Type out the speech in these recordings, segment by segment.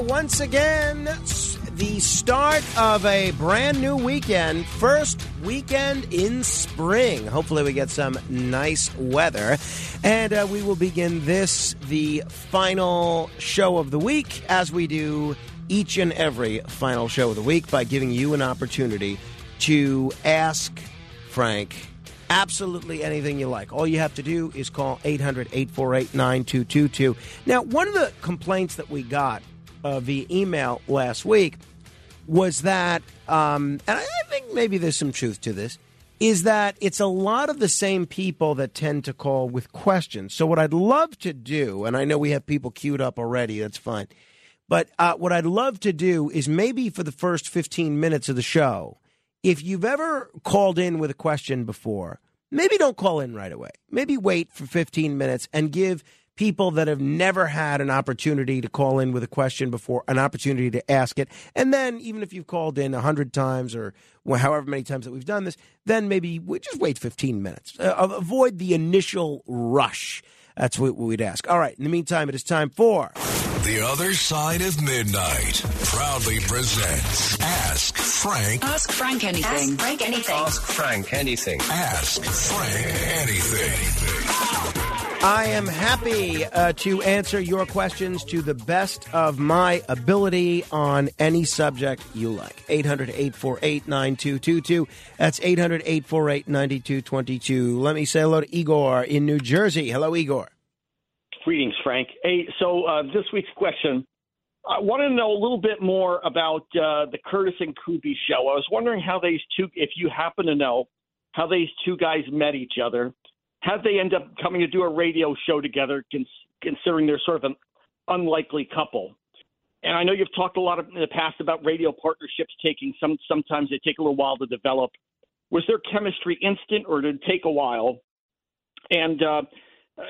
Once again, the start of a brand new weekend. First weekend in spring. Hopefully, we get some nice weather. And uh, we will begin this, the final show of the week, as we do each and every final show of the week, by giving you an opportunity to ask Frank absolutely anything you like. All you have to do is call 800 848 9222. Now, one of the complaints that we got uh, via email last week was that, um, and I think maybe there's some truth to this, is that it's a lot of the same people that tend to call with questions. So, what I'd love to do, and I know we have people queued up already, that's fine. But uh, what I'd love to do is maybe for the first 15 minutes of the show, if you've ever called in with a question before, maybe don't call in right away. Maybe wait for 15 minutes and give people that have never had an opportunity to call in with a question before an opportunity to ask it. And then, even if you've called in 100 times or however many times that we've done this, then maybe we just wait 15 minutes. Uh, avoid the initial rush. That's what we'd ask. All right. In the meantime, it is time for. The Other Side of Midnight proudly presents Ask Frank. Ask Frank anything. Ask Frank anything. Ask Frank anything. Ask Frank anything. I am happy uh, to answer your questions to the best of my ability on any subject you like. 800 848 9222. That's 800 848 9222. Let me say hello to Igor in New Jersey. Hello, Igor. Greetings, Frank. Hey, so uh, this week's question, I want to know a little bit more about uh, the Curtis and Kuby show. I was wondering how these two, if you happen to know, how these two guys met each other. How'd they end up coming to do a radio show together, cons- considering they're sort of an unlikely couple? And I know you've talked a lot of, in the past about radio partnerships taking some. Sometimes they take a little while to develop. Was their chemistry instant, or did it take a while? And uh,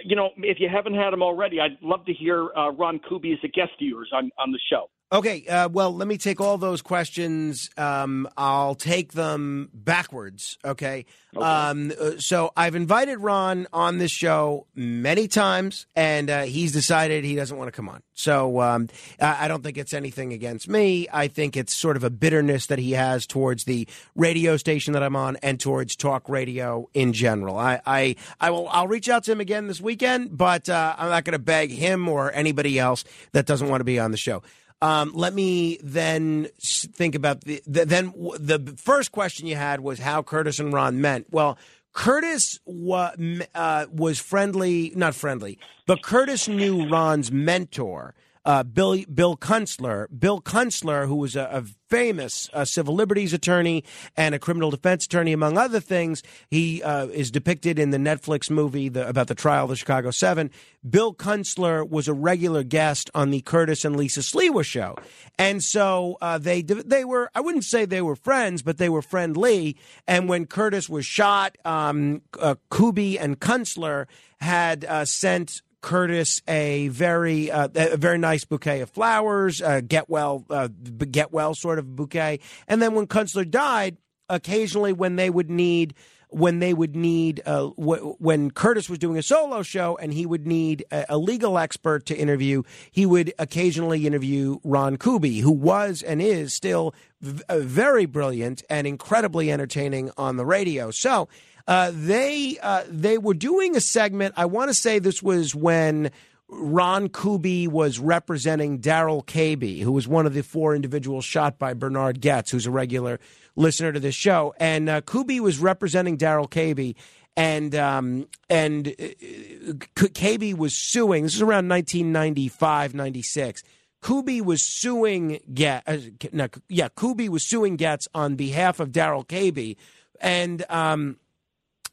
you know, if you haven't had him already, I'd love to hear uh, Ron Kuby as a guest of yours on, on the show. Okay, uh, well, let me take all those questions. Um, I'll take them backwards. Okay. Okay. Um, uh, so I've invited Ron on this show many times, and uh, he's decided he doesn't want to come on. So um, I I don't think it's anything against me. I think it's sort of a bitterness that he has towards the radio station that I'm on and towards talk radio in general. I, I, I will. I'll reach out to him again this weekend, but uh, I'm not going to beg him or anybody else that doesn't want to be on the show. Um, let me then think about the, the then w- the first question you had was how Curtis and Ron met. Well, Curtis wa, uh, was friendly, not friendly, but Curtis knew Ron's mentor, uh, Bill Bill Kunstler. Bill Kunstler, who was a, a famous uh, civil liberties attorney and a criminal defense attorney, among other things. He uh, is depicted in the Netflix movie the, about the trial of the Chicago Seven. Bill Kunstler was a regular guest on the Curtis and Lisa Sliwa show, and so uh, they they were I wouldn't say they were friends, but they were friendly. And when Curtis was shot, um, uh, Kuby and Kunstler had uh, sent Curtis a very uh, a very nice bouquet of flowers, uh, get well uh, get well sort of bouquet. And then when Kunstler died, occasionally when they would need when they would need uh, w- when Curtis was doing a solo show and he would need a, a legal expert to interview, he would occasionally interview Ron Kuby, who was and is still v- uh, very brilliant and incredibly entertaining on the radio. So. Uh, they uh, they were doing a segment. I want to say this was when Ron Kuby was representing Darrell Cabey, who was one of the four individuals shot by Bernard Goetz, who's a regular listener to this show. And uh, Kuby was representing Darrell Cabey, and um, and uh, Cabey was suing. This is around 1995, 96. Kuby was suing Goetz. Uh, no, yeah, Kuby was suing Goetz on behalf of Darrell Cabey, and um,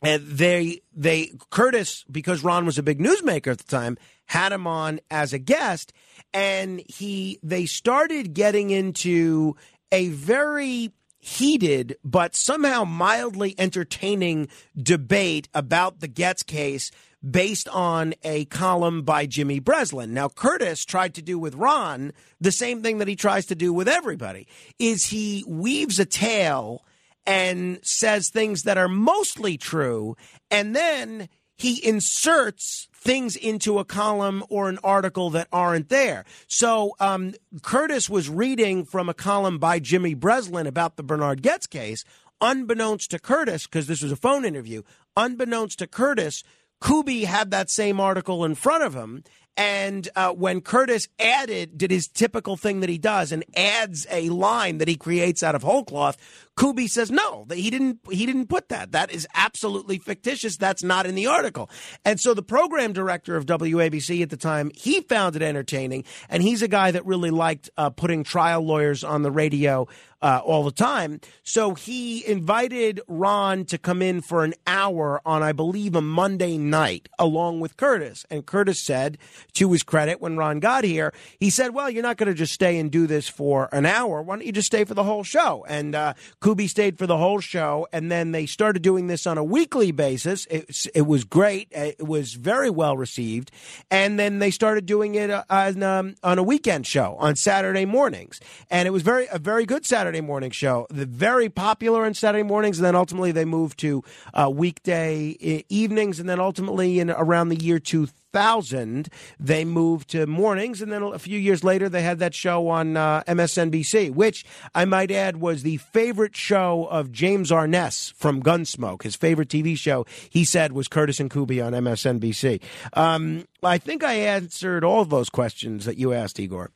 and they they Curtis because Ron was a big newsmaker at the time had him on as a guest, and he they started getting into a very heated but somehow mildly entertaining debate about the Goetz case based on a column by Jimmy Breslin. Now Curtis tried to do with Ron the same thing that he tries to do with everybody is he weaves a tale and says things that are mostly true and then he inserts things into a column or an article that aren't there. So um, Curtis was reading from a column by Jimmy Breslin about the Bernard Goetz case. Unbeknownst to Curtis, because this was a phone interview, unbeknownst to Curtis, Kuby had that same article in front of him. And uh, when Curtis added, did his typical thing that he does and adds a line that he creates out of whole cloth, Kuby says no, that he didn't he didn't put that. That is absolutely fictitious. That's not in the article. And so the program director of WABC at the time, he found it entertaining, and he's a guy that really liked uh, putting trial lawyers on the radio uh, all the time. So he invited Ron to come in for an hour on, I believe, a Monday night along with Curtis. And Curtis said, to his credit, when Ron got here, he said, Well, you're not going to just stay and do this for an hour. Why don't you just stay for the whole show? And uh, Kuby stayed for the whole show, and then they started doing this on a weekly basis. It, it was great. It was very well received, and then they started doing it uh, on, um, on a weekend show on Saturday mornings, and it was very a very good Saturday morning show. The very popular on Saturday mornings, and then ultimately they moved to uh, weekday evenings, and then ultimately in around the year 2000 2000, they moved to mornings, and then a few years later, they had that show on uh, MSNBC, which I might add was the favorite show of James Arness from Gunsmoke. His favorite TV show, he said, was Curtis and Kuby on MSNBC. Um, I think I answered all those questions that you asked, Igor.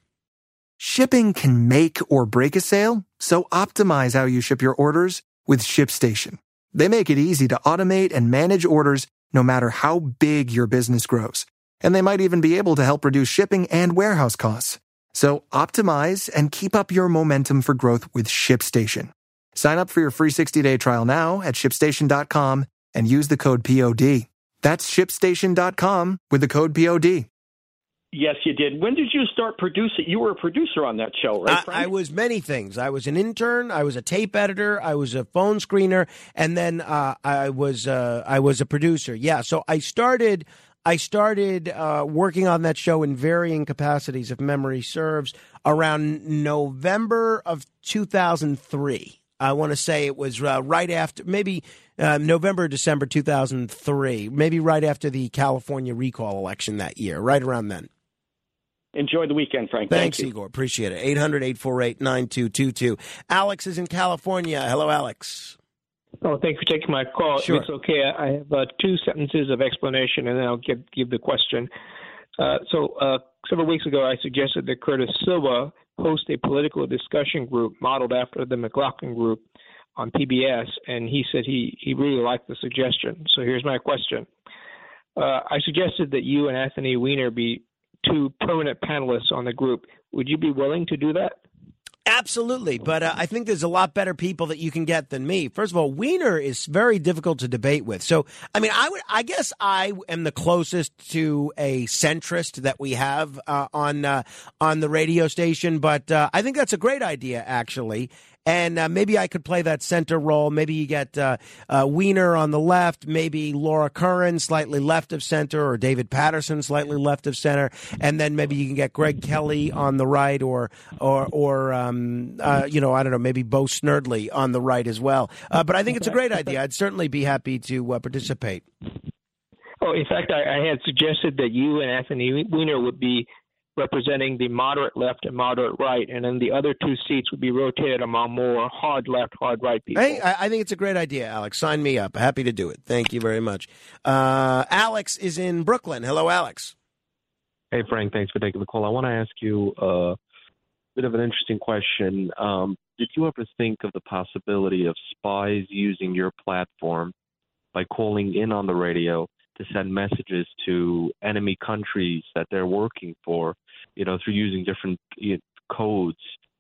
Shipping can make or break a sale, so optimize how you ship your orders with ShipStation. They make it easy to automate and manage orders no matter how big your business grows. And they might even be able to help reduce shipping and warehouse costs. So optimize and keep up your momentum for growth with ShipStation. Sign up for your free 60-day trial now at shipstation.com and use the code POD. That's shipstation.com with the code POD. Yes, you did. When did you start producing? You were a producer on that show, right? I, I, was many things. I was an intern. I was a tape editor. I was a phone screener, and then uh, I was uh, I was a producer. Yeah, so I started. I started uh, working on that show in varying capacities, if memory serves, around November of 2003. I want to say it was uh, right after, maybe uh, November, December 2003, maybe right after the California recall election that year, right around then. Enjoy the weekend, Frank. Thanks, Thank Igor. Appreciate it. 800 848 9222. Alex is in California. Hello, Alex. Oh, thank you for taking my call. Sure. It's okay. I have uh, two sentences of explanation, and then I'll give, give the question. Uh, so, uh, several weeks ago, I suggested that Curtis Sliwa host a political discussion group modeled after the McLaughlin Group on PBS, and he said he, he really liked the suggestion. So, here's my question. Uh, I suggested that you and Anthony Weiner be two permanent panelists on the group. Would you be willing to do that? Absolutely, but uh, I think there's a lot better people that you can get than me. First of all, Weiner is very difficult to debate with. So, I mean, I would, I guess, I am the closest to a centrist that we have uh, on uh, on the radio station. But uh, I think that's a great idea, actually and uh, maybe I could play that center role. Maybe you get uh, uh, Weiner on the left, maybe Laura Curran slightly left of center, or David Paterson slightly left of center, and then maybe you can get Greg Kelly on the right, or or or um, uh, you know I don't know, maybe Bo Snerdley on the right as well. Uh, but I think it's a great idea. I'd certainly be happy to uh, participate. Oh, in fact, I, I, had suggested that you and Anthony Weiner would be representing the moderate left and moderate right, and then the other two seats would be rotated among more hard left, hard right people. Hey, I, think it's a great idea, Alex. Sign me up. Happy to do it. Thank you very much. Uh, Alex is in Brooklyn. Hello, Alex. Hey, Frank, thanks for taking the call. I want to ask you a bit of an interesting question. Um, did you ever think of the possibility of spies using your platform by calling in on the radio to send messages to enemy countries that they're working for, you know, through using different codes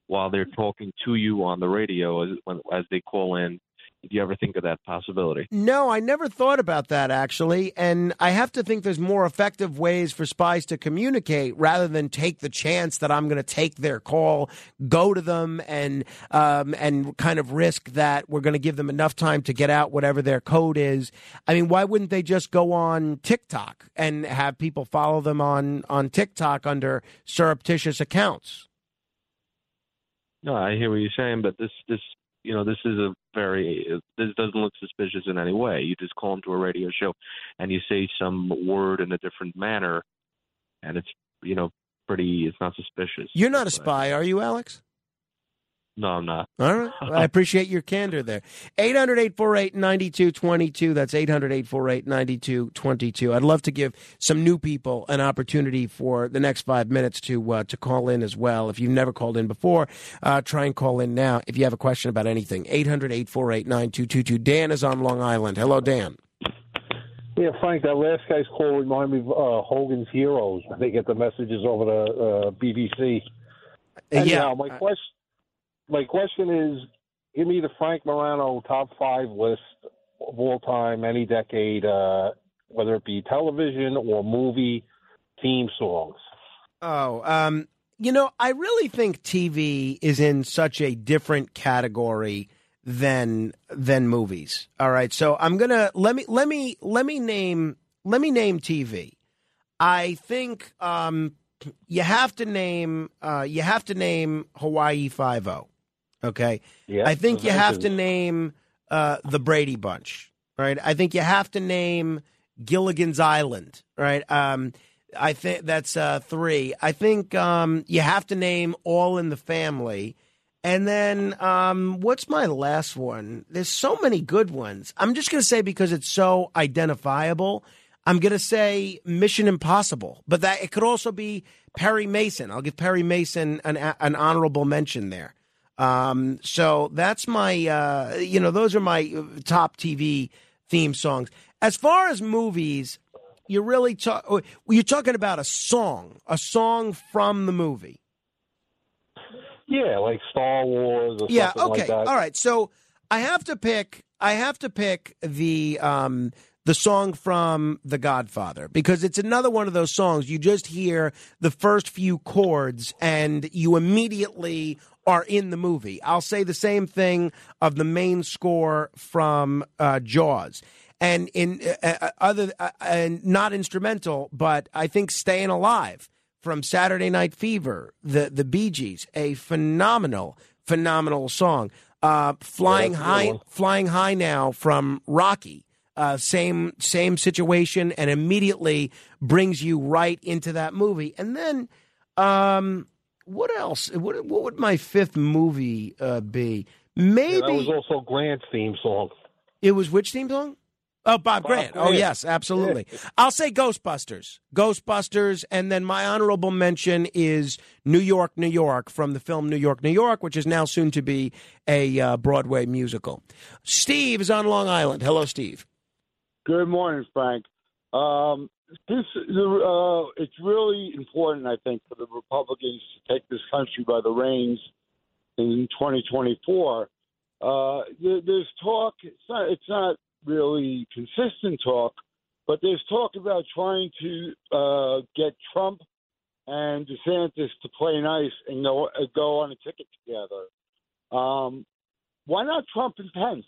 while they're talking to you on the radio as, as they call in did you ever think of that possibility? No, I never thought about that actually. And I have to think there's more effective ways for spies to communicate rather than take the chance that I'm going to take their call, go to them, and um, and kind of risk that we're going to give them enough time to get out whatever their code is. I mean, why wouldn't they just go on TikTok and have people follow them on on TikTok under surreptitious accounts? No, I hear what you're saying, but this this you know, this is a very, this doesn't look suspicious in any way. You just call into a radio show and you say some word in a different manner, and it's, you know, pretty, it's not suspicious. You're not a spy, are you, Alex? No, I'm not. All right. I appreciate your candor there. 800 848 9222. That's 800 848 9222. I'd love to give some new people an opportunity for the next five minutes to uh, to call in as well. If you've never called in before, uh, try and call in now if you have a question about anything. 800 848 9222. Dan is on Long Island. Hello, Dan. Yeah, Frank, that last guy's call reminded me of uh, Hogan's Heroes. They get the messages over the uh, BBC. Anyhow, yeah. my question my question is give me the Frank Morano top five list of all time, any decade, uh, whether it be television or movie theme songs. Oh, um, you know, I really think TV is in such a different category than than movies. All right, so I'm gonna let me let me let me name let me name TV. I think um, you have to name uh, you have to name Hawaii Five O. Okay. Yeah. I think you have to name uh, the Brady Bunch, right? I think you have to name Gilligan's Island, right? Um, I think that's uh, three. I think um, you have to name All in the Family. And then um, what's my last one? There's so many good ones. I'm just going to say because it's so identifiable. I'm going to say Mission Impossible, but that it could also be Perry Mason. I'll give Perry Mason an, an honorable mention there. Um, so that's my, uh, you know, those are my top TV theme songs. As far as movies, you're really talk, oh, you're talking about a song, a song from the movie. Yeah, like Star Wars. yeah. Okay. Like All right. So I have to pick. I have to pick the um, the song from The Godfather because it's another one of those songs you just hear the first few chords and you immediately are in the movie. I'll say the same thing of the main score from uh, Jaws. And in uh, uh other uh, and not instrumental, but I think "Staying Alive" from Saturday Night Fever, the the Bee Gees, a phenomenal, phenomenal song. Uh, flying yeah, high, flying high now from Rocky. Uh, same same situation, and immediately brings you right into that movie. And then, um, what else? What, what would my fifth movie uh, be? Maybe yeah, that was also Grant's theme song. It was which theme song? Oh, Bob, Bob Grant. Grant. Oh, yes, absolutely. I'll say Ghostbusters. Ghostbusters. And then my honorable mention is New York, New York from the film New York, New York, which is now soon to be a uh, Broadway musical. Steve is on Long Island. Hello, Steve. Good morning, Frank. Um, this uh, it's really important, I think, for the Republicans to take this country by the reins in 2024. Uh, there's talk. It's not. It's not really consistent talk, but there's talk about trying to uh, get Trump and DeSantis to play nice and go go on a ticket together. Um, why not Trump and Pence?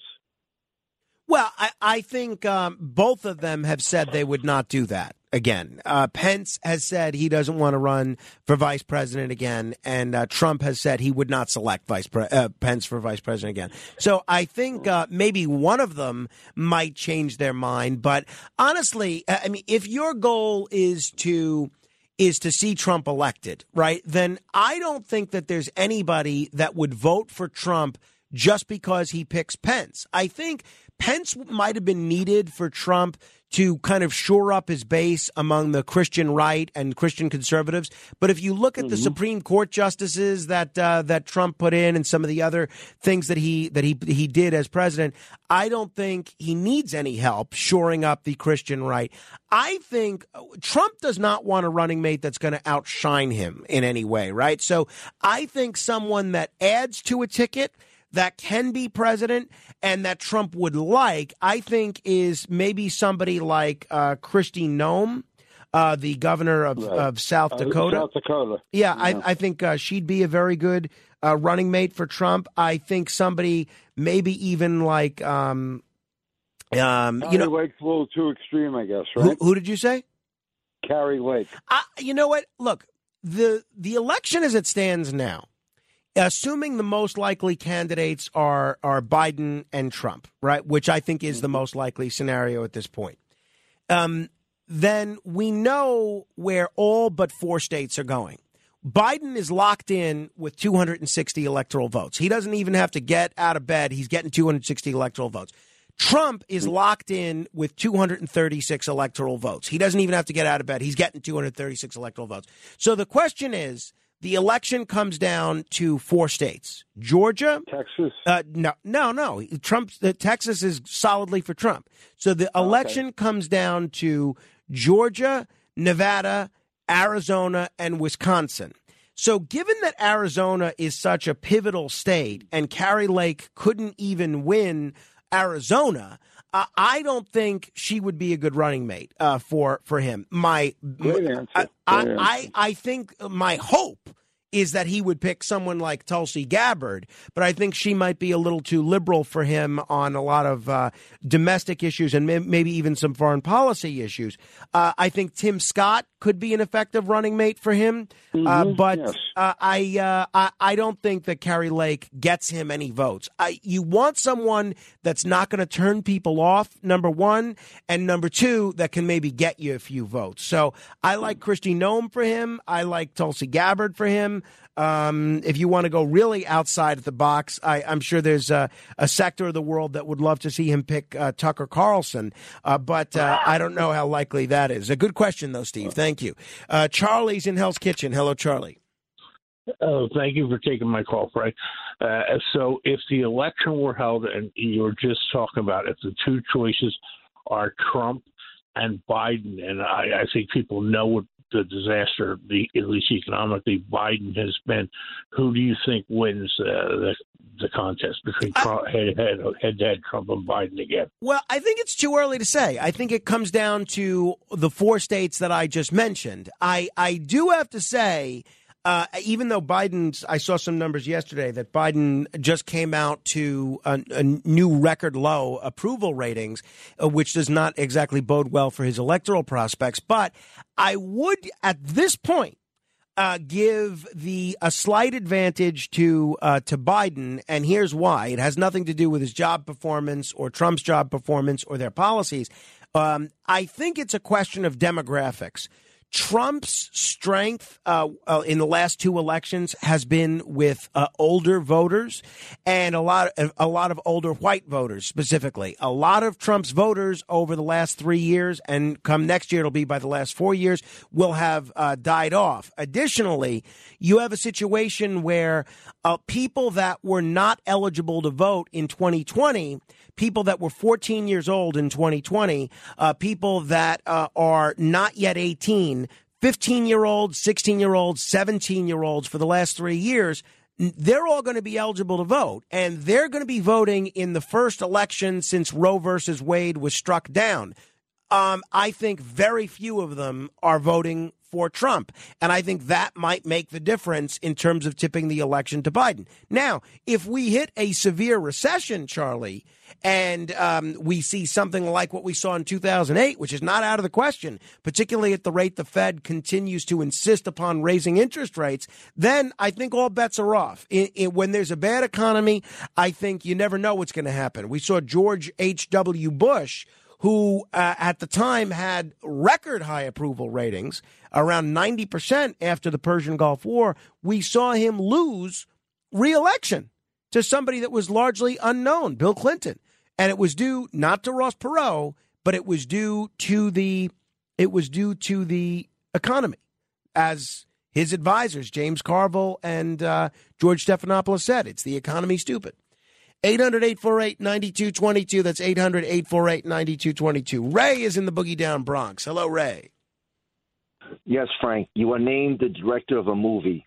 Well, I, I think um, both of them have said they would not do that again. Uh, Pence has said he doesn't want to run for vice president again, and uh, Trump has said he would not select vice pre- uh, Pence for vice president again. So I think uh, maybe one of them might change their mind. But honestly, I mean, if your goal is to is to see Trump elected, right? Then I don't think that there's anybody that would vote for Trump just because he picks Pence. I think Pence might have been needed for Trump to kind of shore up his base among the Christian right and Christian conservatives. But if you look at the Supreme Court justices that uh, that Trump put in and some of the other things that he that he he did as president, I don't think he needs any help shoring up the Christian right. I think Trump does not want a running mate that's going to outshine him in any way, right? So I think someone that adds to a ticket that can be president and that Trump would like, I think, is maybe somebody like uh, Kristi Noem. Uh, the governor of, Right. of South Uh, Dakota. South Dakota. Yeah, I, I think uh, she'd be a very good uh, running mate for Trump. I think somebody, maybe even like, um, um, you Carrie know, Lake's a little too extreme, I guess, who, right? who did you say? Kari Lake. I, you know what? Look, the the election as it stands now, assuming the most likely candidates are are Biden and Trump, right? Which I think is the most likely scenario at this point. Um, then we know where all but four states are going. Biden is locked in with 260 electoral votes. He doesn't even have to get out of bed. He's getting 260 electoral votes. Trump is locked in with 236 electoral votes. He doesn't even have to get out of bed. He's getting 236 electoral votes. So the question is the election comes down to four states Georgia, Texas. uh, no, no, no. Trump, uh, Texas is solidly for Trump. So the election comes down to Georgia, Nevada, Arizona, and Wisconsin. So, given that Arizona is such a pivotal state and Kari Lake couldn't even win Arizona, uh, I don't think she would be a good running mate uh, for for him. My. I, I. I think my hope is that he would pick someone like Tulsi Gabbard, but I think she might be a little too liberal for him on a lot of uh, domestic issues and may- maybe even some foreign policy issues. Uh, I think Tim Scott could be an effective running mate for him, uh, but yes. uh, I, uh, I I don't think that Kari Lake gets him any votes. I, you want someone that's not going to turn people off. Number one, and number two, that can maybe get you a few votes. So I like Kristi Noem for him. I like Tulsi Gabbard for him. Um, if you want to go really outside of the box, I, I'm sure there's a, a sector of the world that would love to see him pick uh, Tucker Carlson, uh, but uh, I don't know how likely that is. A good question, though, Steve. Thank you. Uh, Charlie's in Hell's Kitchen. Hello, Charlie. Oh, thank you for taking my call, Frank. Uh, so, if the election were held, and you were just talking about if the two choices are Trump and Biden, and I, I think people know what the disaster, the at least economically, Biden has been. Who do you think wins uh, the the contest between Trump, head head head to head Trump and Biden again? Well, I think it's too early to say. I think it comes down to the four states that I just mentioned. I, I do have to say, uh, even though Biden's, I saw some numbers yesterday that Biden just came out to a, a new record low approval ratings, uh, which does not exactly bode well for his electoral prospects. But I would, at this point, uh, give the a slight advantage to uh, to Biden, and here's why. It has nothing to do with his job performance or Trump's job performance or their policies. Um, I think it's a question of demographics. Trump's strength uh, uh, in the last two elections has been with uh, older voters and a lot of, a lot of older white voters specifically. A lot of Trump's voters over the last three years and come next year it'll be by the last four years will have uh, died off. Additionally, you have a situation where uh, people that were not eligible to vote in 2020 people that were 14 years old in 2020, uh, people that uh, are not yet 18, 15 year olds, 16 year olds, 17 year olds for the last three years. They're all going to be eligible to vote, and they're going to be voting in the first election since Roe versus Wade was struck down. Um, I think very few of them are voting for Trump. And I think that might make the difference in terms of tipping the election to Biden. Now, if we hit a severe recession, Charlie, and um, we see something like what we saw in 2008, which is not out of the question, particularly at the rate the Fed continues to insist upon raising interest rates, then I think all bets are off. When there's a bad economy, I think you never know what's going to happen. We saw George H.W. Bush who uh, at the time had record high approval ratings, around 90% after the Persian Gulf War, we saw him lose reelection to somebody that was largely unknown, Bill Clinton. And it was due not to Ross Perot, but it was due to the it was due to the economy, as his advisors James Carville and uh, George Stephanopoulos said. It's the economy, stupid. 800 848 9222. That's 800 848 9222. Ray is in the Boogie Down Bronx. Hello, Ray. Yes, Frank. You are named the director of a movie.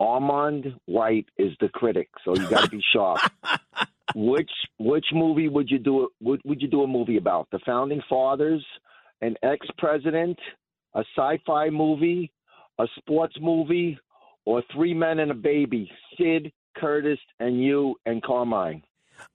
Armond White is the critic, so you got to be sharp. which which movie would you do? Would would you do a movie about? The founding fathers, an ex president, a sci-fi movie, a sports movie, or Three Men and a Baby? Sid, Curtis, and you and Carmine.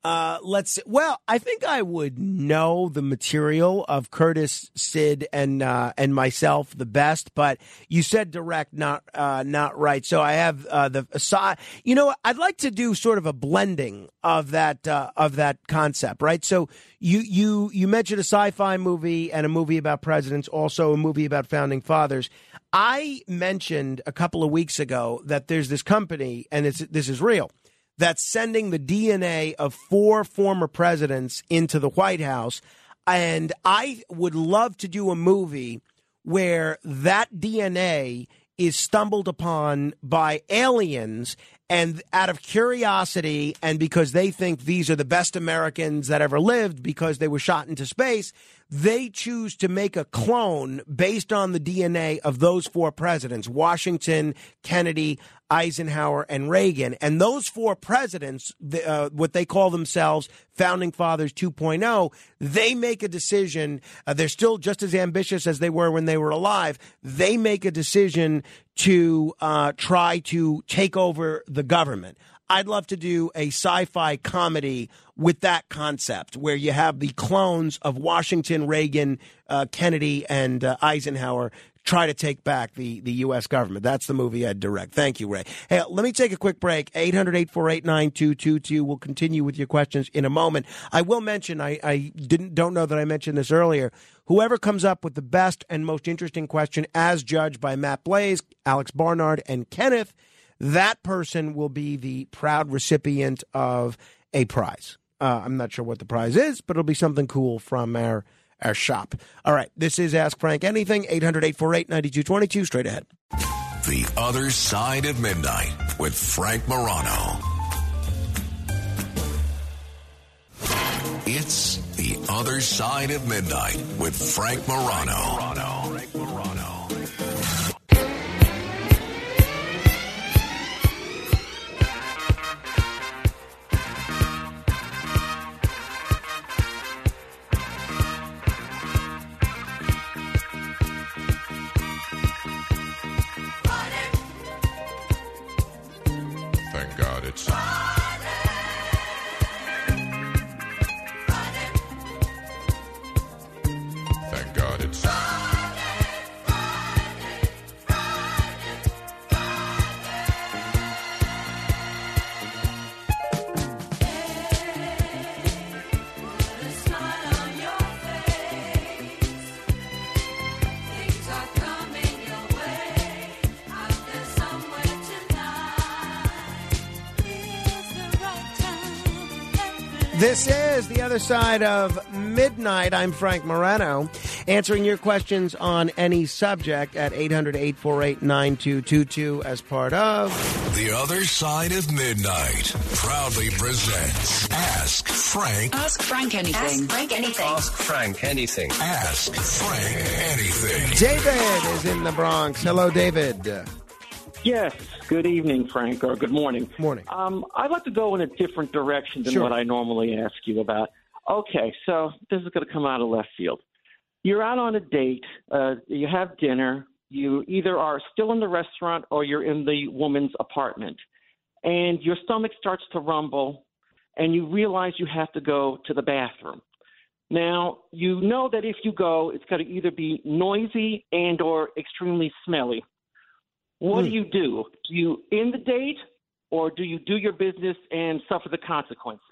Uh, let's. Well, I think I would know the material of Curtis, Sid, and uh, and myself the best. But you said direct, not uh, not right. So I have uh, the side. You know, I'd like to do sort of a blending of that uh, of that concept. Right. So you you you mentioned a sci-fi movie and a movie about presidents, also a movie about founding fathers. I mentioned a couple of weeks ago that there's this company, and it's this is real that's sending the DNA of four former presidents into the White House. And I would love to do a movie where that DNA is stumbled upon by aliens and out of curiosity and because they think these are the best Americans that ever lived because they were shot into space, they choose to make a clone based on the DNA of those four presidents Washington, Kennedy, Eisenhower, and Reagan. And those four presidents, uh, what they call themselves Founding Fathers 2.0, they make a decision. Uh, they're still just as ambitious as they were when they were alive. They make a decision to uh, try to take over the government. I'd love to do a sci fi comedy with that concept where you have the clones of Washington, Reagan, uh, Kennedy, and uh, Eisenhower try to take back the, the U.S. government. That's the movie I'd direct. Thank you, Ray. Hey, let me take a quick break. 800 848 9222. We'll continue with your questions in a moment. I will mention, I, I didn't don't know that I mentioned this earlier. Whoever comes up with the best and most interesting question, as judged by Matt Blaze, Alex Barnard, and Kenneth, that person will be the proud recipient of a prize. Uh, I'm not sure what the prize is, but it'll be something cool from our our shop. All right, this is Ask Frank Anything, 800 848 9222. Straight ahead. The Other Side of Midnight with Frank Morano. It's The Other Side of Midnight with Frank Morano. Frank Morano. This is the other side of midnight. I'm Frank Morano, answering your questions on any subject at 800 848 9222 as part of The Other Side of Midnight. Proudly presents Ask Frank. Ask Frank anything. Ask Frank anything. Ask Frank anything. Ask Frank anything. David is in the Bronx. Hello, David. Yes. Good evening, Frank, or good morning. Morning. Um, I'd like to go in a different direction than Sure. what I normally ask you about. Okay, so this is going to come out of left field. You're out on a date. Uh, you have dinner. You either are still in the restaurant or you're in the woman's apartment, and your stomach starts to rumble, and you realize you have to go to the bathroom. Now you know that if you go, it's going to either be noisy and or extremely smelly. What do you do? Do you end the date, or do you do your business and suffer the consequences?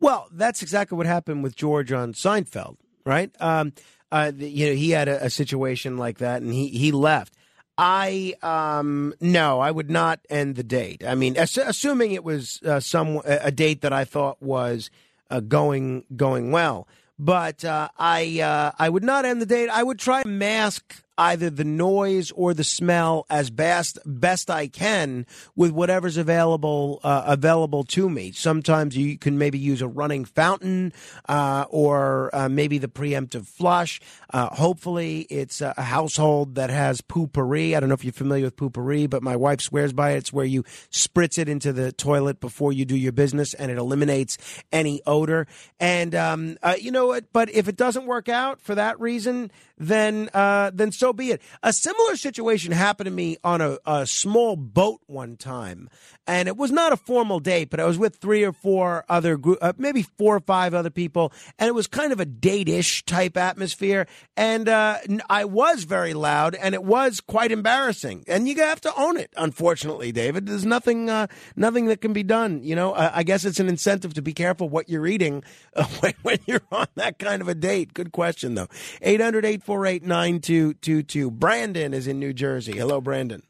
Well, that's exactly what happened with George on Seinfeld, right? Um, uh, you know, he had a, a situation like that, and he he left. I um no, I would not end the date. I mean, ass- assuming it was uh, some a a date that I thought was uh, going going well. but uh, I uh, I would not end the date. I would try to mask either the noise or the smell as best best I can with whatever's available uh, available to me. Sometimes you can maybe use a running fountain uh, or uh, maybe the preemptive flush. Uh, hopefully, it's a household that has Poo-Pourri. I don't know if you're familiar with Poo-Pourri, but my wife swears by it. It's where you spritz it into the toilet before you do your business, and it eliminates any odor. And um, uh, you know what? But if it doesn't work out for that reason, then uh, then so be it. A similar situation happened to me on a, a small boat one time, and it was not a formal date, but I was with three or four other group, uh, maybe four or five other people, and it was kind of a date-ish type atmosphere. And uh, I was very loud, and it was quite embarrassing. And you have to own it, unfortunately, David. There's nothing uh, nothing that can be done. You know, I guess it's an incentive to be careful what you're eating uh, when, when you're on that kind of a date. Good question, though. 800 848 9222. Brandon is in New Jersey. Hello, Brandon.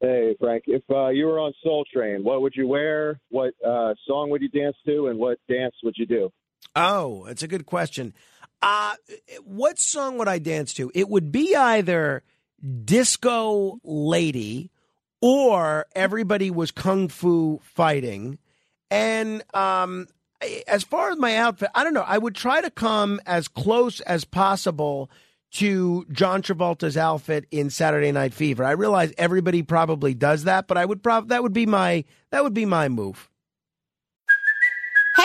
Hey, Frank. If uh, you were on Soul Train, what would you wear? What uh, song would you dance to? And what dance would you do? Oh, it's a good question. Uh, what song would I dance to? It would be either Disco Lady or Everybody Was Kung Fu Fighting. And um, as far as my outfit, I don't know. I would try to come as close as possible to John Travolta's outfit in Saturday Night Fever. I realize everybody probably does that, but I would prob- that would be my that would be my move.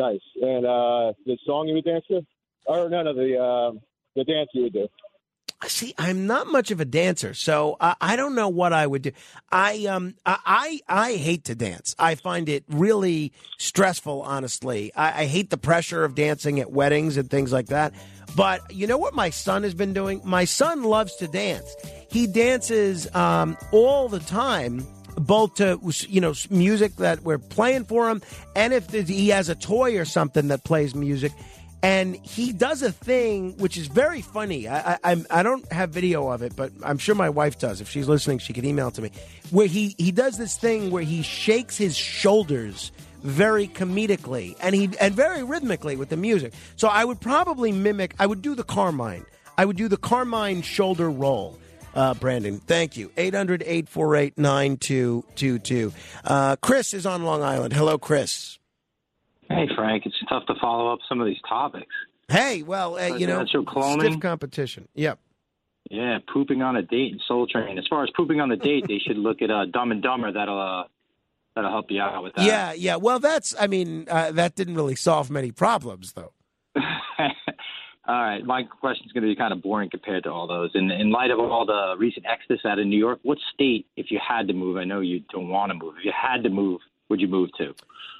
Nice. And uh, the song you would dance to? Or no, no, the uh, the dance you would do. See, I'm not much of a dancer, so I, I don't know what I would do. I um I I hate to dance. I find it really stressful. Honestly, I, I hate the pressure of dancing at weddings and things like that. But you know what my son has been doing? My son loves to dance. He dances um, all the time both to you know music that we're playing for him, and if he has a toy or something that plays music. And he does a thing which is very funny. I, I I don't have video of it, but I'm sure my wife does. If she's listening, she can email to me. Where he he does this thing where he shakes his shoulders very comedically and he and very rhythmically with the music. So I would probably mimic. I would do the Carmine. I would do the Carmine shoulder roll uh, Brandon. Thank you. 800 848 9222. Uh, Chris is on Long Island. Hello, Chris. Hey, Frank. It's tough to follow up some of these topics. Hey, well, uh, you know, cloning. stiff competition. Yep. Yeah, pooping on a date and Soul Train. As far as pooping on the date, they should look at uh, Dumb and Dumber. That'll uh, that'll help you out with that. Yeah, yeah. Well, that's, I mean, uh, that didn't really solve many problems, though. All right, my question is going to be kind of boring compared to all those. In, in light of all the recent exodus out of New York, what state, if you had to move, I know you don't want to move, if you had to move, would you move to?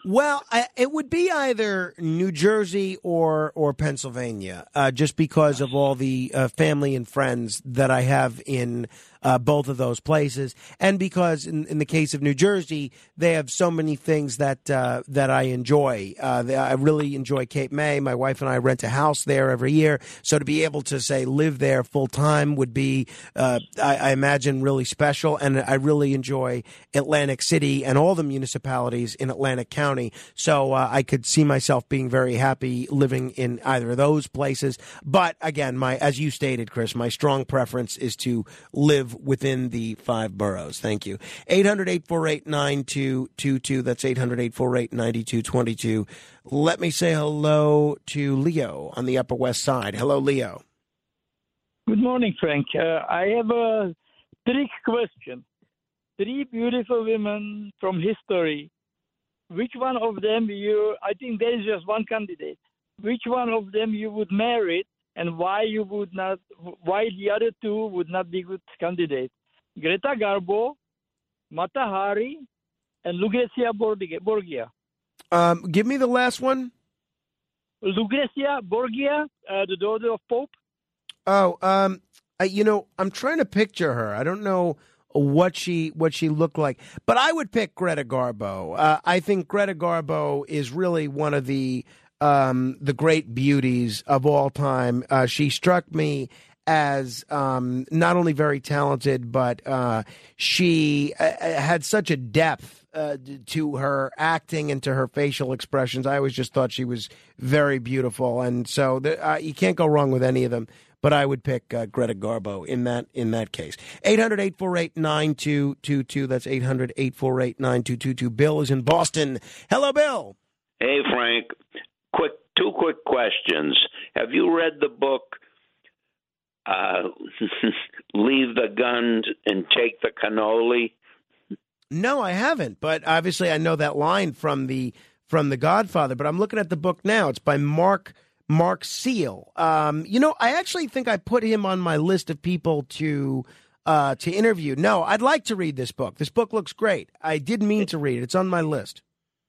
Well, I, it would be either New Jersey or or Pennsylvania, uh, just because of all the uh, family and friends that I have in uh, both of those places, and because in, in, the case of New Jersey, they have so many things that uh, that I enjoy. Uh, I really enjoy Cape May. My wife and I rent a house there every year, so to be able to say live there full time would be, uh, I, I imagine, really special. And I really enjoy Atlantic City and all the municipalities in Atlantic County. So uh, I could see myself being very happy living in either of those places. But again, my as you stated, Chris, my strong preference is to live within the five boroughs. Thank you. 800 848 9222. That's 800 848 9222. Let me say hello to Leo on the Upper West Side. Hello, Leo. Good morning, Frank. Uh, I have a trick question. Three beautiful women from history. Which one of them you? I think there is just one candidate. Which one of them you would marry, and why you would not? Why the other two would not be good candidates? Greta Garbo, Mata Hari, and Lucrezia Borgia. Um, give me the last one. Lucrezia Borgia, uh, the daughter of Pope? Oh, um, I, you know, I'm trying to picture her. I don't know what she what she looked like, but I would pick Greta Garbo. Uh, I think Greta Garbo is really one of the um, the great beauties of all time. Uh, she struck me as um, not only very talented, but uh, she uh, had such a depth uh, to her acting and to her facial expressions. I always just thought she was very beautiful, and so the, uh, you can't go wrong with any of them. But I would pick uh, Greta Garbo in that in that case. 800-848-9222. That's 800-848-9222. Bill is in Boston. Hello, Bill. Hey, Frank. Quick, two quick questions. Have you read the book uh, "Leave the Guns and Take the Cannoli"? No, I haven't. But obviously, I know that line from the from the Godfather. But I'm looking at the book now. It's by Mark Mark Seal. Um, you know, I actually think I put him on my list of people to uh, to interview. No, I'd like to read this book. This book looks great. I did mean to read it. It's on my list.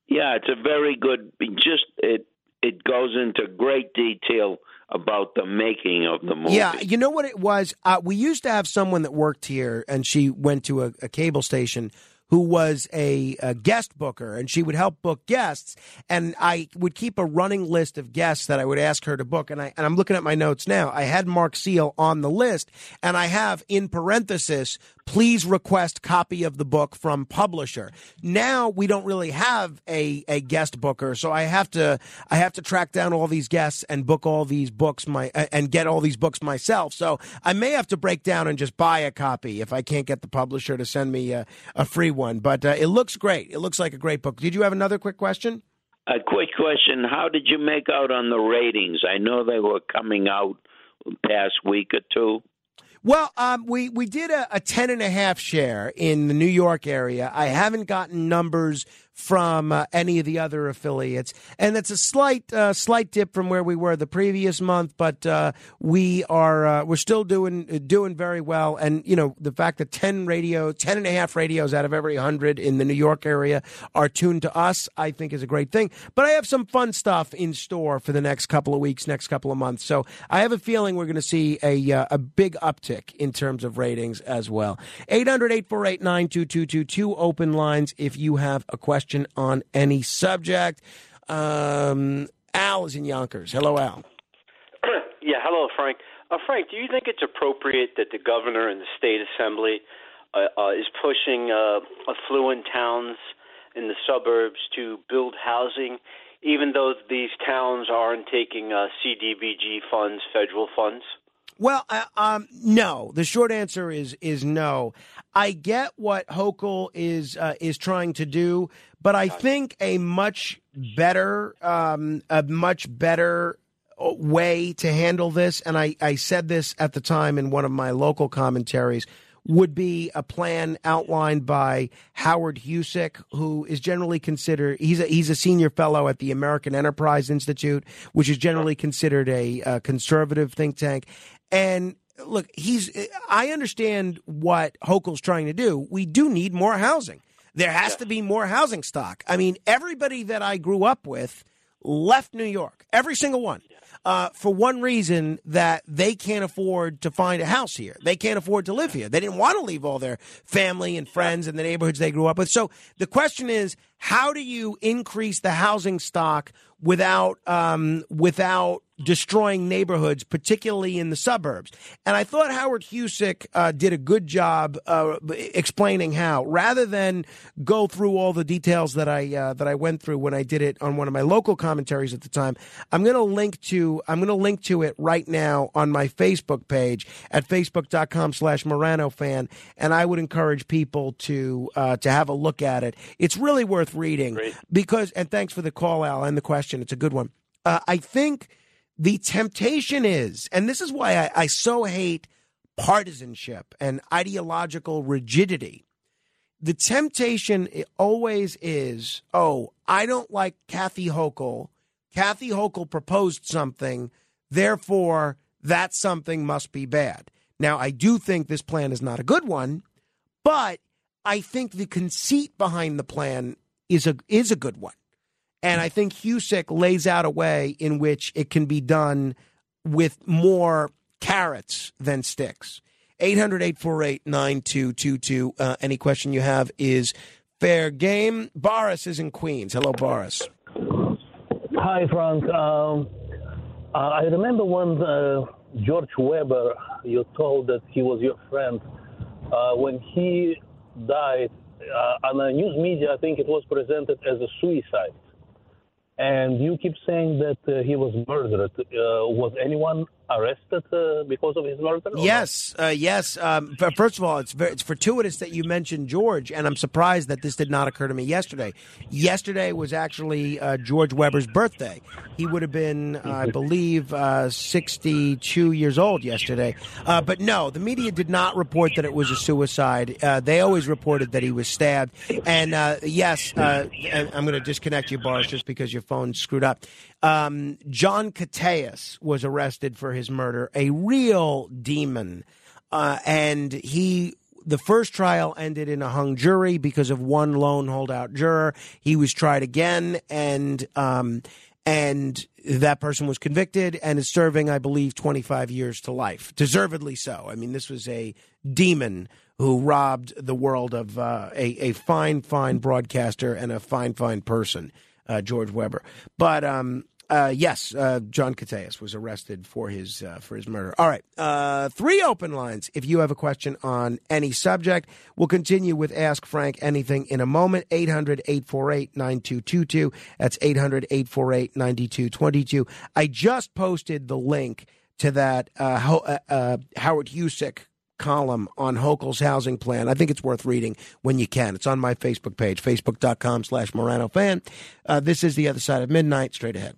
Yeah, it's a very good. Just it it goes into great detail about the making of the movie. Yeah, you know what it was? Uh, we used to have someone that worked here, and she went to a, a cable station who was a, a, guest booker, and she would help book guests. And I would keep a running list of guests that I would ask her to book. And, I, and I'm looking at my notes now. I had Mark Seal on the list, and I have in parenthesis, please request copy of the book from publisher. Now we don't really have a, a guest booker, so I have to I have to track down all these guests and book all these books my and get all these books myself. So I may have to break down and just buy a copy if I can't get the publisher to send me a, a free one. But uh, it looks great. It looks like a great book. Did you have another quick question? A quick question: How did you make out on the ratings? I know they were coming out past week or two. Well, um, we we did a, a ten and a half share in the New York area. I haven't gotten numbers from uh, any of the other affiliates, and it's a slight uh, slight dip from where we were the previous month. But uh, we are uh, we're still doing doing very well, and you know the fact that ten radio, ten and a half radios out of every hundred in the New York area are tuned to us, I think is a great thing. But I have some fun stuff in store for the next couple of weeks, next couple of months. So I have a feeling we're going to see a uh, a big uptick in terms of ratings as well. 800 848 9222 open lines if you have a question question on any subject. Um, Al is in Yonkers. Hello, Al. yeah, hello, Frank. Uh, Frank, do you think it's appropriate that the governor and the state assembly uh, uh, is pushing uh, affluent towns in the suburbs to build housing, even though these towns aren't taking uh, CDBG funds, federal funds? Well, uh, um, no. The short answer is is no. I get what Hochul is uh, is trying to do, but I think a much better um, a much better uh, way to handle this, and I, I said this at the time in one of my local commentaries, would be a plan outlined by Howard Husock, who is generally considered he's a he's a senior fellow at the American Enterprise Institute, which is generally considered a, a conservative think tank. And look, he's I understand what Hochul's trying to do. We do need more housing. There has to be more housing stock. I mean, everybody that I grew up with left New York, every single one uh, for one reason that they can't afford to find a house here. They can't afford to live here. They didn't want to leave all their family and friends and the neighborhoods they grew up with. So the question is, how do you increase the housing stock without um, without destroying neighborhoods, particularly in the suburbs. And I thought Howard Husock uh, did a good job uh, explaining how, rather than go through all the details that I uh, that I went through when I did it on one of my local commentaries at the time. I'm going to link to I'm going to link to it right now on my Facebook page at facebook.com/slash Morano fan, and I would encourage people to uh, to have a look at it. It's really worth reading Great. because. And thanks for the call, Al, and the question. It's a good one. Uh, I think the temptation is, and this is why I, I so hate partisanship and ideological rigidity. The temptation always is, oh, I don't like Kathy Hochul. Kathy Hochul proposed something, therefore that something must be bad. Now, I do think this plan is not a good one, but I think the conceit behind the plan is a is a good one. And I think Husock lays out a way in which it can be done with more carrots than sticks. 800 848 9222. Uh, Any question you have is fair game. Boris is in Queens. Hello, Boris. Hi, Frank. Um, uh, I remember when uh, George Weber, you told that he was your friend. Uh, when he died, uh, on the news media, I think it was presented as a suicide. And you keep saying that uh, he was murdered. Uh, was anyone arrested uh, because of his murder? Yes, uh, yes. Um, first of all, it's very, it's fortuitous that you mentioned George, and I'm surprised that this did not occur to me yesterday. Yesterday was actually uh, George Weber's birthday. He would have been, uh, I believe, uh, 62 years old yesterday. Uh, but no, the media did not report that it was a suicide. Uh, they always reported that he was stabbed. And uh, yes, uh, I'm going to disconnect you, Boris, just because your phone screwed up. Um, John Katehis was arrested for his murder, a real demon. Uh, and he the first trial ended in a hung jury because of one lone holdout juror. He was tried again, and um, and that person was convicted and is serving, I believe, 25 years to life, deservedly so. I mean, this was a demon who robbed the world of uh, a a fine, fine broadcaster and a fine, fine person, uh, George Weber. But um, uh, yes, uh, John Katehis was arrested for his uh, for his murder. All right, uh, three open lines. If you have a question on any subject, we'll continue with Ask Frank Anything in a moment. 800-848-9222. That's 800-848-9222. I just posted the link to that uh, Ho- Howard Husock column on Hochul's housing plan. I think it's worth reading when you can. It's on my Facebook page, facebook.com slash Morano fan. This is The Other Side of Midnight. Straight ahead.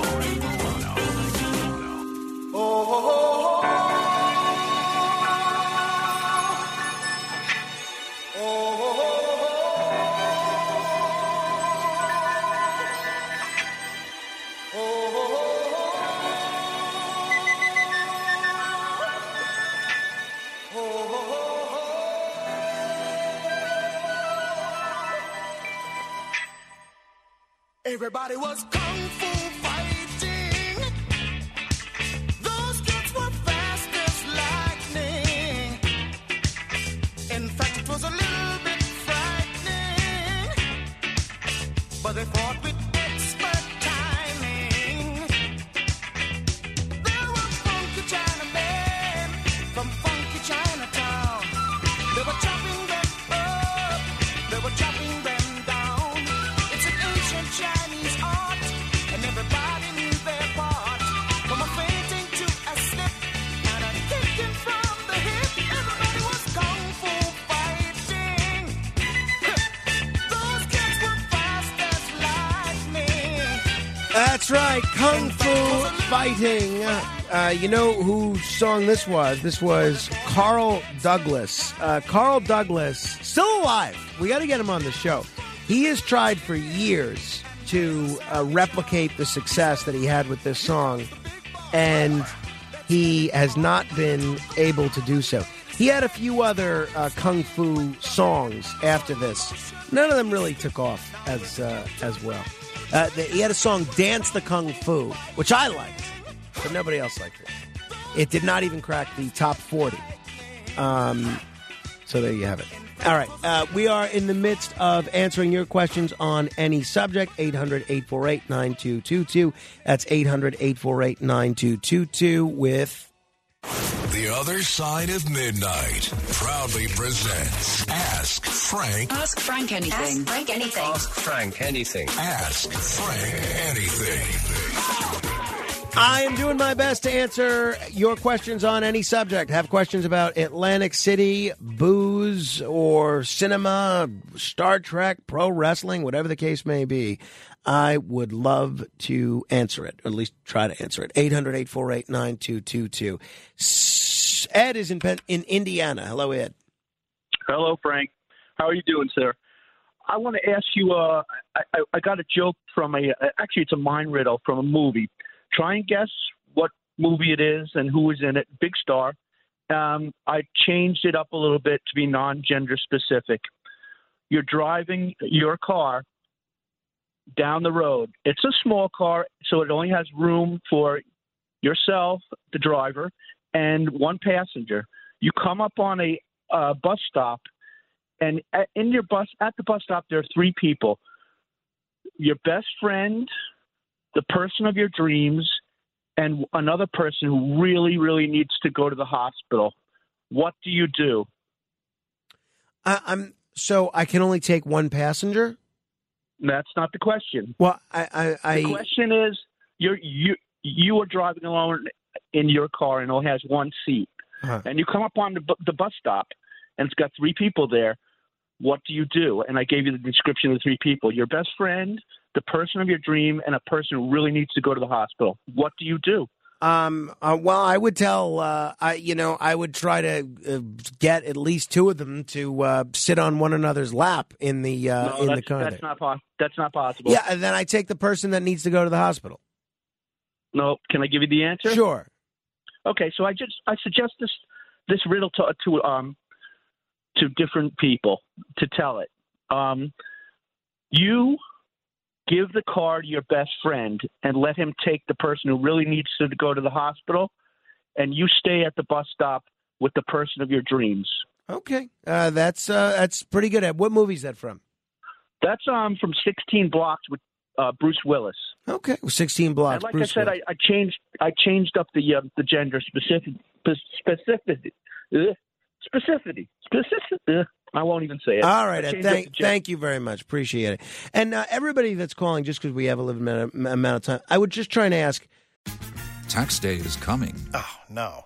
Everybody was kung That's right, Kung Fu Fighting. Uh, you know whose song this was? This was Carl Douglas. Uh, Carl Douglas, still alive. We got to get him on the show. He has tried for years to uh, replicate the success that he had with this song, and he has not been able to do so. He had a few other uh, kung fu songs after this. None of them really took off as uh, as well. Uh, the, he had a song "Dance the Kung Fu," which I liked, but nobody else liked it. It did not even crack the top forty. Um, so there you have it. All right. Uh, we are in the midst of answering your questions on any subject. 800 848 9222. That's 800 848 9222 with. The other side of midnight proudly presents Ask Frank. Ask Frank anything. Ask Frank anything. Ask Frank anything. Ask Frank anything. I am doing my best to answer your questions on any subject. Have questions about Atlantic City, booze, or cinema, Star Trek, pro wrestling, whatever the case may be. I would love to answer it, or at least try to answer it. 800 848 9222. Ed is in, Pen- in Indiana. Hello, Ed. Hello, Frank. How are you doing, sir? I want to ask you. Uh, I, I- got a joke from a. Actually, it's a mind riddle from a movie. Try and guess what movie it is and who is in it. Big star. Um, I changed it up a little bit to be non-gender specific. You're driving your car down the road. It's a small car, so it only has room for yourself, the driver, and one passenger. You come up on a uh, bus stop, and at, in your bus at the bus stop there are three people: your best friend, the person of your dreams, and another person who really, really needs to go to the hospital. What do you do? I, I'm so I can only take one passenger. That's not the question. Well, I, I, I the question is, you're you you are driving alone in your car and it has one seat, Huh. and you come up on the bu- the bus stop, and it's got three people there. What do you do? And I gave you the description of the three people: your best friend, the person of your dream, and a person who really needs to go to the hospital. What do you do? Um. Uh, well, I would tell. Uh, I you know I would try to uh, get at least two of them to uh, sit on one another's lap in the uh, no, in the car. that's not pos- That's not possible. Yeah, and then I take the person that needs to go to the hospital. No. Can I give you the answer? Sure. Okay, so I just I suggest this this riddle to to um to different people to tell it. Um, you give the car to your best friend and let him take the person who really needs to go to the hospital, and you stay at the bus stop with the person of your dreams. Okay, uh, that's uh, that's pretty good. At what movie is that from? That's um from 16 Blocks with uh, Bruce Willis. Okay, sixteen blocks. And like Bruce I said, I, I changed I changed up the uh, the gender specific specificity uh, specificity. Uh, I won't even say it. All right, Ed, thank, thank you very much. Appreciate it. And uh, everybody that's calling, just because we have a limited amount amount of time, I would just try and ask. Tax day is coming. Oh, no.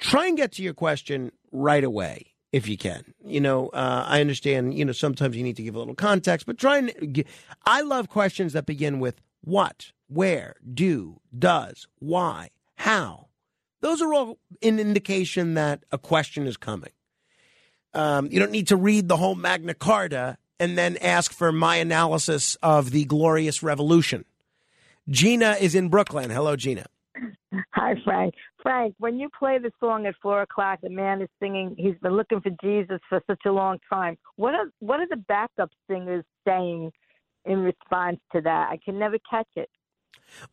Try and get to your question right away if you can. You know, uh, I understand. You know, sometimes you need to give a little context, but try and. I love questions that begin with what, where, do, does, why, how. Those are all an indication that a question is coming. Um, you don't need to read the whole Magna Carta and then ask for my analysis of the Glorious Revolution. Gina is in Brooklyn. Hello, Gina. Hi, Frank. Frank, when you play the song at four o'clock, the man is singing. He's been looking for Jesus for such a long time. What are what are the backup singers saying in response to that? I can never catch it.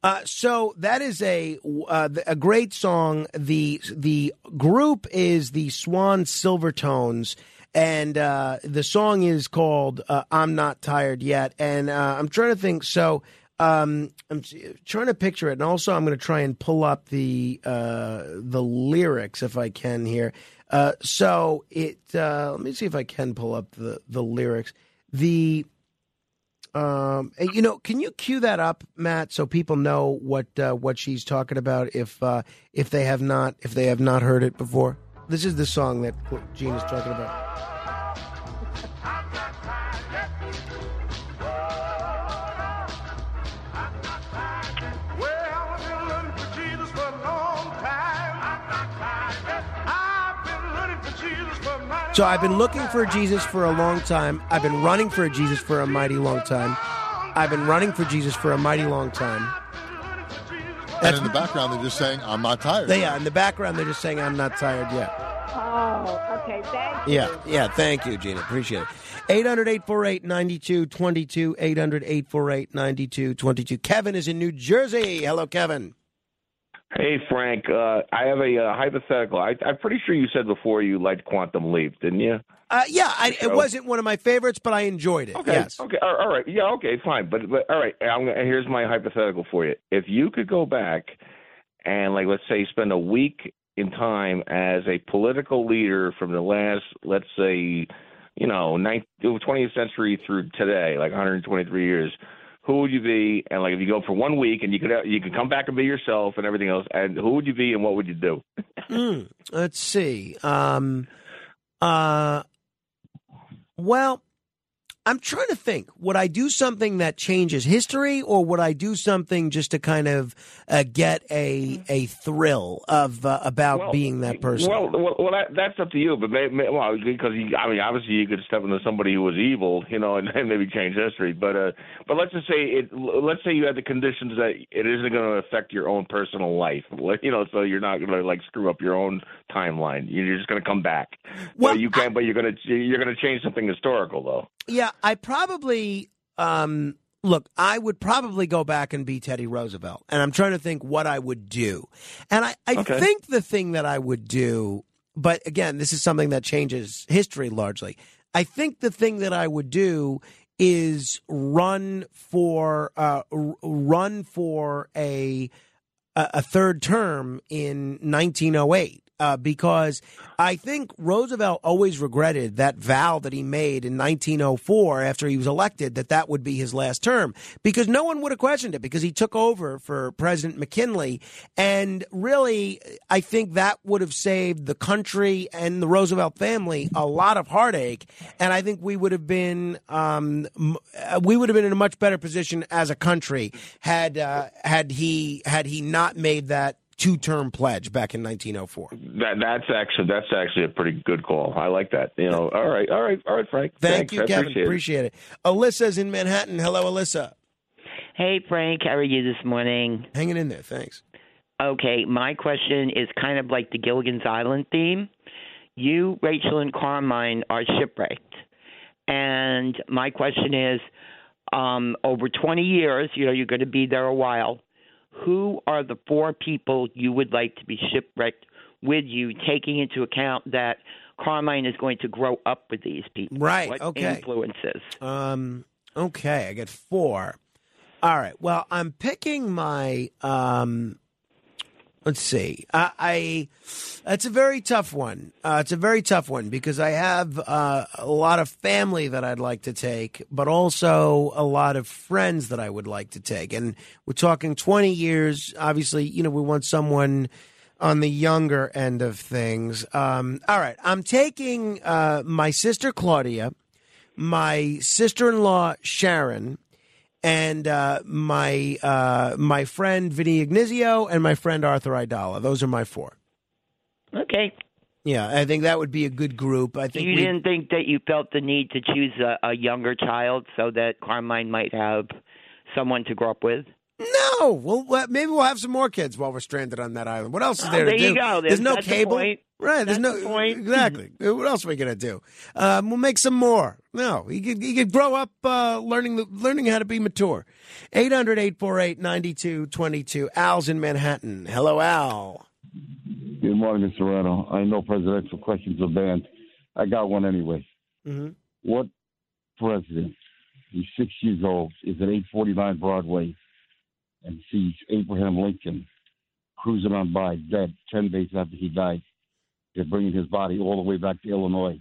Uh, so that is a uh, a great song. the The group is the Swan Silvertones, and uh, the song is called uh, "I'm Not Tired Yet." And uh, I'm trying to think. So um, I'm trying to picture it, and also I'm going to try and pull up the uh, the lyrics if I can here. Uh, so it. Uh, let me see if I can pull up the the lyrics. The um, you know, can you cue that up, Matt, so people know what uh, what she's talking about if uh, if they have not if they have not heard it before? This is the song that Gene is talking about. So I've been looking for Jesus for a long time. I've been running for Jesus for a mighty long time. I've been running for Jesus for a mighty long time. And in the background, they're just saying, I'm not tired. They, yeah, in the background, they're just saying, I'm not tired yet. Oh, okay. Thank you. Yeah, yeah. Thank you, Gina. Appreciate it. 800 848 9222. 800 848 9222. Kevin is in New Jersey. Hello, Kevin. Hey Frank, uh, I have a uh, hypothetical. I, I'm pretty sure you said before you liked Quantum Leap, didn't you? Uh, yeah, I, it wasn't one of my favorites, but I enjoyed it. Okay. Yes. Okay. All right. Yeah. Okay. Fine. But, but all right. Gonna- here's my hypothetical for you. If you could go back and, like, let's say, spend a week in time as a political leader from the last, let's say, you know, 19th, 20th century through today, like 123 years, who would you be? And like, if you go for one week and you could you could come back and be yourself and everything else, and who would you be and what would you do? Mm, let's see. Um, uh, well, I'm trying to think. Would I do something that changes history, or would I do something just to kind of uh, get a a thrill of uh, about Well, being that person? Well, well, well that, that's up to you. But may, may, well, because you, I mean, obviously you could step into somebody who was evil, you know, and, and maybe change history. But uh, but let's just say it. Let's say you had the conditions that it isn't going to affect your own personal life. You know, so you're not going to like screw up your own timeline. You're just going to come back. Well, you can, but you're going to you're going to change something historical though. Yeah, I probably um look, I would probably go back and be Teddy Roosevelt. And I'm trying to think what I would do. And I, I Okay. think the thing that I would do, but again, this is something that changes history largely. I think the thing that I would do is run for uh, r- run for a a a third term in 1908 uh, because I think Roosevelt always regretted that vow that he made in 1904 after he was elected that that would be his last term because no one would have questioned it because he took over for President McKinley. And really I think that would have saved the country and the Roosevelt family a lot of heartache. And I think we would have been um, uh, we would have been in a much better position as a country had uh, had he had he not made that two-term pledge back in 1904. That that's actually that's actually a pretty good call. I like that. You know. All right. All right. All right, Frank. Thank Thanks. you, I Kevin. Appreciate it. It. Alyssa's in Manhattan. Hello, Alyssa. Hey, Frank, how are you this morning? Hanging in there, thanks. Okay, my question is kind of like the Gilligan's Island theme. You, Rachel, and Carmine are shipwrecked. And my question is um, over 20 years, you know, you're going to be there a while. Who are the four people you would like to be shipwrecked with you, taking into account that Carmine is going to grow up with these people? Right, What okay. influences? Um, okay, I get four. All right. Well, I'm picking my. Um, let's see. I, I it's a very tough one. Uh, it's a very tough one because I have uh, a lot of family that I'd like to take, but also a lot of friends that I would like to take. And we're talking 20 years. Obviously, you know, we want someone on the younger end of things. Um, all right. I'm taking uh, my sister Claudia, my sister-in-law Sharon, and uh, my uh, my friend Vinny Ignizio and my friend Arthur Aidala. Those are my four. Okay. Yeah, I think that would be a good group. I think you we- didn't think that you felt the need to choose a, a younger child so that Carmine might have someone to grow up with? No, well, maybe we'll have some more kids while we're stranded on that island. What else is Oh, there to there do? you go. There's There's- no cable. the cable, point. right? There's no the point. exactly. what else are we gonna do? Um, we'll make some more. No, you could you could grow up uh, learning the, learning how to be mature. 800-848-9222. Al's in Manhattan. Hello, Al. Good morning, Mr. Serrano. I know presidential questions are banned. I got one anyway. Mm-hmm. What president, he's six years old, is at 849 Broadway and sees Abraham Lincoln cruising on by dead 10 days after he died? They're bringing his body all the way back to Illinois.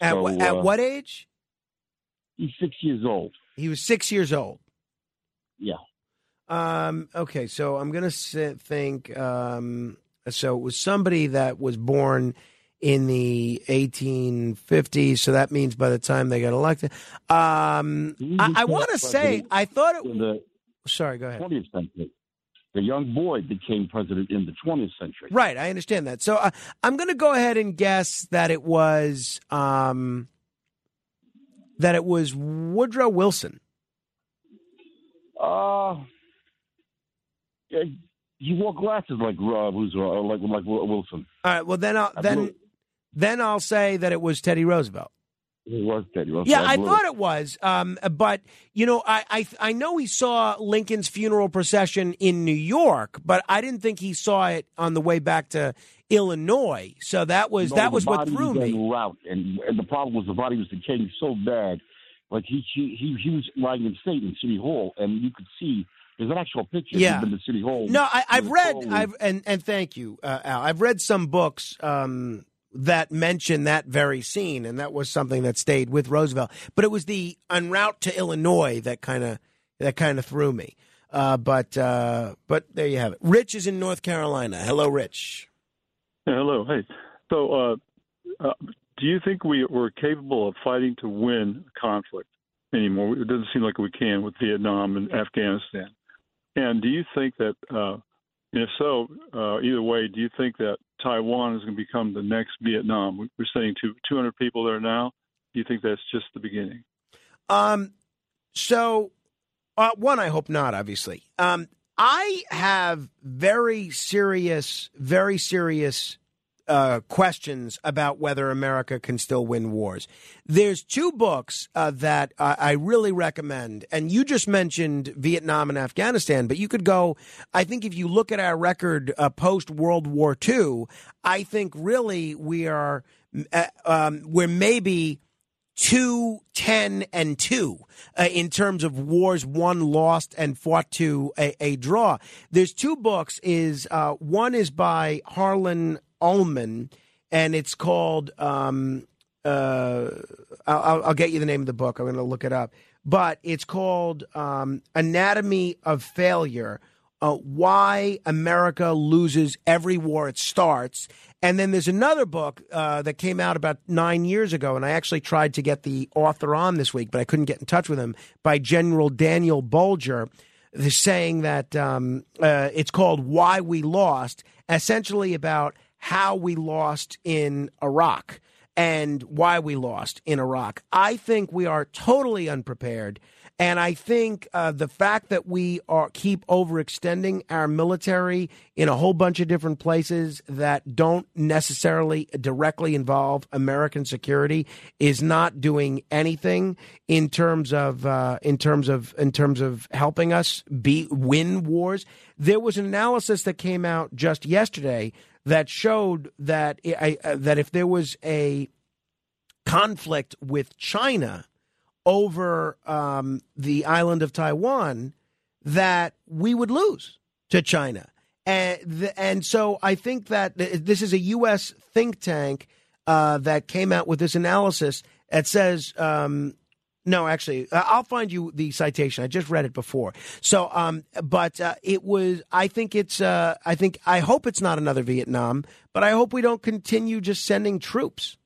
At, So, wh- at uh, what age? He's six years old. He was six years old. Yeah. Um, okay, so I'm gonna sit, think. Um, so it was somebody that was born in the 1850s. So that means by the time they got elected, um, I, I want to say I thought it. The Sorry, go ahead. 20th century. The young boy became president in the 20th century. Right, I understand that. So uh, I'm going to go ahead and guess that it was um, that it was Woodrow Wilson. Uh, yeah, he wore glasses like uh, who's uh, like like Wilson. All right. Well, then I'll, then then I'll say that it was Teddy Roosevelt. He was Teddy Roosevelt. Yeah, I thought it was. Um, but you know, I, I I know he saw Lincoln's funeral procession in New York, but I didn't think he saw it on the way back to Illinois. So that was No, that was what threw was me. route, and and the problem was the body was decaying so bad. Like he he he, he was lying in state in City Hall, and you could see there's an actual picture. Yeah. in City Hall. No, I, I've read. I've and and thank you, uh, Al. I've read some books um, that mentioned that very scene, and that was something that stayed with Roosevelt. But it was the en route to Illinois that kind of that kind of threw me. Uh, but uh, but there you have it. Rich is in North Carolina. Hello, Rich. Yeah, hello. Hey. So, uh, uh, do you think we, we're capable of fighting to win a conflict anymore? It doesn't seem like we can with Vietnam and Afghanistan. And do you think that, uh, and if so, uh, either way, do you think that Taiwan is going to become the next Vietnam? We- We're saying two, 200 people there now. Do you think that's just the beginning? Um, so, uh, one, I hope not, obviously. Um, I have very serious, very serious uh, questions about whether America can still win wars. There's two books uh, that I really recommend, and you just mentioned Vietnam and Afghanistan, but you could go. I think if you look at our record uh, post World War II, I think really we are uh, um, we're maybe two, ten, and two uh, in terms of wars won, lost, and fought to a, a draw. There's two books. Is uh, one is by Harlan Ullman, and it's called. Um, uh, I'll, I'll get you the name of the book. I'm going to look it up, but it's called um, Anatomy of Failure. Uh, why America loses every war it starts. And then there's another book uh, that came out about nine years ago, and I actually tried to get the author on this week, but I couldn't get in touch with him, by General Daniel They're saying that um, uh, it's called Why We Lost, essentially about how we lost in Iraq and why we lost in Iraq. I think we are totally unprepared. And I think uh, the fact that we are keep overextending our military in a whole bunch of different places that don't necessarily directly involve American security is not doing anything in terms of uh, in terms of in terms of helping us be win wars. There was an analysis that came out just yesterday that showed that I, uh, that if there was a conflict with China over um, the island of Taiwan, that we would lose to China. And, and so I think that th- this is a U.S. think tank uh, that came out with this analysis that says, um, no, actually, uh, I'll find you the citation. I just read it before. So, um, but uh, it was. I think it's. Uh, I think. I hope it's not another Vietnam, but I hope we don't continue just sending troops.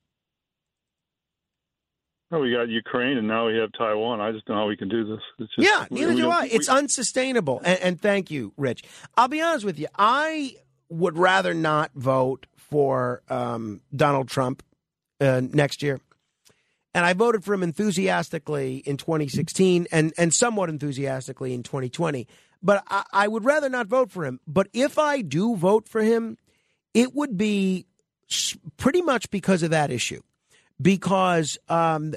Oh, we got Ukraine, and now we have Taiwan. I just don't know how we can do this. It's just, Yeah, neither we do I. It's unsustainable. And, and thank you, Rich. I'll be honest with you. I would rather not vote for um, Donald Trump uh, next year. And I voted for him enthusiastically in 2016 and, and somewhat enthusiastically in 2020. But I, I would rather not vote for him. But if I do vote for him, it would be pretty much because of that issue. Because um,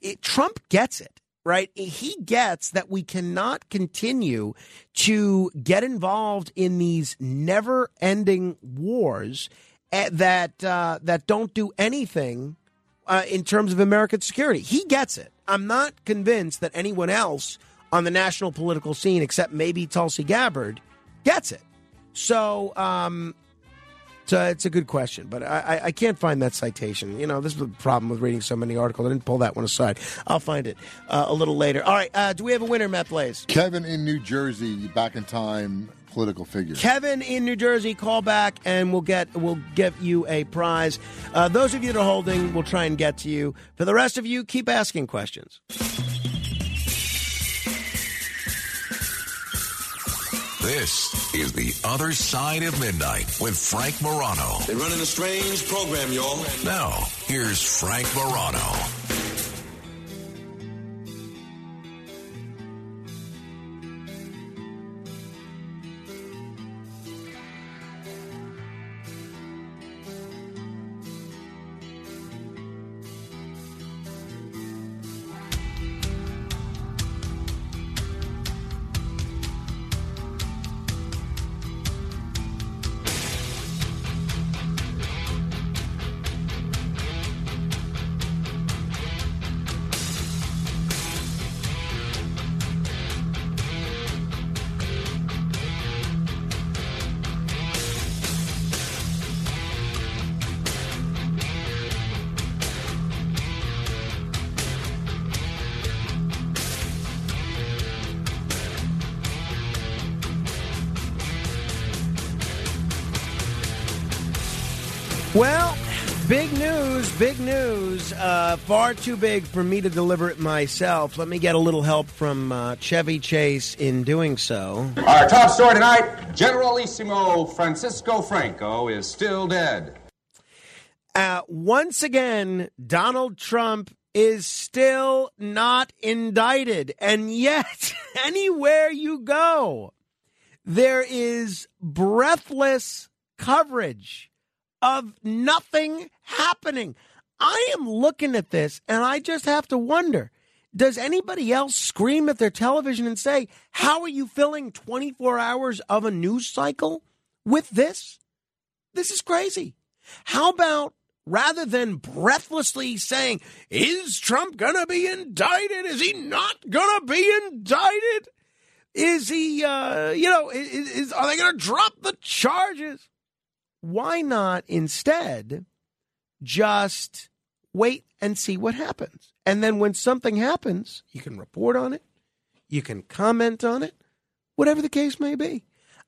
it, Trump gets it, right? He gets that we cannot continue to get involved in these never-ending wars eh, that uh, that don't do anything uh, in terms of American security. He gets it. I'm not convinced that anyone else on the national political scene, except maybe Tulsi Gabbard, gets it. So, um, so it's a good question, but I, I- can't find that citation. You know, this is the problem with reading so many articles. I didn't pull that one aside. I'll find it uh, a little later. All right, uh, do we have a winner, Matt Blaze? Kevin in New Jersey, back in time political figure. Kevin in New Jersey, call back and we'll get we'll give you a prize. Uh, those of you that are holding, we'll try and get to you. For the rest of you, keep asking questions. This is The Other Side of Midnight with Frank Morano. They're running a strange program, y'all. Now, here's Frank Morano. Uh, far too big for me to deliver it myself. Let me get a little help from uh, Chevy Chase in doing so. Our top story tonight Generalissimo Francisco Franco is still dead. Uh, once again, Donald Trump is still not indicted. And yet, anywhere you go, there is breathless coverage of nothing happening. I am looking at this and I just have to wonder does anybody else scream at their television and say, How are you filling 24 hours of a news cycle with this? This is crazy. How about rather than breathlessly saying, Is Trump going to be indicted? Is he not going to be indicted? Is he, uh, you know, is, is are they going to drop the charges? Why not instead just wait and see what happens? And then when something happens, you can report on it, you can comment on it, whatever the case may be.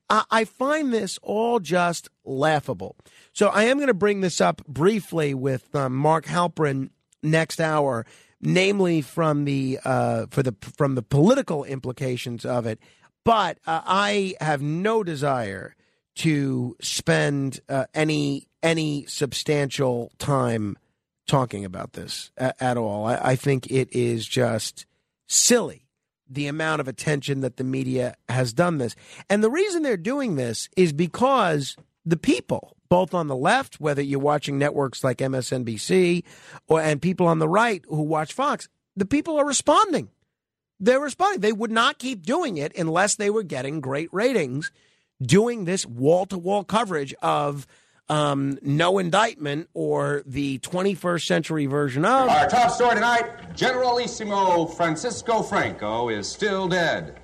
I, find this all just laughable. So I am going to bring this up briefly with um, Mark Halperin next hour, namely from the uh, for the from the political implications of it. But uh, I have no desire to spend uh, any any substantial time talking about this a- at all. I, I think it is just silly the amount of attention that the media has done this. And the reason they're doing this is because the people, both on the left, whether you're watching networks like MSNBC, or and people on the right who watch Fox, the people are responding. They're responding. They would not keep doing it unless they were getting great ratings, doing this wall to wall coverage of um, no indictment or the 21st century version of. Our top story tonight Generalissimo Francisco Franco is still dead.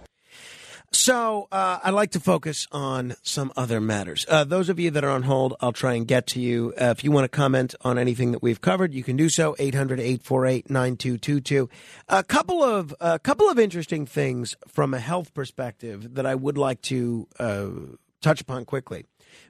So uh, I'd like to focus on some other matters. Uh, those of you that are on hold, I'll try and get to you. Uh, if you want to comment on anything that we've covered, you can do so. 800-848-9222. A couple of a couple of interesting things from a health perspective that I would like to uh, touch upon quickly.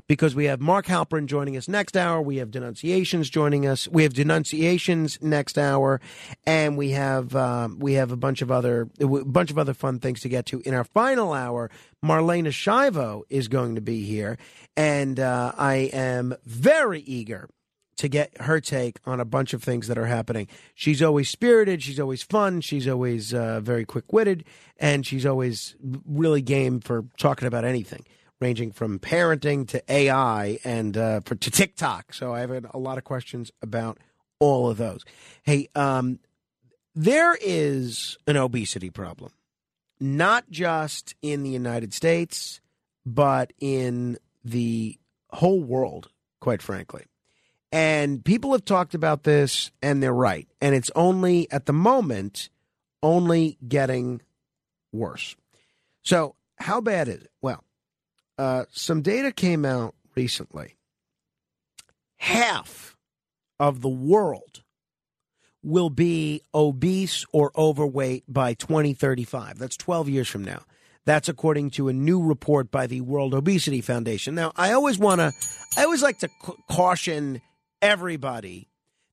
Because we have Mark Halperin joining us next hour, we have denunciations joining us, we have denunciations next hour, and we have um, we have a bunch of other a bunch of other fun things to get to in our final hour. Marlaina Schiavo is going to be here, and uh, I am very eager to get her take on a bunch of things that are happening. She's always spirited, she's always fun, she's always uh, very quick witted, and she's always really game for talking about anything, ranging from parenting to AI and uh, for, to TikTok. So I have a lot of questions about all of those. Hey, um, there is an obesity problem, not just in the United States, but in the whole world, quite frankly. And people have talked about this, and they're right. And it's only at the moment, only getting worse. So, how bad is it? Well, uh, some data came out recently. Half of the world will be obese or overweight by 2035. That's 12 years from now. That's according to a new report by the World Obesity Foundation. Now, I always want to, I always like to ca- caution everybody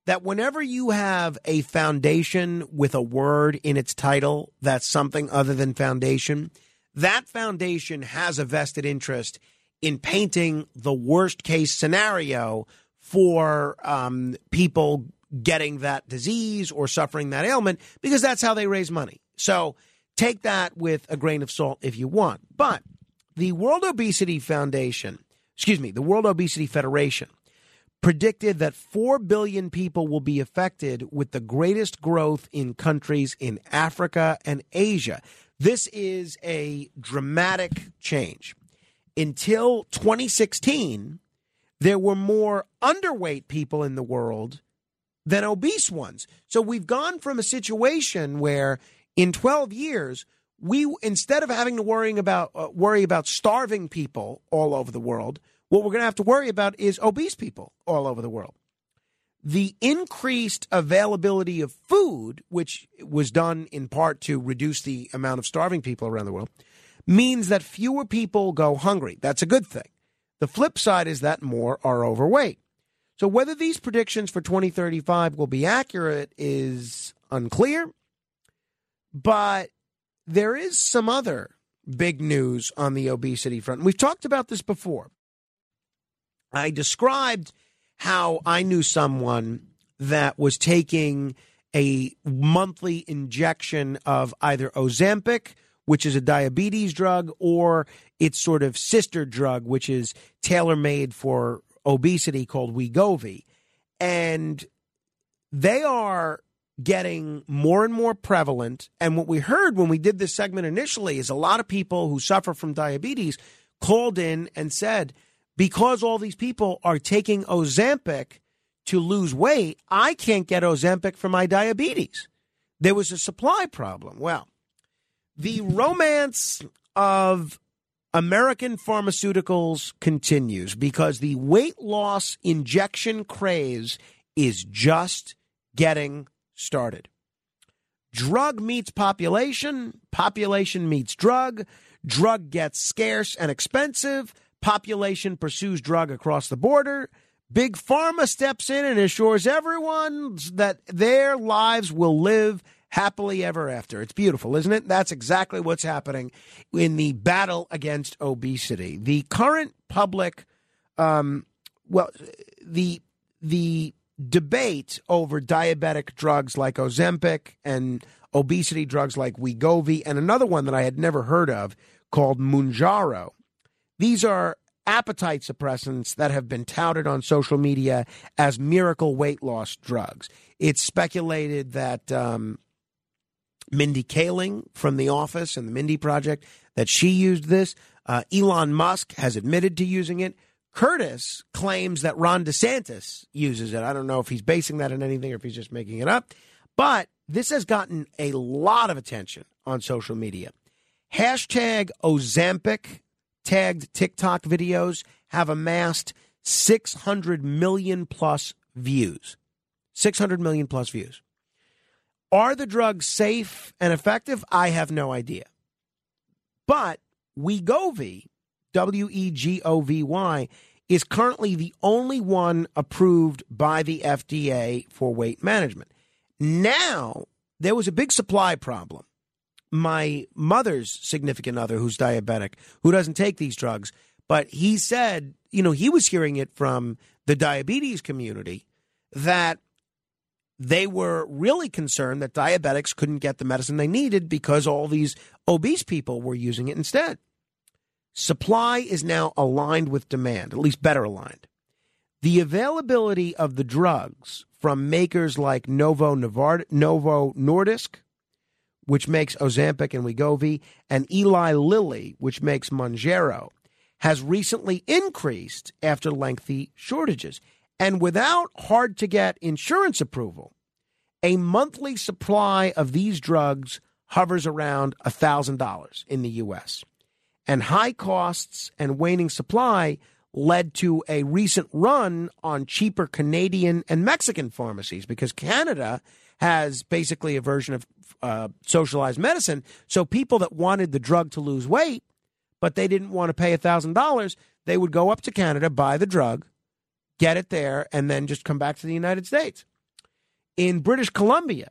that whenever you have a foundation with a word in its title that's something other than foundation, that foundation has a vested interest in painting the worst case scenario for um, people getting that disease or suffering that ailment because that's how they raise money. So take that with a grain of salt if you want. But the World Obesity Foundation, excuse me, the World Obesity Federation predicted that 4 billion people will be affected with the greatest growth in countries in Africa and Asia. This is a dramatic change. Until 2016, there were more underweight people in the world than obese ones. So we've gone from a situation where in 12 years, we instead of having to worrying about uh, worry about starving people all over the world, what we're going to have to worry about is obese people all over the world. The increased availability of food, which was done in part to reduce the amount of starving people around the world, means that fewer people go hungry. That's a good thing. The flip side is that more are overweight. So whether these predictions for 2035 will be accurate is unclear, but there is some other big news on the obesity front. We've talked about this before. I described how I knew someone that was taking a monthly injection of either Ozempic, which is a diabetes drug, or its sort of sister drug, which is tailor made for obesity called Wegovy. And they are getting more and more prevalent. And what we heard when we did this segment initially is a lot of people who suffer from diabetes called in and said, because all these people are taking Ozempic to lose weight, I can't get Ozempic for my diabetes. There was a supply problem. Well, the romance of American pharmaceuticals continues because the weight loss injection craze is just getting started. Drug meets population, population meets drug, drug gets scarce and expensive, population pursues drug across the border. Big Pharma steps in and assures everyone that their lives will live happily ever after. It's beautiful, isn't it? That's exactly what's happening in the battle against obesity. The current public, um, well, the the debate over diabetic drugs like Ozempic and obesity drugs like Wegovy and another one that I had never heard of called Mounjaro. These are appetite suppressants that have been touted on social media as miracle weight loss drugs. It's speculated that um, Mindy Kaling from The Office and the Mindy Project that she used this. Uh, Elon Musk has admitted to using it. Curtis claims that Ron DeSantis uses it. I don't know if he's basing that on anything or if he's just making it up. But this has gotten a lot of attention on social media. Hashtag Ozempic tagged TikTok videos have amassed 600 million plus views. 600 million plus views. Are the drugs safe and effective? I have no idea. But Wegovy, W E G O V Y, is currently the only one approved by the FDA for weight management. Now, there was a big supply problem. My mother's significant other, who's diabetic, who doesn't take these drugs, but he said, you know, he was hearing it from the diabetes community that they were really concerned that diabetics couldn't get the medicine they needed because all these obese people were using it instead. Supply is now aligned with demand, at least better aligned. The availability of the drugs from makers like Novo, Novo Nordisk, which makes Ozempic and Wegovy, and Eli Lilly, which makes Mounjaro, has recently increased after lengthy shortages. And without hard to get insurance approval, a monthly supply of these drugs hovers around $1,000 in the U.S. And high costs and waning supply led to a recent run on cheaper Canadian and Mexican pharmacies because Canada has basically a version of uh, socialized medicine. So people that wanted the drug to lose weight, but they didn't want to pay $1,000, they would go up to Canada, buy the drug, get it there, and then just come back to the United States. In British Columbia,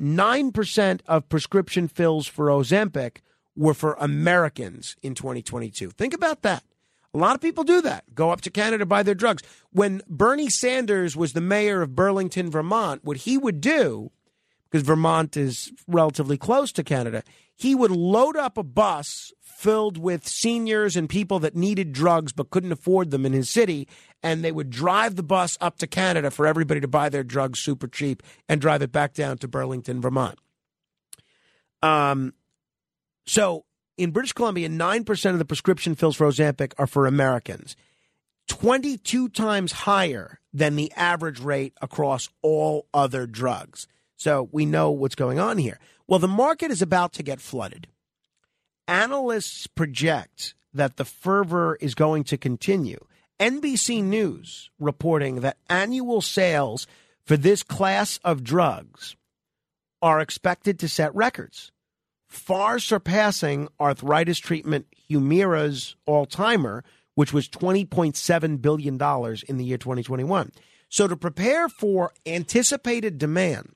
9% of prescription fills for Ozempic were for Americans in 2022. Think about that. A lot of people do that. Go up to Canada, buy their drugs. When Bernie Sanders was the mayor of Burlington, Vermont, what he would do, because Vermont is relatively close to Canada, he would load up a bus filled with seniors and people that needed drugs but couldn't afford them in his city. And they would drive the bus up to Canada for everybody to buy their drugs super cheap and drive it back down to Burlington, Vermont. Um, so in British Columbia, 9% of the prescription fills for Ozempic are for Americans, 22 times higher than the average rate across all other drugs. So we know what's going on here. Well, the market is about to get flooded. Analysts project that the fervor is going to continue. NBC News reporting that annual sales for this class of drugs are expected to set records far surpassing arthritis treatment Humira's all timer, which was $20.7 billion in the year 2021. So, to prepare for anticipated demand,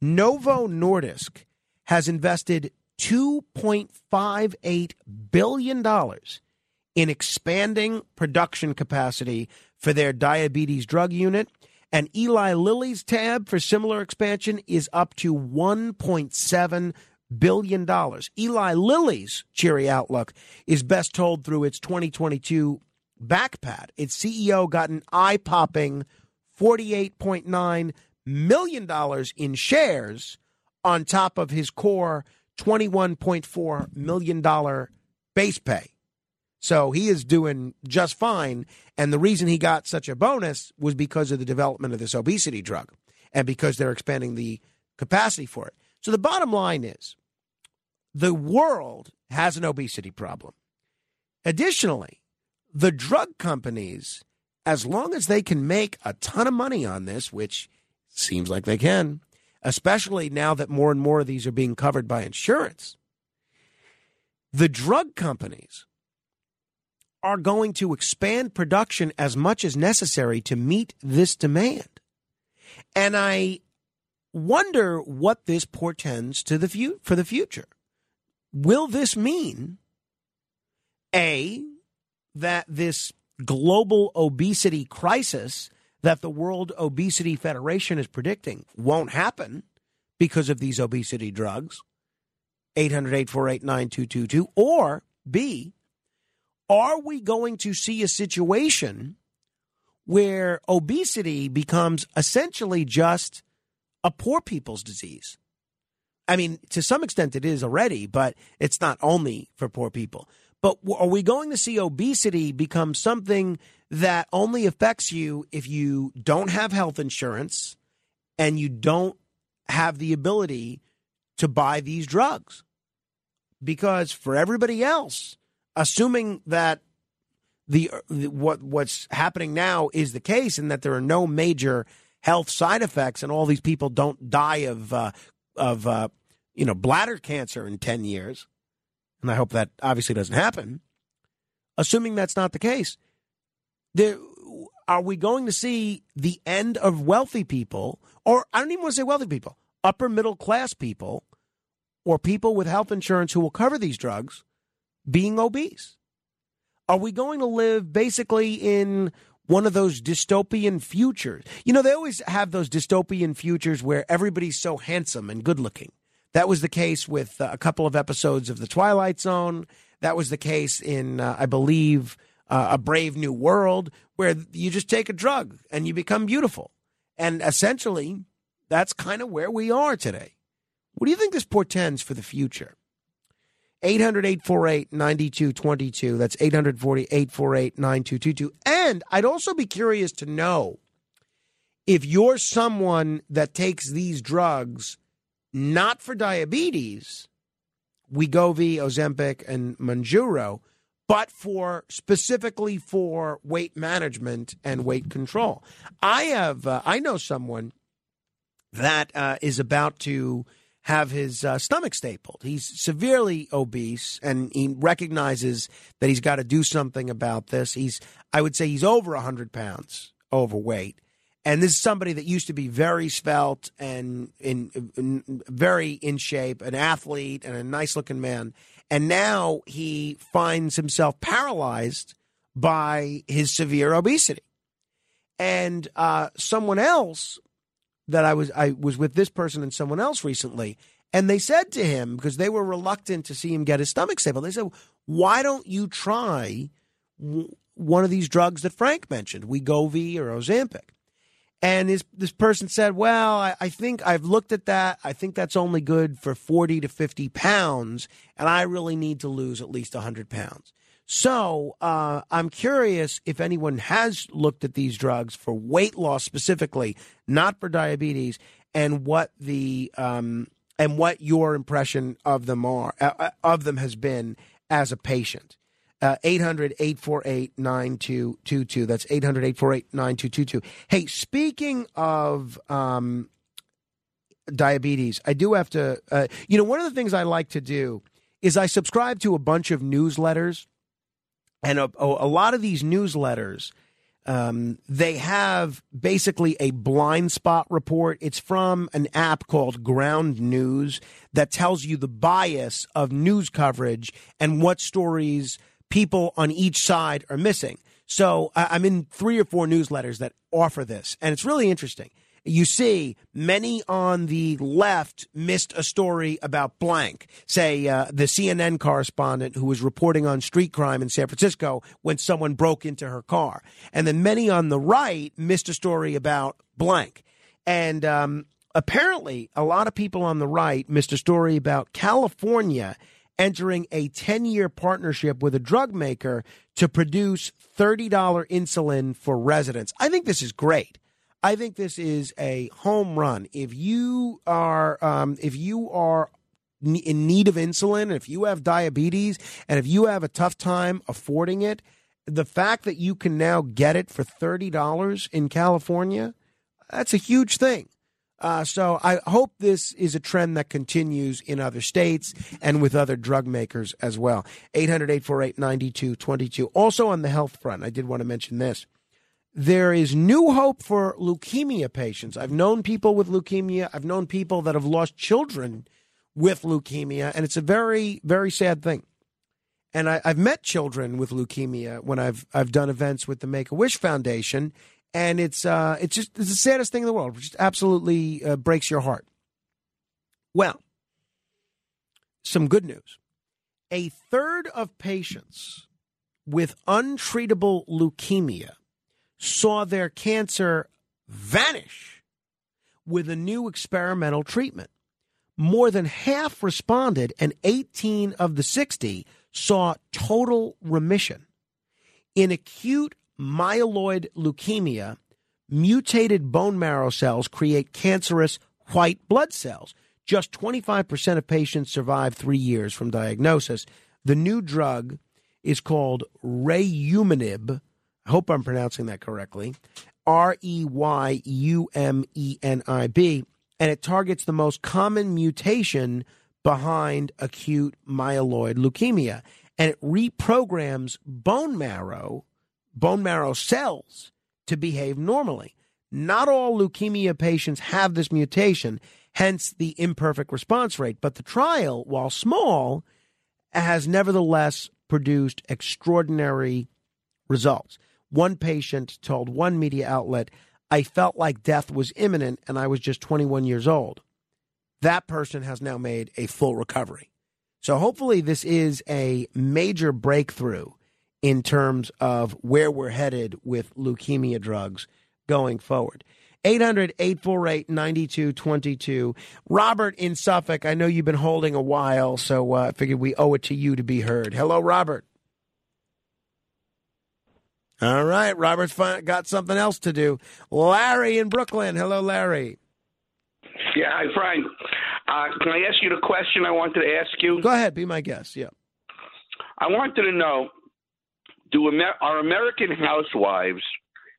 Novo Nordisk has invested $2.58 billion in expanding production capacity for their diabetes drug unit. And Eli Lilly's tab for similar expansion is up to $1.7 billion. dollars. Eli Lilly's cheery outlook is best told through its 2022 backpad. Its CEO got an eye popping $48.9 million in shares on top of his core $21.4 million base pay. So he is doing just fine. And the reason he got such a bonus was because of the development of this obesity drug and because they're expanding the capacity for it. So the bottom line is the world has an obesity problem. Additionally, the drug companies, as long as they can make a ton of money on this, which seems like they can, especially now that more and more of these are being covered by insurance, the drug companies are going to expand production as much as necessary to meet this demand. And I wonder what this portends to the fu- for the future. Will this mean a that this global obesity crisis that the World Obesity Federation is predicting won't happen because of these obesity drugs? 800 848 9222 or B are we going to see a situation where obesity becomes essentially just a poor people's disease? I mean, to some extent it is already, but it's not only for poor people. But are we going to see obesity become something that only affects you if you don't have health insurance and you don't have the ability to buy these drugs? Because for everybody else, assuming that the, what what's happening now is the case and that there are no major health side effects and all these people don't die of uh, of uh, you know bladder cancer in 10 years and I hope that obviously doesn't happen assuming that's not the case there are we going to see the end of wealthy people or I don't even want to say wealthy people upper middle class people or people with health insurance who will cover these drugs being obese? Are we going to live basically in one of those dystopian futures? You know, they always have those dystopian futures where everybody's so handsome and good looking. That was the case with uh, a couple of episodes of The Twilight Zone. That was the case in, uh, I believe, uh, A Brave New World, where you just take a drug and you become beautiful. And essentially, that's kind of where we are today. What do you think this portends for the future? 800 848 9222. That's 840 848 9222. And I'd also be curious to know if you're someone that takes these drugs not for diabetes, Wegovy, Ozempic, and Mounjaro, but for specifically for weight management and weight control. I have, uh, I know someone that uh, is about to have his uh, stomach stapled. He's severely obese and he recognizes that he's got to do something about this. He's, I would say, he's over 100 pounds overweight. And this is somebody that used to be very svelte and in, in very in shape, an athlete and a nice looking man. And now he finds himself paralyzed by his severe obesity. And uh, someone else that I was I was with this person and someone else recently, and they said to him because they were reluctant to see him get his stomach stapled. They said, "Why don't you try w- one of these drugs that Frank mentioned, Wegovy or Ozempic?" And this this person said, "Well, I, I think I've looked at that. I think that's only good for forty to fifty pounds, and I really need to lose at least hundred pounds." So uh, I'm curious if anyone has looked at these drugs for weight loss specifically, not for diabetes, and what the um, and what your impression of them are uh, of them has been as a patient. Uh, 800 848 9222. That's 800 848 9222. Hey, speaking of um, diabetes, I do have to, uh, you know, one of the things I like to do is I subscribe to a bunch of newsletters and a, a lot of these newsletters um, they have basically a blind spot report. It's from an app called Ground News that tells you the bias of news coverage and what stories people on each side are missing. So I'm in three or four newsletters that offer this, and it's really interesting. You see, many on the left missed a story about blank. Say, uh, the CNN correspondent who was reporting on street crime in San Francisco when someone broke into her car. And then many on the right missed a story about blank. And um, apparently, a lot of people on the right missed a story about California entering a 10 year partnership with a drug maker to produce $30 insulin for residents. I think this is great. I think this is a home run. If you are, um, if you are in need of insulin, if you have diabetes, and if you have a tough time affording it, the fact that you can now get it for thirty dollars in California, that's a huge thing. Uh, so I hope this is a trend that continues in other states and with other drug makers as well. 800-848-9222. Also on the health front, I did want to mention this. There is new hope for leukemia patients. I've known people with leukemia. I've known people that have lost children with leukemia, and it's a very, very sad thing. And I, I've met children with leukemia when I've I've done events with the Make a Wish Foundation, and it's uh it's just it's the saddest thing in the world. It just absolutely uh, breaks your heart. Well, some good news: a third of patients with untreatable leukemia saw their cancer vanish with a new experimental treatment. More than half responded, and 18 of the 60 saw total remission. In acute myeloid leukemia, mutated bone marrow cells create cancerous white blood cells. Just 25% of patients survive three years from diagnosis. The new drug is called revumenib. I hope I'm pronouncing that correctly. R E Y U M E N I B. And it targets the most common mutation behind acute myeloid leukemia. And it reprograms bone marrow, bone marrow cells to behave normally. Not all leukemia patients have this mutation, hence the imperfect response rate. But the trial, while small, has nevertheless produced extraordinary results. One patient told one media outlet, I felt like death was imminent and I was just 21 years old. That person has now made a full recovery. So hopefully, this is a major breakthrough in terms of where we're headed with leukemia drugs going forward. 800 848 9222. Robert in Suffolk, I know you've been holding a while, so uh, I figured we owe it to you to be heard. Hello, Robert. All right, Robert's got something else to do. Larry in Brooklyn. Hello, Larry. Yeah, hi, Frank. Uh, can I ask you the question I wanted to ask you? Go ahead, be my guest. Yeah. I wanted to know: Do Amer- are American housewives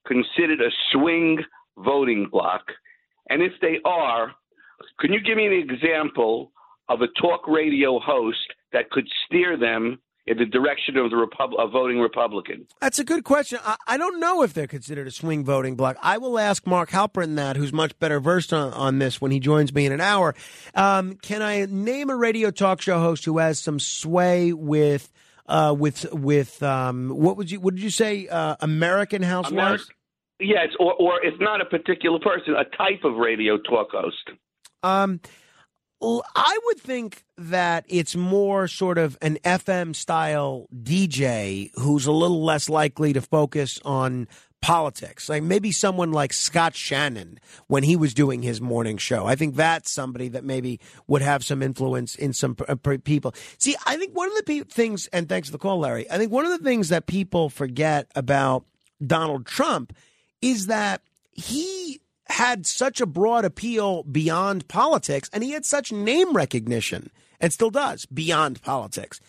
considered a swing voting bloc? And if they are, can you give me an example of a talk radio host that could steer them in the direction of the Repub- a voting Republican? That's a good question. I, I don't know if they're considered a swing voting bloc. I will ask Mark Halperin that, who's much better versed on, on this when he joins me in an hour. Um, can I name a radio talk show host who has some sway with uh, with with um, what would you what did you say? Uh, American housewives. Yes, or, or if not a particular person, a type of radio talk host. Um, I would think that it's more sort of an FM style DJ who's a little less likely to focus on politics. Like maybe someone like Scott Shannon when he was doing his morning show. I think that's somebody that maybe would have some influence in some p- uh, people. See, I think one of the pe- things, and thanks for the call, Larry, I think one of the things that people forget about Donald Trump is that he had such a broad appeal beyond politics and he had such name recognition and still does beyond politics.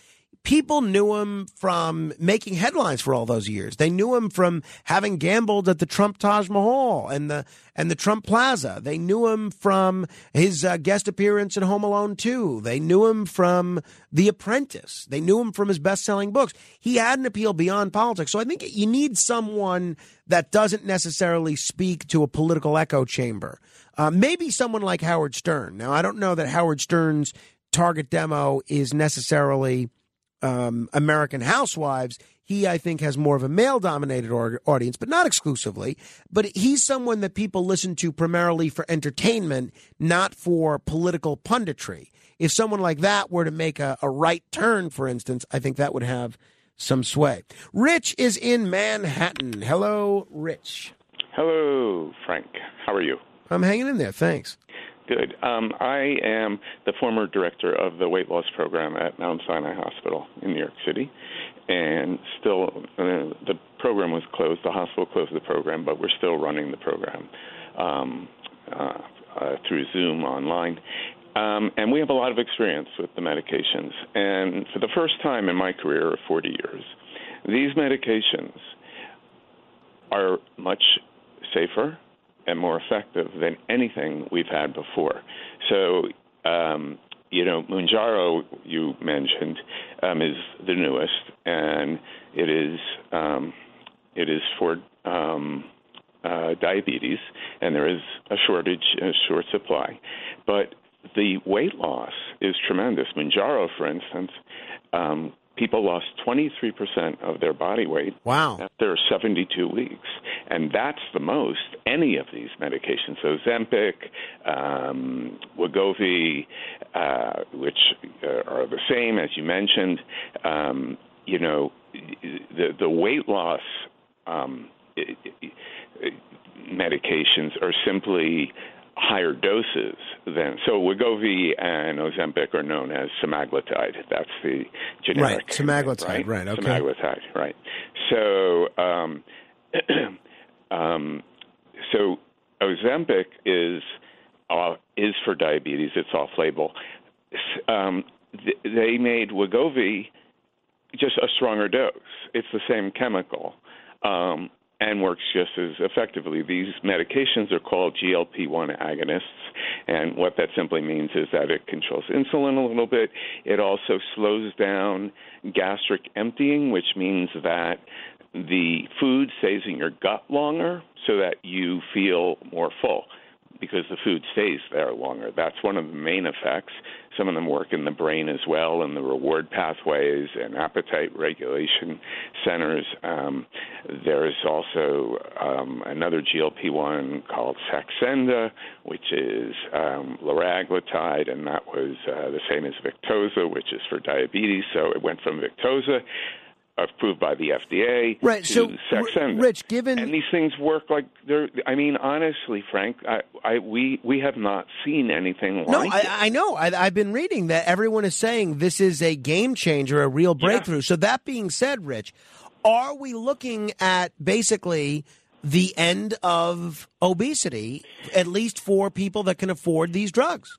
People knew him from making headlines for all those years. They knew him from having gambled at the Trump Taj Mahal and the and the Trump Plaza. They knew him from his uh, guest appearance in Home Alone 2. They knew him from The Apprentice. They knew him from his best-selling books. He had an appeal beyond politics. So I think you need someone that doesn't necessarily speak to a political echo chamber. Uh, maybe someone like Howard Stern. Now, I don't know that Howard Stern's target demo is necessarily um, American Housewives. He, I think, has more of a male dominated audience, but not exclusively. But he's someone that people listen to primarily for entertainment, not for political punditry. If someone like that were to make a, a right turn, for instance, I think that would have some sway. Rich is in Manhattan. Hello, Rich. Hello, Frank. How are you? I'm hanging in there. Thanks. Good. Um, I am the former director of the weight loss program at Mount Sinai Hospital in New York City, and still uh, the program was closed. The hospital closed the program, but we're still running the program um, uh, uh, through Zoom online. Um, and we have a lot of experience with the medications. And for the first time in my career of 40 years, these medications are much safer and more effective than anything we've had before. So, um, you know, Mounjaro, you mentioned, um, is the newest, and it is um, it is for um, uh, diabetes, and there is a shortage, a short supply, but the weight loss is tremendous. Mounjaro, for instance, um, people lost 23% of their body weight wow. after 72 weeks. And that's the most any of these medications. So Zempic, um, Wegovy, uh, which uh, are the same as you mentioned, um, you know, the, the weight loss um, medications are simply higher doses than so Wegovy and Ozempic are known as semaglutide. That's the generic. Right, semaglutide. Right, okay. Semaglutide. Right. So, um, um, so Ozempic is uh, is for diabetes. It's off label. Um, th- they made Wegovy just a stronger dose. It's the same chemical. Um, and works just as effectively. These medications are called GLP 1 agonists, and what that simply means is that it controls insulin a little bit. It also slows down gastric emptying, which means that the food stays in your gut longer so that you feel more full because the food stays there longer. That's one of the main effects. Some of them work in the brain as well, in the reward pathways and appetite regulation centers. Um, there's also um, another GLP 1 called Saxenda, which is um, liraglutide, and that was uh, the same as Victoza, which is for diabetes. So it went from Victoza approved by the FDA. Right. To So. Rich, given and these things work like they're. I mean, honestly, Frank, I, I we we have not seen anything like No. I, I know. I, I've been reading that everyone is saying this is a game changer, a real breakthrough. So that being said, Rich, are we looking at basically the end of obesity, at least for people that can afford these drugs?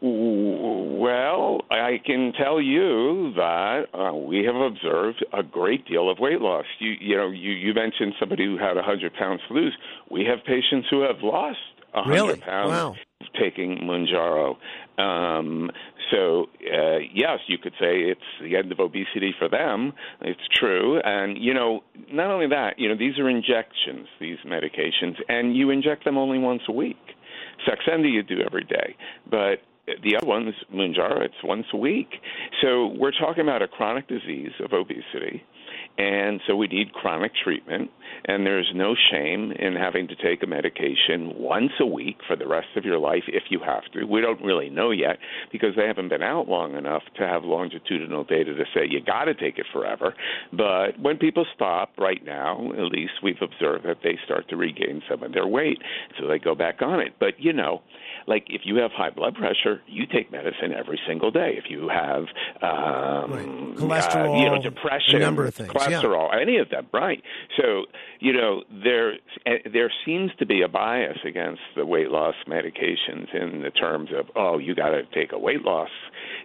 Well, I can tell you that uh, we have observed a great deal of weight loss. You, you know, you, you mentioned somebody who had a hundred pounds to lose. We have patients who have lost a hundred Really? pounds Wow. taking Mounjaro. Um, so uh, yes, you could say it's the end of obesity for them. It's true, and you know, not only that, you know, these are injections, these medications, and you inject them only once a week. Saxenda you do every day, but the other ones, Mounjaro, it's once a week. So we're talking about a chronic disease of obesity. And so we need chronic treatment, and there's no shame in having to take a medication once a week for the rest of your life if you have to. We don't really know yet because they haven't been out long enough to have longitudinal data to say you got to take it forever. But when people stop right now, at least we've observed that they start to regain some of their weight, so they go back on it. But you know, like if you have high blood pressure, you take medicine every single day. If you have um, uh, Cholesterol, you know, depression, a number of things. yeah. cholesterol, any of them, right? So you know there eh, there seems to be a bias against the weight loss medications in the terms of oh you got to take a weight loss,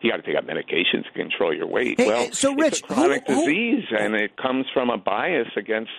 you got to take a medication to control your weight. Hey, well, hey, so, it's a chronic who- who- disease, and it comes from a bias against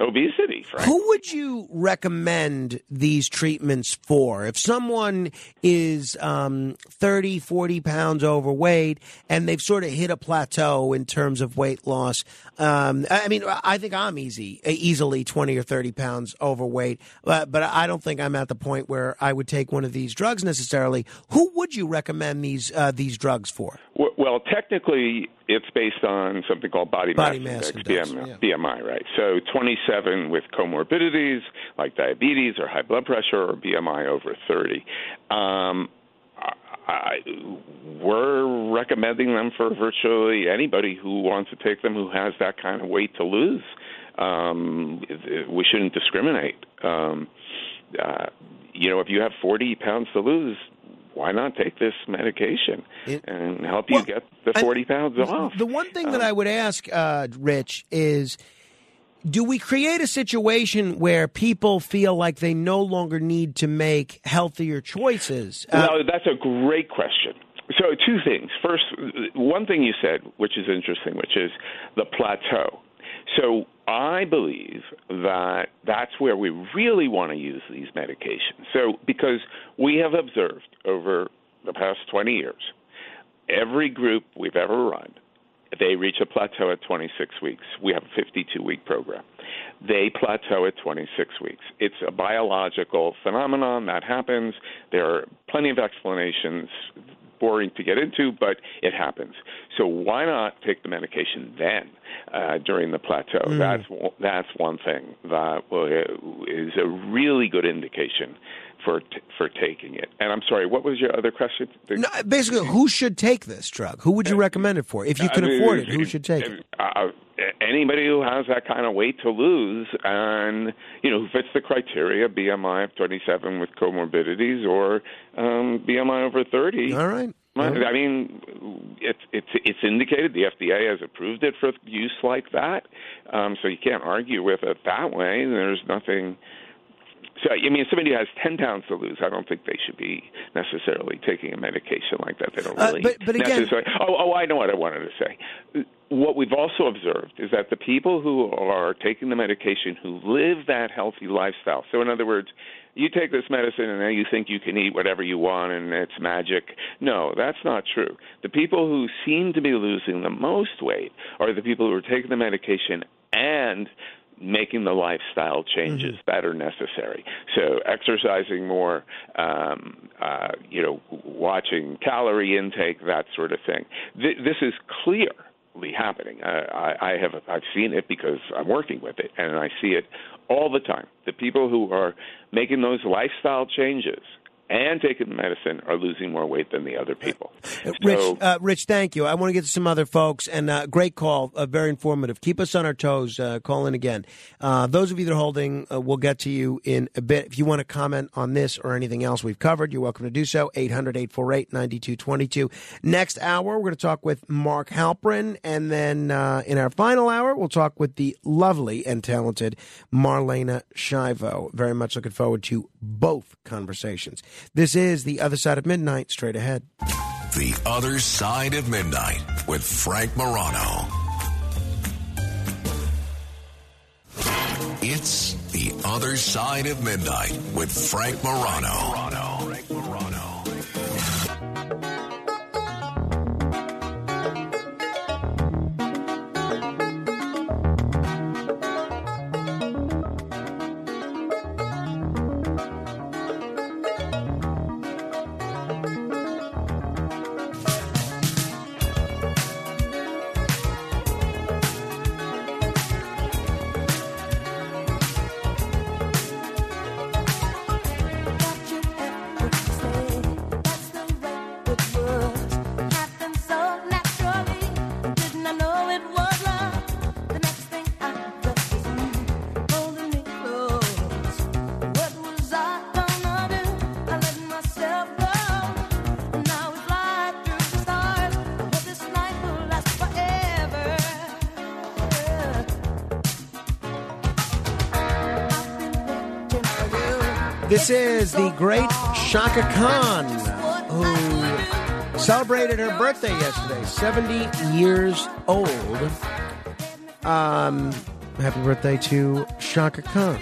obesity. Frank. Who would you recommend these treatments for? If someone is um, 30, 40 pounds overweight and they've sort of hit a plateau in terms of weight loss, um, I I mean, I think I'm easy, easily 20 or 30 pounds overweight, but, but I don't think I'm at the point where I would take one of these drugs necessarily. Who would you recommend these uh, these drugs for? Well, technically, it's based on something called body, Body mass, mass index, index, BMI, BMI, right? So 27 with comorbidities like diabetes or high blood pressure or BMI over 30. Um, I, I, we're recommending them for virtually anybody who wants to take them who has that kind of weight to lose. Um, we shouldn't discriminate. Um, uh, you know, if you have 40 pounds to lose, why not take this medication and help you get the 40 pounds off? The one thing that I would ask, uh, Rich, is do we create a situation where people feel like they no longer need to make healthier choices? Uh, well, that's a great question. So, two things. First, one thing you said, which is interesting, which is the plateau. So, I believe that that's where we really want to use these medications. So, because we have observed over the past 20 years, every group we've ever run, they reach a plateau at 26 weeks. We have a 52 week program. They plateau at 26 weeks. It's a biological phenomenon that happens. There are plenty of explanations, boring to get into, but it happens. So why not take the medication then uh, during the plateau? Mm. That's that's one thing that will, is a really good indication for t- for taking it. And I'm sorry, what was your other question? no, basically, who should take this drug? Who would you recommend it for? If you I can mean, afford it, who should take it? uh, anybody who has that kind of weight to lose and you know who fits the criteria BMI of 27 with comorbidities or um, BMI over 30 all right I mean, it's it's it's indicated. The FDA has approved it for use like that, um, so you can't argue with it that way. There's nothing. So I mean, somebody has ten pounds to lose, I don't think they should be necessarily taking a medication like that. They don't really. Uh, really. but- but again- necessarily, oh, oh, I know what I wanted to say. What we've also observed is that the people who are taking the medication who live that healthy lifestyle. So, in other words, you take this medicine and now you think you can eat whatever you want and it's magic. No, that's not true. The people who seem to be losing the most weight are the people who are taking the medication and making the lifestyle changes that are necessary. So exercising more, um, uh, you know, watching calorie intake, that sort of thing. Th- this is clearly happening. I, I have I've seen it because I'm working with it, and I see it all the time. The people who are making those lifestyle changes and taking medicine are losing more weight than the other people. Rich, So- uh, Rich, thank you. I want to get to some other folks, and uh, great call, uh, very informative. Keep us on our toes. Uh, call in again. Uh, those of you that are holding, uh, we'll get to you in a bit. If you want to comment on this or anything else we've covered, you're welcome to do so. 800 848 9222. Next hour, we're going to talk with Mark Halperin, and then uh, in our final hour, we'll talk with the lovely and talented Marlaina Schiavo. Very much looking forward to both conversations. This is The Other Side of Midnight, straight ahead. The Other Side of Midnight with Frank Morano. It's The Other Side of Midnight with Frank Morano. Got you is the great Chaka Khan, who celebrated her birthday yesterday, 70 years old. Um, happy birthday to Chaka Khan.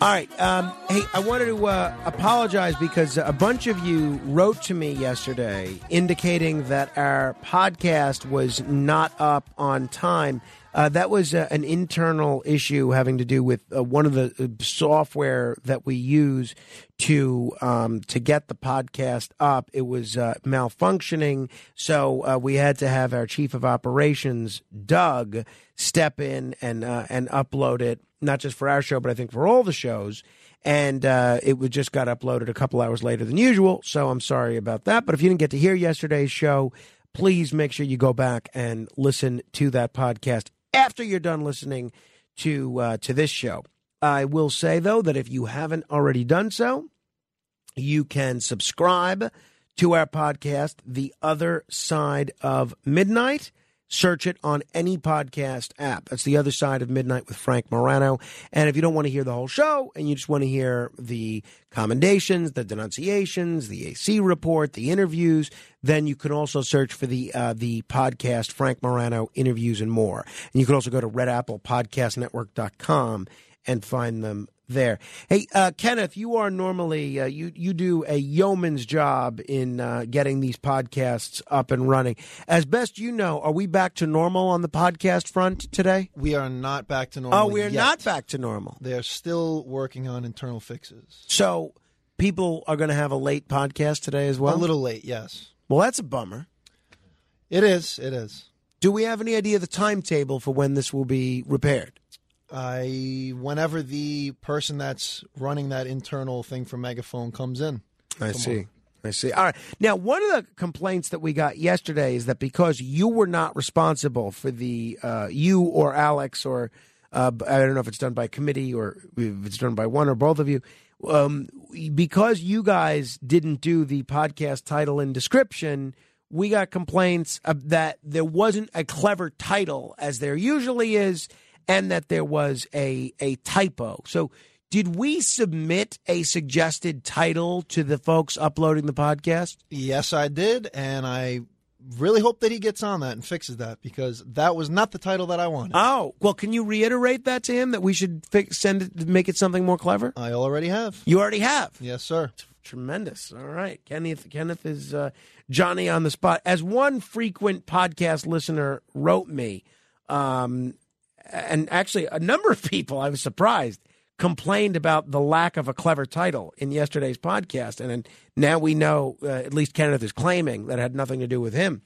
All right. Um, hey, I wanted to uh, apologize because a bunch of you wrote to me yesterday indicating that our podcast was not up on time. Uh, that was uh, an internal issue having to do with uh, one of the uh, software that we use to um, to get the podcast up. It was uh, malfunctioning, so uh, we had to have our chief of operations, Doug, step in and and upload it, not just for our show, but I think for all the shows. And uh, it was just got uploaded a couple hours later than usual, so I'm sorry about that. But if you didn't get to hear yesterday's show, please make sure you go back and listen to that podcast after you're done listening to uh, to this show. I will say though that if you haven't already done so, you can subscribe to our podcast, The Other Side of Midnight. Search it on any podcast app. That's The Other Side of Midnight with Frank Morano. And if you don't want to hear the whole show and you just want to hear the commendations, the denunciations, the AC report, the interviews, then you can also search for the uh, the podcast Frank Morano interviews and more. And you can also go to redapplepodcastnetwork.com and find them there. Hey, uh, Kenneth, you are normally uh, you you do a yeoman's job in uh, getting these podcasts up and running. As best you know, are we back to normal on the podcast front today? We are not back to normal. Oh, we are yet. not back to normal. They are still working on internal fixes. So people are going to have a late podcast today as well. A little late, yes. Well, that's a bummer. It is. It is. Do we have any idea of the timetable for when this will be repaired? I whenever the person that's running that internal thing for Megaphone comes in. I see. I see. All right. Now, one of the complaints that we got yesterday is that because you were not responsible for the uh, you or Alex or uh, I don't know if it's done by committee or if it's done by one or both of you, um, because you guys didn't do the podcast title and description. We got complaints that there wasn't a clever title as there usually is, and that there was a a typo. So did we submit a suggested title to the folks uploading the podcast? Yes, I did, and I really hope that he gets on that and fixes that because that was not the title that I wanted. Oh, well, can you reiterate that to him that we should fix, send it, make it something more clever? I already have. You already have. Yes, sir. Tremendous. All right, Kenneth. Kenneth is uh, Johnny on the spot. As one frequent podcast listener wrote me, um, and actually a number of people, I was surprised, complained about the lack of a clever title in yesterday's podcast, and now we know, uh, at least Kenneth is claiming that it had nothing to do with him.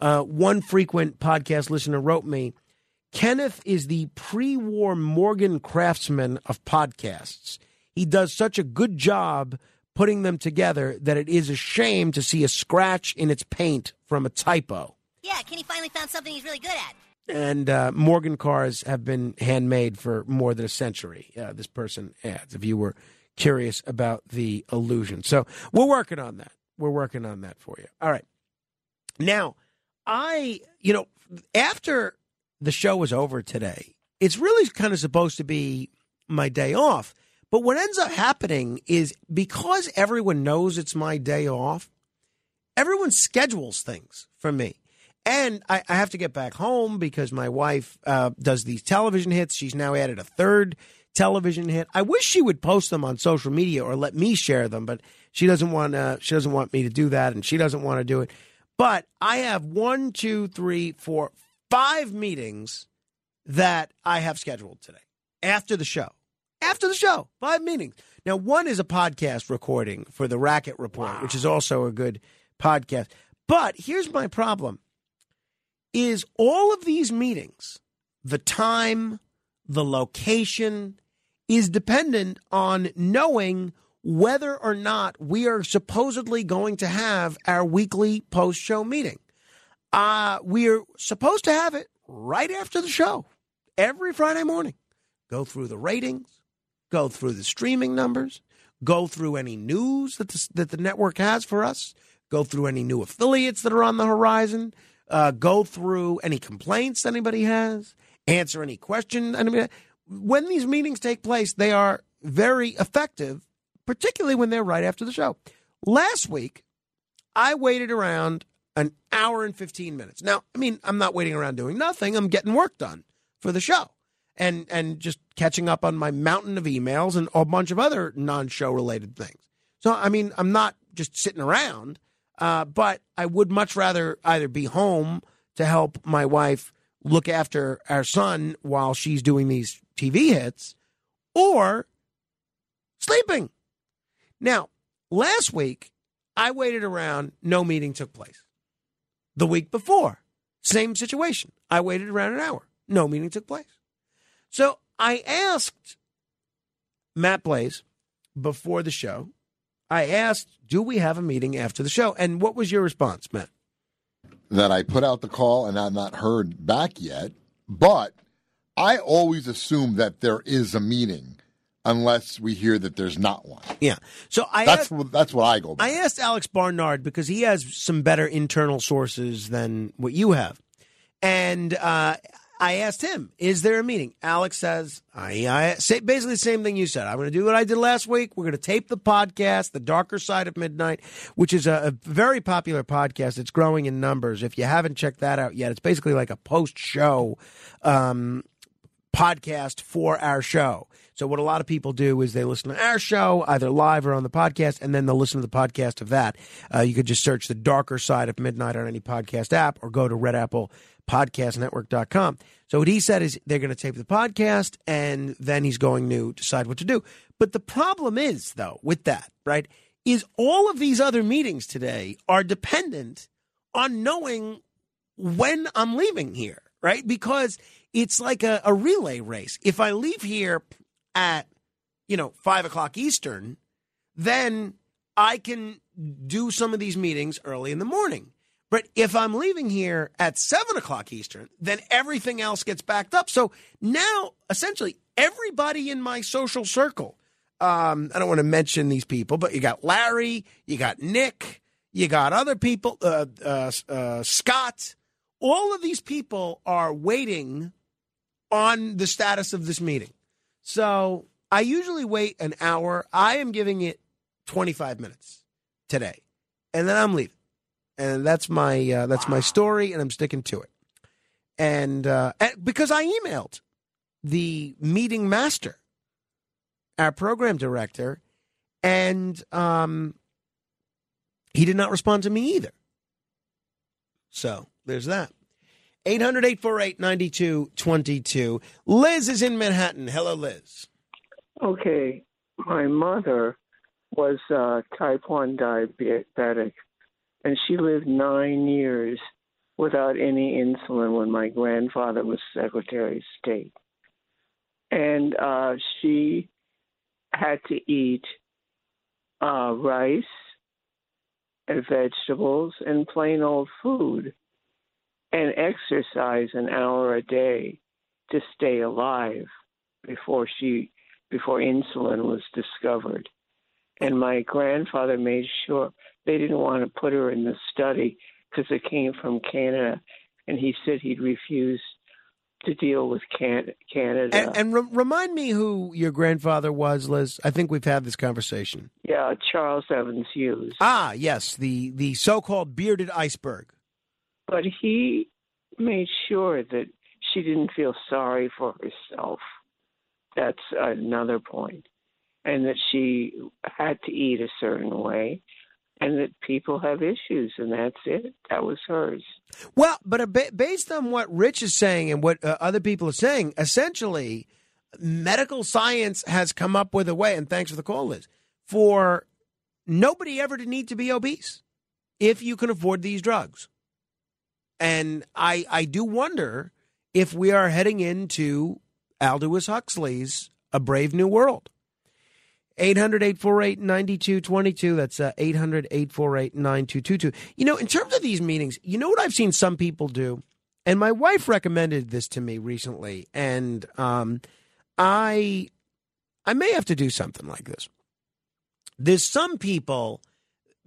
Uh, one frequent podcast listener wrote me, Kenneth is the pre-war Morgan Craftsman of podcasts. He does such a good job putting them together that it is a shame to see a scratch in its paint from a typo. Yeah, Kenny finally found something he's really good at. And uh, Morgan cars have been handmade for more than a century. Uh, this person adds, if you were curious about the illusion. So we're working on that. We're working on that for you. All right. Now, I, you know, after the show was over today, it's really kind of supposed to be my day off. But what ends up happening is because everyone knows it's my day off, everyone schedules things for me. And I, I have to get back home because my wife uh, does these television hits. She's now added a third television hit. I wish she would post them on social media or let me share them, but she doesn't want uh, she doesn't want me to do that, and she doesn't want to do it. But I have one, two, three, four, five meetings that I have scheduled today after the show. After the show, five meetings. Now, one is a podcast recording for the Racket Report, which is also a good podcast. But here's my problem is all of these meetings, the time, the location, is dependent on knowing whether or not we are supposedly going to have our weekly post show meeting. Uh, we're supposed to have it right after the show, every Friday morning. Go through the ratings, go through the streaming numbers, go through any news that the, that the network has for us, go through any new affiliates that are on the horizon, uh, go through any complaints anybody has, answer any question. Anybody, when these meetings take place, they are very effective, particularly when they're right after the show. Last week, I waited around an hour and 15 minutes. Now, I mean, I'm not waiting around doing nothing. I'm getting work done for the show and and just catching up on my mountain of emails and a bunch of other non-show related things. So, I mean, I'm not just sitting around, uh, but I would much rather either be home to help my wife look after our son while she's doing these TV hits or sleeping. Now, last week, I waited around, no meeting took place. The week before, same situation. I waited around an hour, no meeting took place. So I asked Matt Blaze before the show, I asked, do we have a meeting after the show? And what was your response, Matt? that I put out the call and I've not heard back yet. But I always assume that there is a meeting unless we hear that there's not one. Yeah. So I that's asked- what that's what I go by. I asked Alex Barnard because he has some better internal sources than what you have. And uh, I asked him, is there a meeting? Alex says, I, I say basically the same thing you said. I'm going to do what I did last week. We're going to tape the podcast, The Darker Side of Midnight, which is a, a very popular podcast. It's growing in numbers. If you haven't checked that out yet, it's basically like a post show um, podcast for our show. So what a lot of people do is they listen to our show either live or on the podcast, and then they'll listen to the podcast of that. Uh, you could just search the darker side of midnight on any podcast app, or go to Red Apple podcastnetwork.com. So what he said is they're going to tape the podcast and then he's going to decide what to do. But the problem is though with that, right? Is all of these other meetings today are dependent on knowing when I'm leaving here, right? Because it's like a, a relay race. If I leave here at, you know, five o'clock Eastern, then I can do some of these meetings early in the morning. But if I'm leaving here at seven o'clock Eastern, then everything else gets backed up. So now, essentially, everybody in my social circle, um, I don't want to mention these people, but you got Larry, you got Nick, you got other people, uh, uh, uh, Scott. All of these people are waiting on the status of this meeting. So I usually wait an hour. I am giving it 25 minutes today, and then I'm leaving. And that's my uh, that's my story, and I'm sticking to it. And, uh, and because I emailed the meeting master, our program director, and um, he did not respond to me either. So there's that. 800 848 9222. Liz is in Manhattan. Hello, Liz. Okay, my mother was uh, type 1 diabetic, and she lived nine years without any insulin when my grandfather was Secretary of State. And uh, she had to eat uh, rice and vegetables and plain old food and exercise an hour a day to stay alive before she before insulin was discovered and my grandfather made sure they didn't want to put her in the study because it came from Canada and he said he'd refuse to deal with can- Canada And, and re- remind me who your grandfather was, Liz. I think we've had this conversation. yeah Charles Evans Hughes Ah, yes, the the so-called bearded iceberg. but he made sure that she didn't feel sorry for herself. That's another point. And that she had to eat a certain way, and that people have issues, and that's it. That was hers. Well, but ba- based on what Rich is saying and what uh, other people are saying, essentially, medical science has come up with a way. And thanks for the call, Liz. For nobody ever to need to be obese if you can afford these drugs. And I I do wonder if we are heading into Aldous Huxley's A Brave New World. 800 848 9222. That's uh, 800 848 9222. You know, in terms of these meetings, you know what I've seen some people do? And my wife recommended this to me recently. And um, I, I may have to do something like this. There's some people,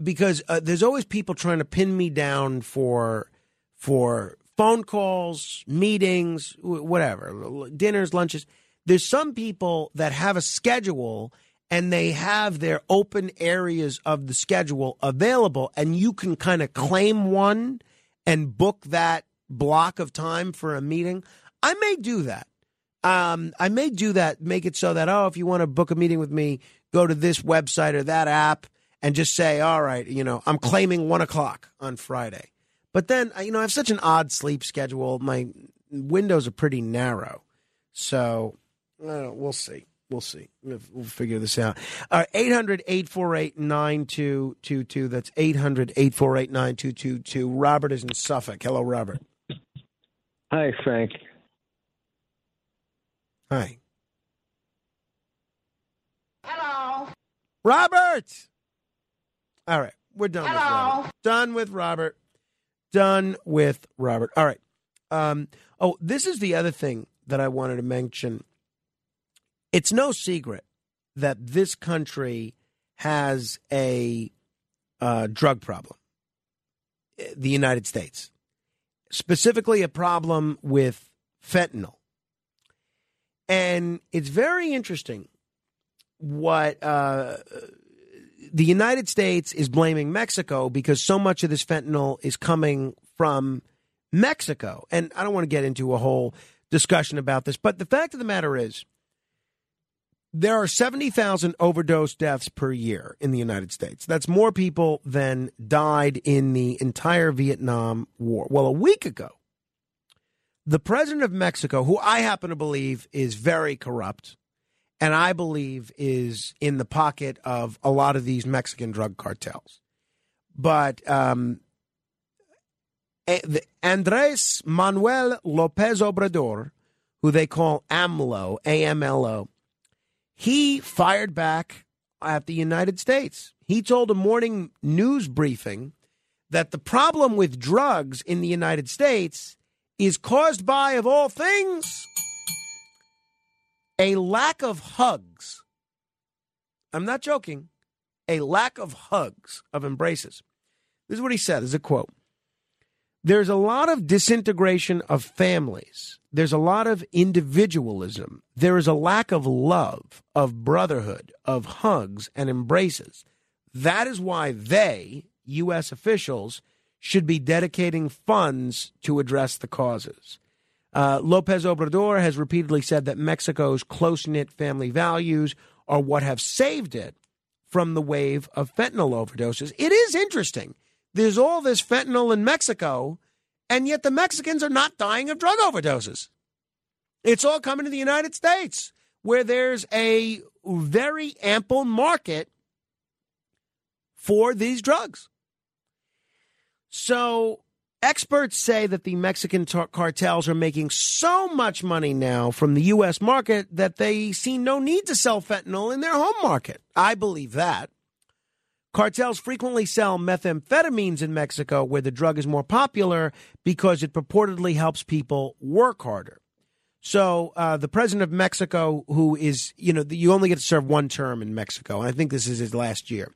because uh, there's always people trying to pin me down for, for phone calls, meetings, whatever, dinners, lunches. There's some people that have a schedule and they have their open areas of the schedule available, and you can kind of claim one and book that block of time for a meeting, I may do that. Um, I may do that, make it so that, oh, if you want to book a meeting with me, go to this website or that app and just say, all right, you know, I'm claiming one o'clock on Friday. But then, you know, I have such an odd sleep schedule. My windows are pretty narrow. So uh, we'll see. We'll see. We'll we'll figure this out. All right, 800 848 9222. That's 800 848 9222. Robert is in Suffolk. Hello, Robert. Hi, Frank. Hi. Hello. Robert! All right, we're done with Robert. Done with Robert. Done with Robert. All right. Um, oh, this is the other thing that I wanted to mention. It's no secret that this country has a uh, drug problem. The United States, specifically, a problem with fentanyl, and it's very interesting what uh, the United States is blaming Mexico because so much of this fentanyl is coming from Mexico. And I don't want to get into a whole discussion about this, but the fact of the matter is there are 70,000 overdose deaths per year in the United States. That's more people than died in the entire Vietnam War. Well, a week ago, the president of Mexico, who I happen to believe is very corrupt, and I believe is in the pocket of a lot of these Mexican drug cartels. But um, eh, Andres Manuel Lopez Obrador, who they call AMLO, AMLO, he fired back at the United States. He told a morning news briefing that the problem with drugs in the United States is caused by, of all things, a lack of hugs. I'm not joking. A lack of hugs, of embraces. This is what he said. Is a quote. There's a lot of disintegration of families. There's a lot of individualism. There is a lack of love, of brotherhood, of hugs and embraces. That is why they, U.S. officials, should be dedicating funds to address the causes. Uh, Lopez Obrador has repeatedly said that Mexico's close knit family values are what have saved it from the wave of fentanyl overdoses. It is interesting. There's all this fentanyl in Mexico, and yet the Mexicans are not dying of drug overdoses. It's all coming to the United States, where there's a very ample market for these drugs. So experts say that the Mexican cartels are making so much money now from the U.S. market that they see no need to sell fentanyl in their home market. I believe that. Cartels frequently sell methamphetamines in Mexico where the drug is more popular because it purportedly helps people work harder. So uh, the president of Mexico, who is, you know, you only get to serve one term in Mexico, and I think this is his last year.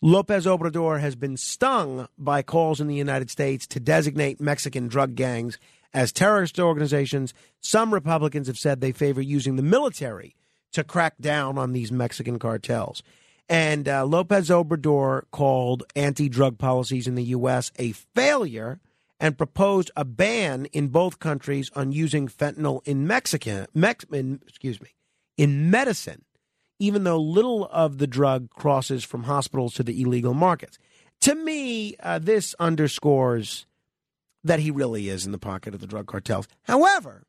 Lopez Obrador has been stung by calls in the United States to designate Mexican drug gangs as terrorist organizations. Some Republicans have said they favor using the military to crack down on these Mexican cartels. And uh, Lopez Obrador called anti drug policies in the U.S. a failure and proposed a ban in both countries on using fentanyl in Mexican, Mex, in, excuse me, in medicine, even though little of the drug crosses from hospitals to the illegal markets. To me, uh, this underscores that he really is in the pocket of the drug cartels. However,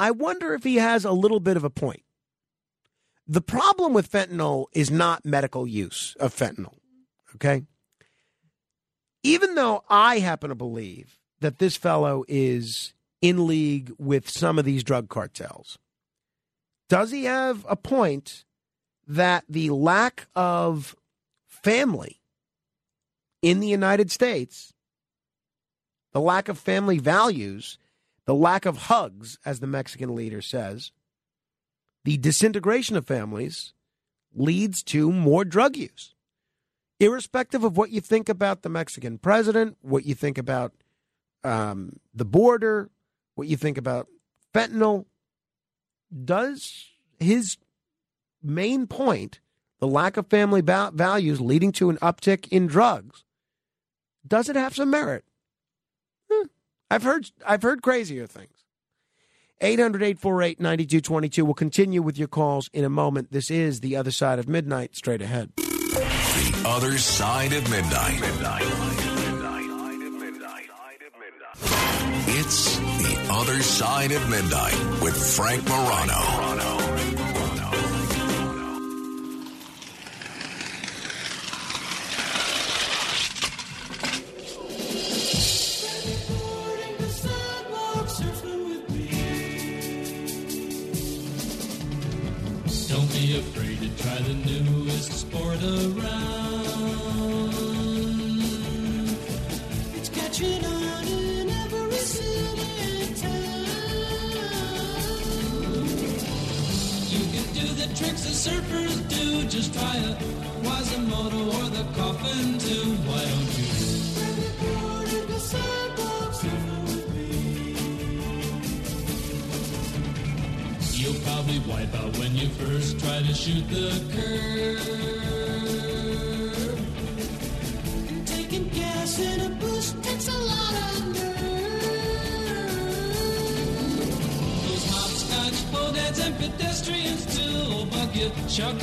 I wonder if he has a little bit of a point. The problem with fentanyl is not medical use of fentanyl, okay? Even though I happen to believe that this fellow is in league with some of these drug cartels, does he have a point that the lack of family in the United States, the lack of family values, the lack of hugs, as the Mexican leader says, the disintegration of families leads to more drug use. Irrespective of what you think about the Mexican president, what you think about um, the border, what you think about fentanyl, does his main point, the lack of family ba- values leading to an uptick in drugs, does it have some merit? Hmm. I've heard I've heard crazier things. 800-848-9222. We'll continue with your calls in a moment. This is The Other Side of Midnight, straight ahead. The Other Side of Midnight. Midnight. It's The Other Side of Midnight with Frank Morano. Sport around. It's catching on in every city and town. You can do the tricks the surfers do. Just try a Quasimodo or the coffin too. Why don't you? Wipe out when you first try to shoot the curve. And taking gas in a takes a lot of nerve. Those hopscotch, and pedestrians too. Bucket, shark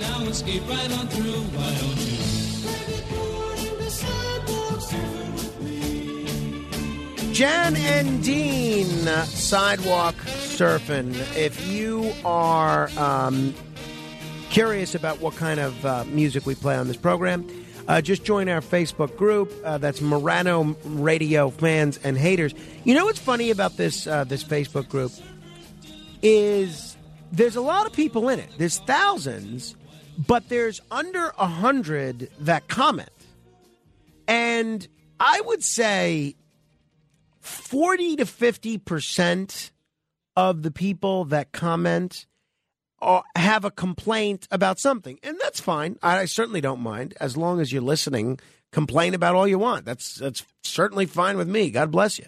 now escape right on through. Why don't you? Jan and Dean, sidewalk surfing. If you are um, curious about what kind of uh, music we play on this program, uh, just join our Facebook group. Uh, that's Morano Radio fans and haters. You know what's funny about this uh, this Facebook group is there's a lot of people in it. There's thousands, but there's under a hundred that comment, and I would say 40 to 50% of the people that comment are, have a complaint about something. And that's fine. I, I certainly don't mind as long as you're listening. Complain about all you want. That's that's certainly fine with me. God bless you.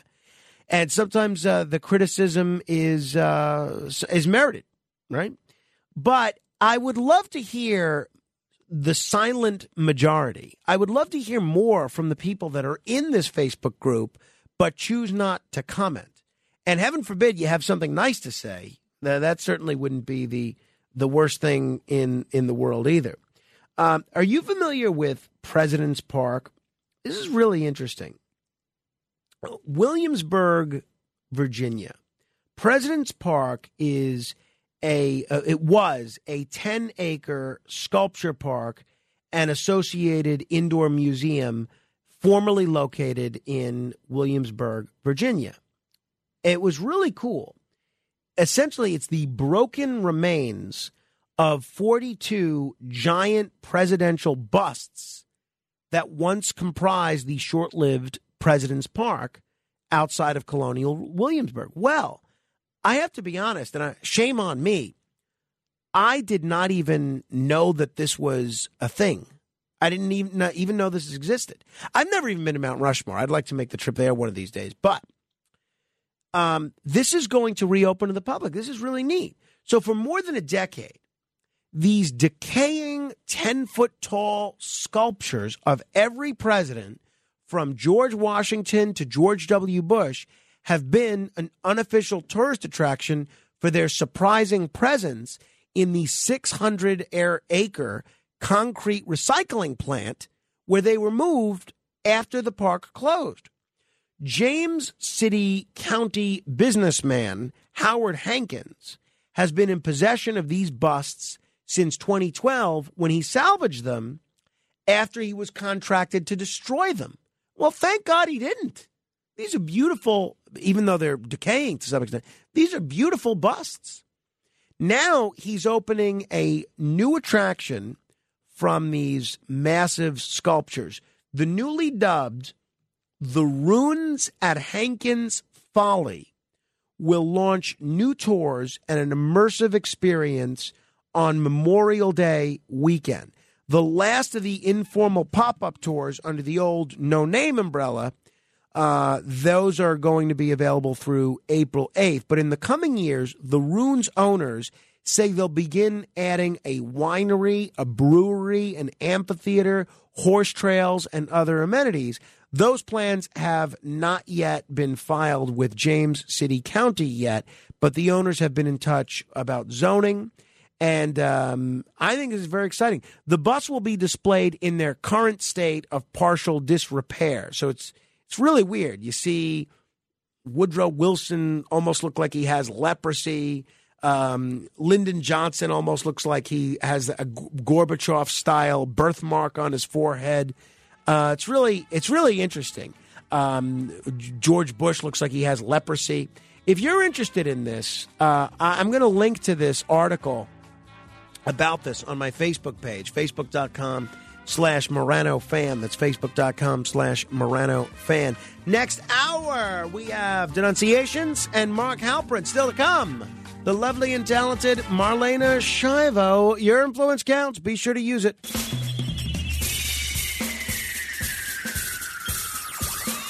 And sometimes uh, the criticism is uh, is merited, right? But I would love to hear the silent majority. I would love to hear more from the people that are in this Facebook group but choose not to comment. And heaven forbid you have something nice to say. Now, that certainly wouldn't be the the worst thing in in the world either. Um, are you familiar with President's Park? This is really interesting. Williamsburg, Virginia. President's Park is a uh, it was a 10 acre sculpture park and associated indoor museum formerly located in Williamsburg, Virginia. It was really cool. Essentially, it's the broken remains of 42 giant presidential busts that once comprised the short lived President's Park outside of Colonial Williamsburg. Well, I have to be honest, and I, shame on me. I did not even know that this was a thing. I didn't even even know this existed. I've never even been to Mount Rushmore. I'd like to make the trip there one of these days. But um, this is going to reopen to the public. This is really neat. So for more than a decade, these decaying 10 foot tall sculptures of every president from George Washington to George W. Bush have been an unofficial tourist attraction for their surprising presence in the 600 acre concrete recycling plant where they were moved after the park closed. James City County businessman Howard Hankins has been in possession of these busts since 2012 when he salvaged them after he was contracted to destroy them. Well, thank God he didn't. These are beautiful, even though they're decaying to some extent, these are beautiful busts. Now he's opening a new attraction from these massive sculptures. The newly dubbed The Ruins at Hankins Folly will launch new tours and an immersive experience on Memorial Day weekend. The last of the informal pop up tours under the old no name umbrella, uh, those are going to be available through April 8th. But in the coming years, the Ruins owners say they'll begin adding a winery, a brewery, an amphitheater, horse trails, and other amenities. Those plans have not yet been filed with James City County yet, but the owners have been in touch about zoning. And um, I think this is very exciting. The bus will be displayed in their current state of partial disrepair. So it's it's really weird. You see Woodrow Wilson almost look like he has leprosy. Um, Lyndon Johnson almost looks like he has a Gorbachev style birthmark on his forehead. Uh, it's really it's really interesting. Um, George Bush looks like he has leprosy. If you're interested in this, uh, I'm going to link to this article about this on my Facebook page, facebook.com slash Morano fan. That's facebook.com slash Morano fan. Next hour, we have denunciations and Mark Halperin still to come. The lovely and talented Marlaina Schiavo. Your influence counts. Be sure to use it.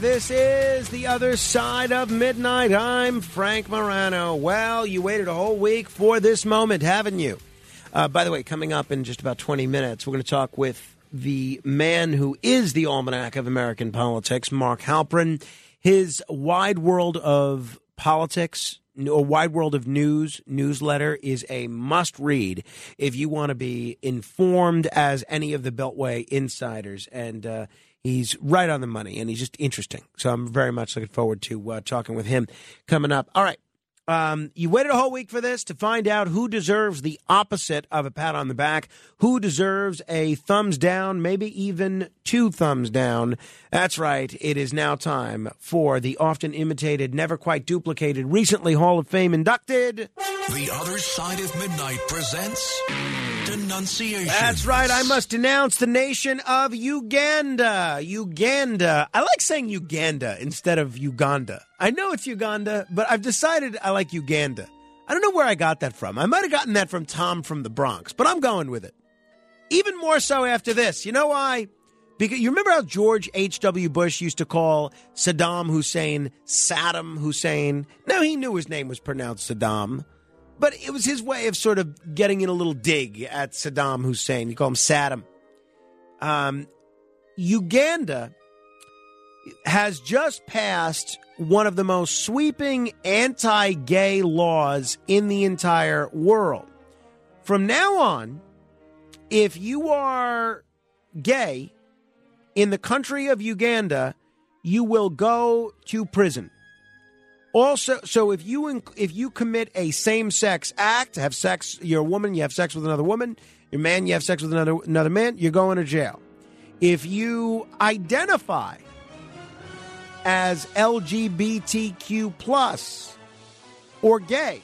This is the other side of midnight. I'm Frank Morano. Well, you waited a whole week for this moment, haven't you? Uh, by the way, coming up in just about 20 minutes, we're going to talk with the man who is the almanac of American politics, Mark Halperin. His wide world of politics, a wide world of news newsletter is a must read if you want to be informed as any of the Beltway insiders. And uh, he's right on the money and he's just interesting. So I'm very much looking forward to uh, talking with him coming up. All right. Um, you waited a whole week for this to find out who deserves the opposite of a pat on the back, who deserves a thumbs down, maybe even two thumbs down. That's right. It is now time for the often imitated, never quite duplicated, recently Hall of Fame inducted. The Other Side of Midnight presents Denunciation. That's right. I must denounce the nation of Uganda. Uganda. I like saying Uganda instead of Uganda. I know it's Uganda, but I've decided I like Uganda. I don't know where I got that from. I might have gotten that from Tom from the Bronx, but I'm going with it. Even more so after this. You know why? Because you remember how George H.W. Bush used to call Saddam Hussein Saddam Hussein? No, he knew his name was pronounced Saddam. But it was his way of sort of getting in a little dig at Saddam Hussein. You call him Saddam. Um, Uganda has just passed one of the most sweeping anti gay laws in the entire world. From now on, if you are gay in the country of Uganda, you will go to prison. Also, so if you if you commit a same sex act, have sex, you're a woman, you have sex with another woman. You're a man, you have sex with another another man. You're going to jail. If you identify as LGBTQ plus or gay,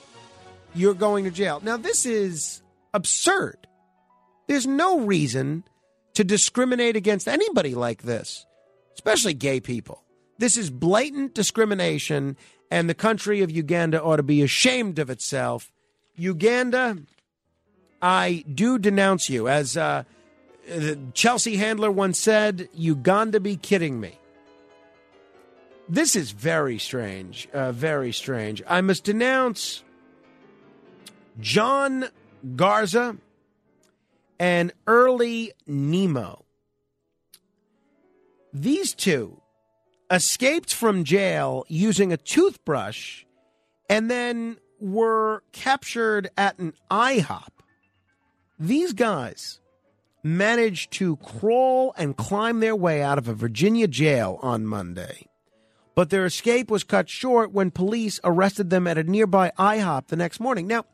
you're going to jail. Now, this is absurd. There's no reason to discriminate against anybody like this, especially gay people. This is blatant discrimination, and the country of Uganda ought to be ashamed of itself. Uganda, I do denounce you. As uh, Chelsea Handler once said, Uganda be kidding me. This is very strange. Uh, very strange. I must denounce John Garza and Arley Nemo. These two escaped from jail using a toothbrush and then were captured at an IHOP. These guys managed to crawl and climb their way out of a Virginia jail on Monday. But their escape was cut short when police arrested them at a nearby IHOP the next morning. Now,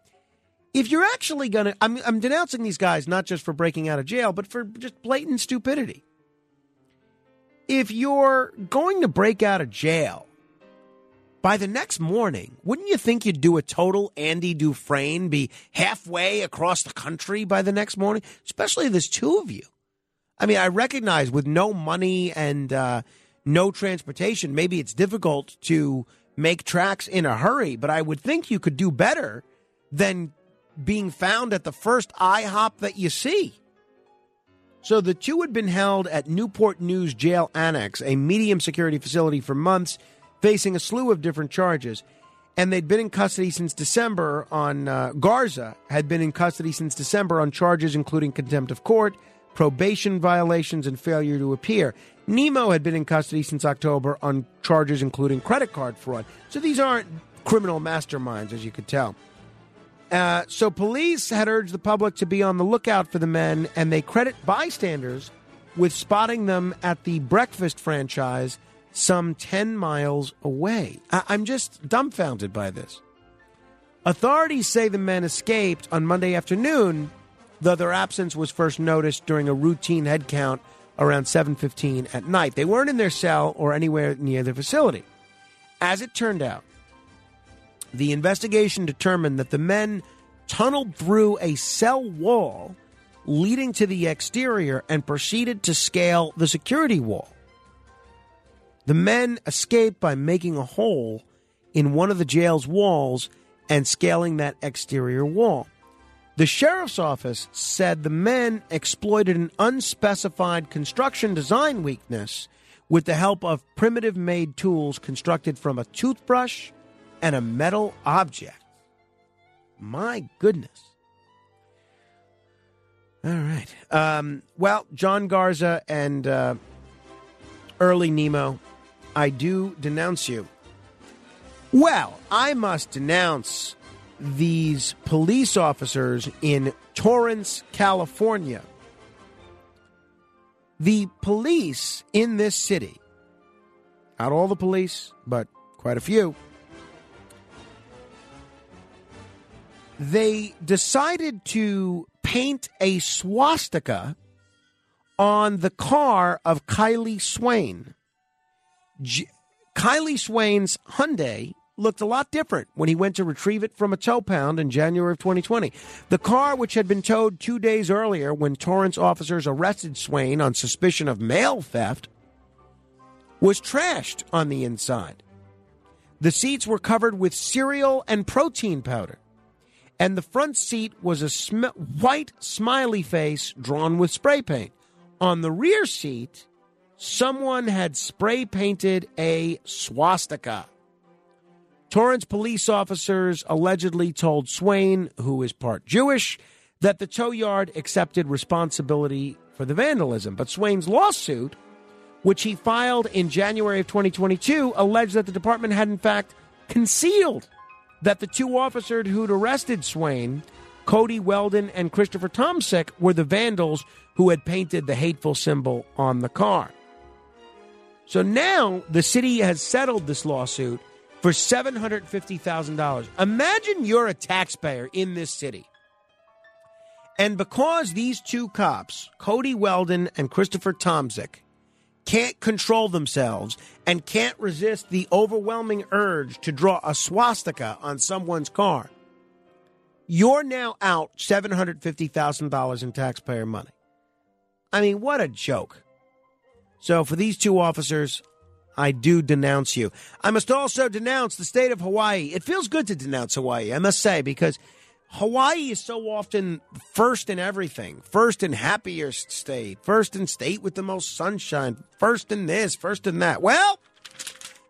if you're actually going to, I'm, I'm denouncing these guys not just for breaking out of jail, but for just blatant stupidity. If you're going to break out of jail, by the next morning, wouldn't you think you'd do a total Andy Dufresne, be halfway across the country by the next morning? Especially there's two of you. I mean, I recognize with no money and uh, no transportation, maybe it's difficult to make tracks in a hurry, but I would think you could do better than being found at the first IHOP that you see. So the two had been held at Newport News Jail Annex, a medium security facility, for months, facing a slew of different charges. And they'd been in custody since December on uh, Garza had been in custody since December on charges including contempt of court, probation violations, and failure to appear. Nemo had been in custody since October on charges including credit card fraud. So these aren't criminal masterminds, as you could tell. Uh, so police had urged the public to be on the lookout for the men, and they credit bystanders with spotting them at the breakfast franchise some 10 miles away. I- I'm just dumbfounded by this. Authorities say the men escaped on Monday afternoon, though their absence was first noticed during a routine head count around 7:15 at night. They weren't in their cell or anywhere near the facility. As it turned out, the investigation determined that the men tunneled through a cell wall leading to the exterior and proceeded to scale the security wall. The men escaped by making a hole in one of the jail's walls and scaling that exterior wall. The sheriff's office said the men exploited an unspecified construction design weakness with the help of primitive made tools constructed from a toothbrush and a metal object. My goodness. All right. Um, well, John Garza and uh, Arley Nemo, I do denounce you. Well, I must denounce these police officers in Torrance, California. The police in this city, not all the police, but quite a few, they decided to paint a swastika on the car of Kylie Swain. J- Kylie Swain's Hyundai looked a lot different when he went to retrieve it from a tow pound in January of 2020. The car, which had been towed two days earlier when Torrance officers arrested Swain on suspicion of mail theft, was trashed on the inside. The seats were covered with cereal and protein powder, and the front seat was a sm- white smiley face drawn with spray paint. On the rear seat, someone had spray painted a swastika. Torrance police officers allegedly told Swain, who is part Jewish, that the tow yard accepted responsibility for the vandalism. But Swain's lawsuit, which he filed in January of 2022, alleged that the department had in fact concealed that the two officers who'd arrested Swain, Cody Weldon and Christopher Tomsick, were the vandals who had painted the hateful symbol on the car. So now the city has settled this lawsuit for $750,000. Imagine you're a taxpayer in this city. And because these two cops, Cody Weldon and Christopher Tomsick, can't control themselves and can't resist the overwhelming urge to draw a swastika on someone's car, you're now out $750,000 in taxpayer money. I mean, what a joke. So for these two officers, I do denounce you. I must also denounce the state of Hawaii. It feels good to denounce Hawaii, I must say, because Hawaii is so often first in everything. First in happiest state, first in state with the most sunshine, first in this, first in that. Well,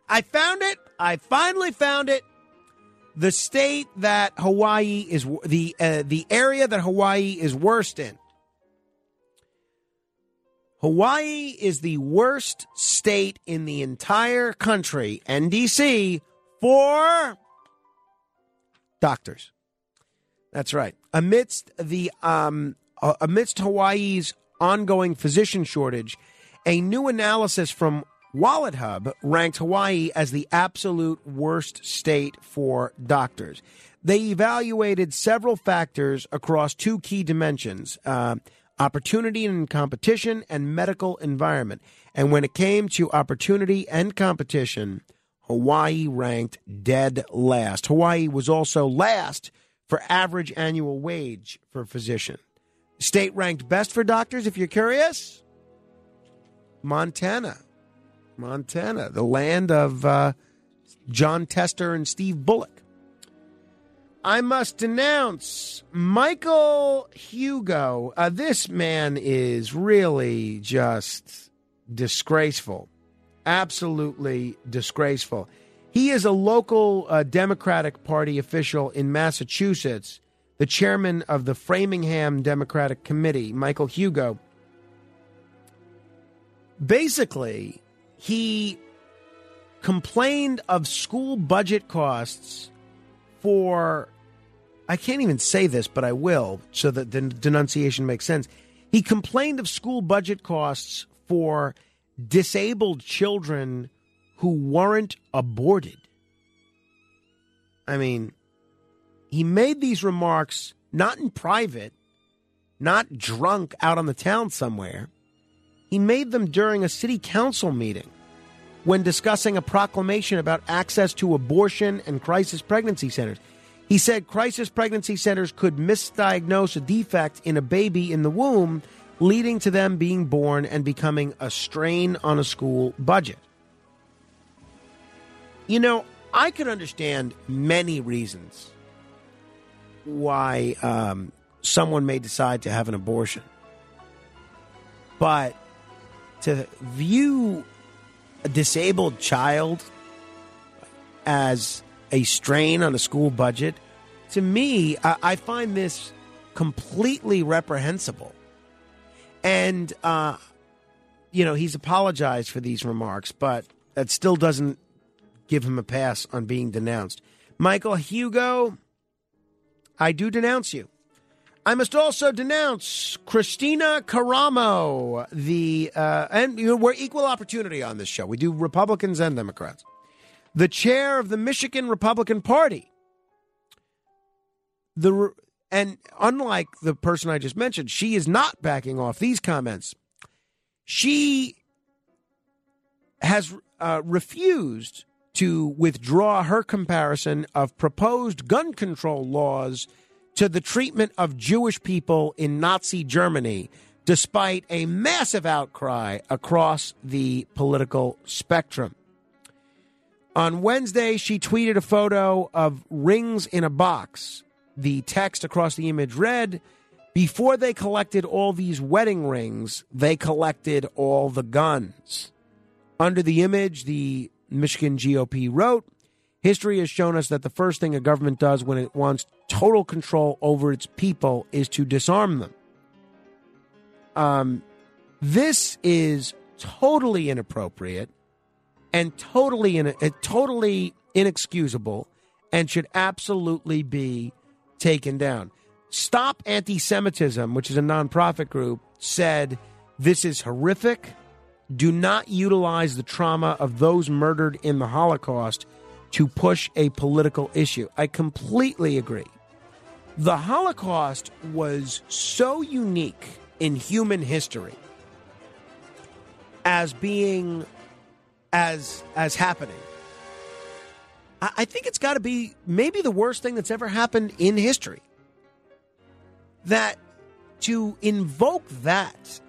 I found it. I finally found it. The state that Hawaii is the uh, the area that Hawaii is worst in. Hawaii is the worst state in the entire country, NDC, for Doctors. That's right. Amidst the um, uh, amidst Hawaii's ongoing physician shortage, a new analysis from WalletHub ranked Hawaii as the absolute worst state for doctors. They evaluated several factors across two key dimensions uh, opportunity and competition, and medical environment. And when it came to opportunity and competition, Hawaii ranked dead last. Hawaii was also last for average annual wage for physician. State ranked best for doctors, if you're curious Montana. Montana, the land of uh, Jon Tester and Steve Bullock. I must denounce Michael Hugo. Uh, this man is really just disgraceful. Absolutely disgraceful. He is a local uh, Democratic Party official in Massachusetts, the chairman of the Framingham Democratic Committee, Michael Hugo. Basically, he complained of school budget costs for I can't even say this, but I will so that the denunciation makes sense. He complained of school budget costs for disabled children who weren't aborted. I mean, he made these remarks not in private, not drunk out on the town somewhere. He made them during a city council meeting when discussing a proclamation about access to abortion and crisis pregnancy centers. He said crisis pregnancy centers could misdiagnose a defect in a baby in the womb, leading to them being born and becoming a strain on a school budget. You know, I could understand many reasons why um, someone may decide to have an abortion. But to view a disabled child as a strain on a school budget, to me, I, I find this completely reprehensible. And, uh, you know, he's apologized for these remarks, but that still doesn't give him a pass on being denounced. Michael Hugo, I do denounce you. I must also denounce Kristina Karamo, the uh, and you know, we're equal opportunity on this show. We do Republicans and Democrats. The chair of the Michigan Republican Party. The and unlike the person I just mentioned, she is not backing off these comments. She has uh, refused to withdraw her comparison of proposed gun control laws to the treatment of Jewish people in Nazi Germany, despite a massive outcry across the political spectrum. On Wednesday, she tweeted a photo of rings in a box. The text across the image read, Before they collected all these wedding rings, they collected all the guns. Under the image, the Michigan GOP wrote, History has shown us that the first thing a government does when it wants total control over its people is to disarm them. Um, this is totally inappropriate and totally in, uh, totally inexcusable and should absolutely be taken down. Stop Anti Semitism, which is a nonprofit group, said this is horrific. Do not utilize the trauma of those murdered in the Holocaust to push a political issue. I completely agree. The Holocaust was so unique in human history as being as as happening. I, I think it's got to be maybe the worst thing that's ever happened in history. That to invoke that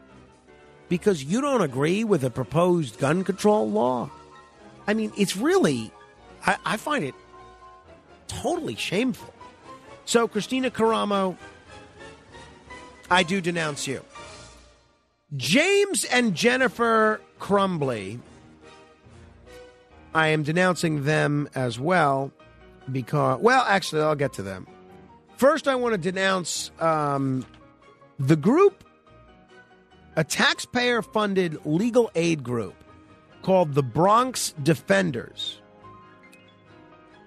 because you don't agree with a proposed gun control law, I mean, it's really, I, I find it totally shameful. So, Kristina Karamo, I do denounce you. James and Jennifer Crumbley, I am denouncing them as well because, well, actually, I'll get to them. First, I want to denounce um, the group, a taxpayer funded legal aid group called the Bronx Defenders.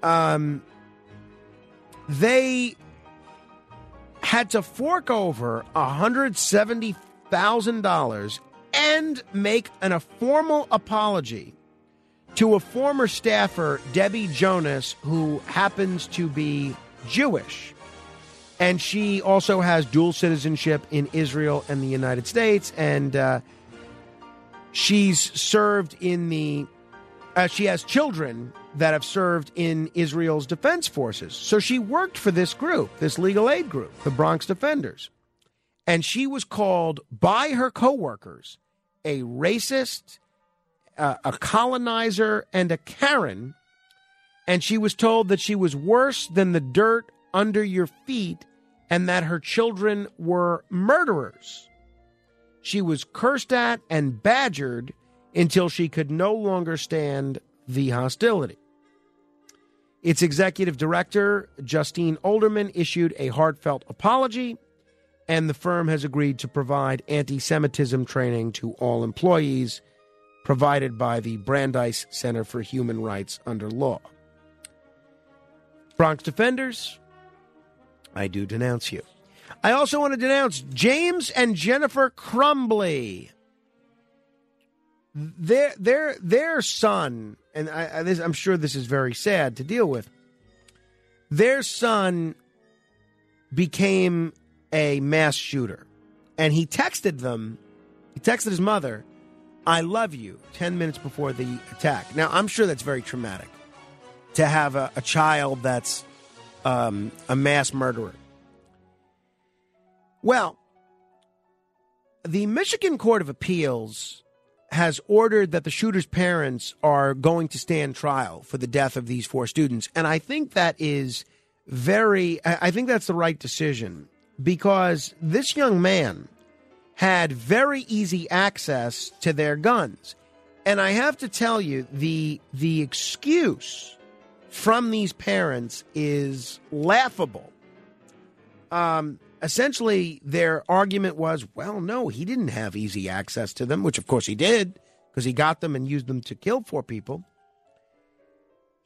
Um, they had to fork over $170,000 and make an, a formal apology to a former staffer, Debbie Jonas, who happens to be Jewish. And she also has dual citizenship in Israel and the United States. And uh, she's served in the, uh, she has children that have served in Israel's defense forces. So she worked for this group, this legal aid group, the Bronx Defenders. And she was called by her coworkers a racist, uh, a colonizer, and a Karen. And she was told that she was worse than the dirt under your feet and that her children were murderers. She was cursed at and badgered until she could no longer stand the hostility. Its executive director, Justine Olderman, issued a heartfelt apology, and the firm has agreed to provide anti Semitism training to all employees provided by the Brandeis Center for Human Rights under law. Bronx Defenders, I do denounce you. I also want to denounce James and Jennifer Crumbley. Their their their son, and I, I, this, I'm sure this is very sad to deal with. Their son became a mass shooter, and he texted them. He texted his mother, "I love you." Ten minutes before the attack. Now I'm sure that's very traumatic to have a, a child that's um, a mass murderer. Well, the Michigan Court of Appeals has ordered that the shooter's parents are going to stand trial for the death of these four students. And I think that is very, I think that's the right decision because this young man had very easy access to their guns. And I have to tell you, the, the excuse from these parents is laughable. Um, essentially, their argument was, well, no, he didn't have easy access to them, which of course he did, because he got them and used them to kill four people.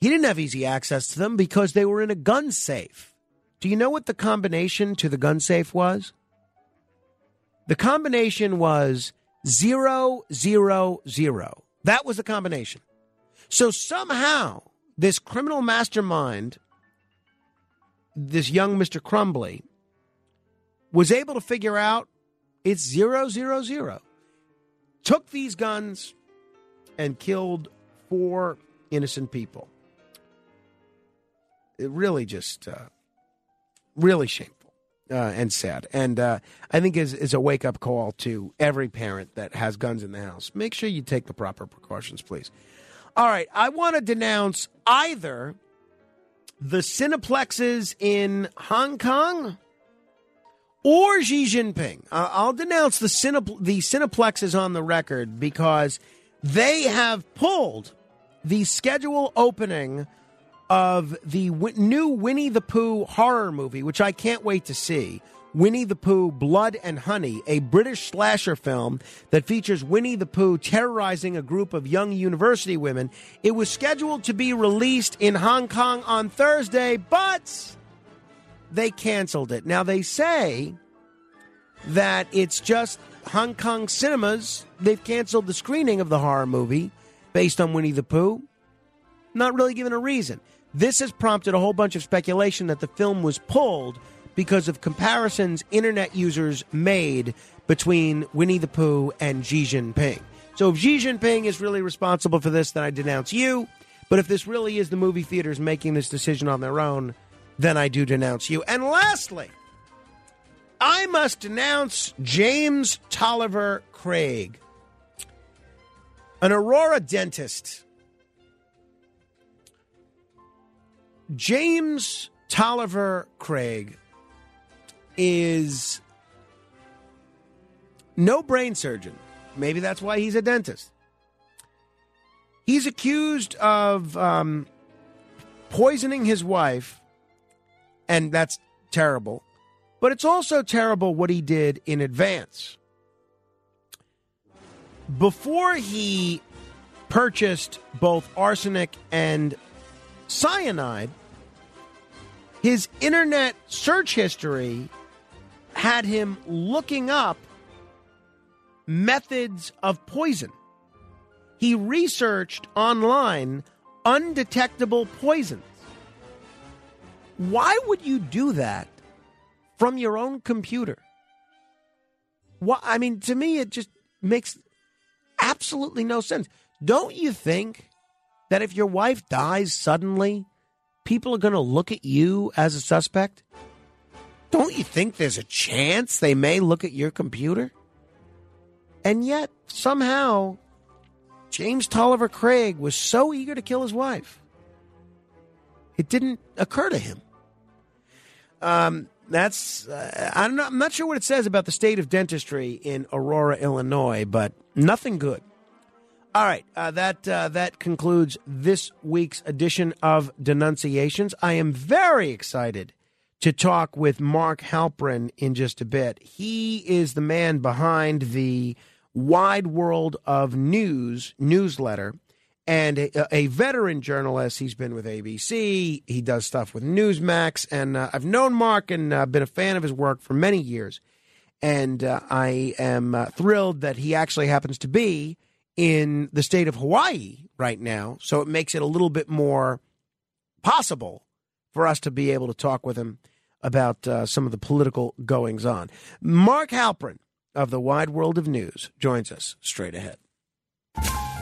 He didn't have easy access to them because they were in a gun safe. Do you know what the combination to the gun safe was? The combination was zero, zero, zero. That was the combination. So somehow, this criminal mastermind, this young Mr. Crumbley, was able to figure out it's zero, zero, zero. Took these guns and killed four innocent people. It really just, uh, really shameful uh, and sad. And uh, I think is is a wake up call to every parent that has guns in the house. Make sure you take the proper precautions, please. All right, I want to denounce either the Cineplexes in Hong Kong or Xi Jinping. Uh, I'll denounce the Cine- the Cineplexes on the record because they have pulled the schedule opening of the w- new Winnie the Pooh horror movie, which I can't wait to see. Winnie the Pooh Blood and Honey, a British slasher film that features Winnie the Pooh terrorizing a group of young university women. It was scheduled to be released in Hong Kong on Thursday, but they canceled it. Now they say that it's just Hong Kong cinemas. They've canceled the screening of the horror movie based on Winnie the Pooh. Not really given a reason. This has prompted a whole bunch of speculation that the film was pulled because of comparisons internet users made between Winnie the Pooh and Xi Jinping. So if Xi Jinping is really responsible for this, then I denounce you. But if this really is the movie theaters making this decision on their own, then I do denounce you. And lastly, I must denounce James Toliver Craig, an Aurora dentist. James Toliver Craig is no brain surgeon. Maybe that's why he's a dentist. He's accused of um, poisoning his wife, and that's terrible. But it's also terrible what he did in advance. Before he purchased both arsenic and cyanide, His internet search history had him looking up methods of poison. He researched online undetectable poisons. Why would you do that from your own computer? Why, I mean, to me, it just makes absolutely no sense. Don't you think that if your wife dies suddenly, people are going to look at you as a suspect? Don't you think there's a chance they may look at your computer? And yet, somehow, James Toliver Craig was so eager to kill his wife. It didn't occur to him. Um, that's uh, I'm not I'm not sure what it says about the state of dentistry in Aurora, Illinois, but nothing good. All right, uh, that uh, that concludes this week's edition of Denunciations. I am very excited to talk with Mark Halperin in just a bit. He is the man behind the Wide World of News newsletter and a, a veteran journalist. He's been with ABC. He does stuff with Newsmax, and uh, I've known Mark and uh, been a fan of his work for many years. And uh, I am uh, thrilled that he actually happens to be in the state of Hawaii right now. So it makes it a little bit more possible for us to be able to talk with him about uh, some of the political goings on. Mark Halperin of the Wide World of News joins us straight ahead.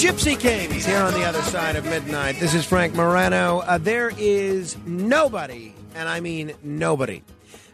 Gypsy Kings here on the other side of midnight. This is Frank Morano. Uh, there is nobody, and I mean nobody,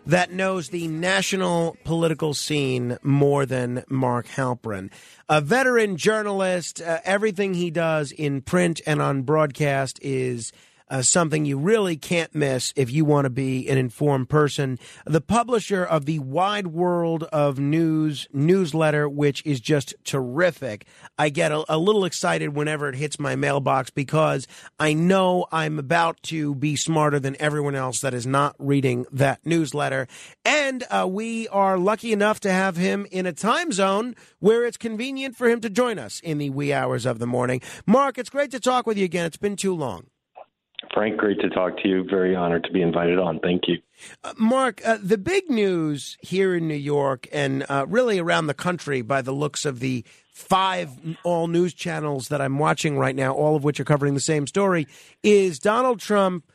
that knows the national political scene more than Mark Halperin. A veteran journalist, uh, everything he does in print and on broadcast is uh, something you really can't miss if you want to be an informed person. The publisher of the Wide World of News newsletter, which is just terrific. I get a, a little excited whenever it hits my mailbox because I know I'm about to be smarter than everyone else that is not reading that newsletter. And uh, we are lucky enough to have him in a time zone where it's convenient for him to join us in the wee hours of the morning. Mark, it's great to talk with you again. It's been too long. Frank, great to talk to you. Very honored to be invited on. Thank you. Uh, Mark, uh, the big news here in New York and uh, really around the country by the looks of the five all news channels that I'm watching right now, all of which are covering the same story, is Donald Trump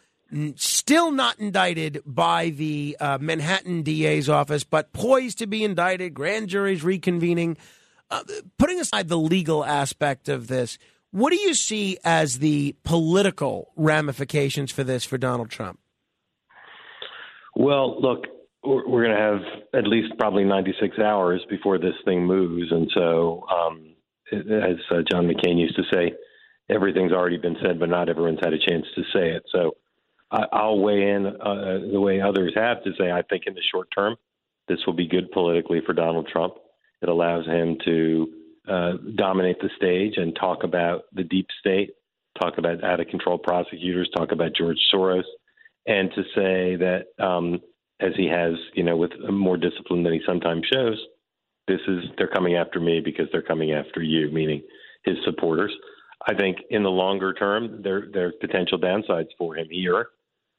still not indicted by the uh, Manhattan DA's office, but poised to be indicted, grand juries reconvening. Uh, putting aside the legal aspect of this, what do you see as the political ramifications for this for Donald Trump? Well, look, we're, going to have at least probably 96 hours before this thing moves. And so, um, as uh, John McCain used to say, everything's already been said, but not everyone's had a chance to say it. So I, I'll weigh in uh, the way others have to say, I think in the short term, this will be good politically for Donald Trump. It allows him to uh, dominate the stage and talk about the deep state, talk about out of control prosecutors, talk about George Soros, and to say that, um, as he has, you know, with more discipline than he sometimes shows, this is they're coming after me because they're coming after you, meaning his supporters. I think in the longer term, there there are potential downsides for him here.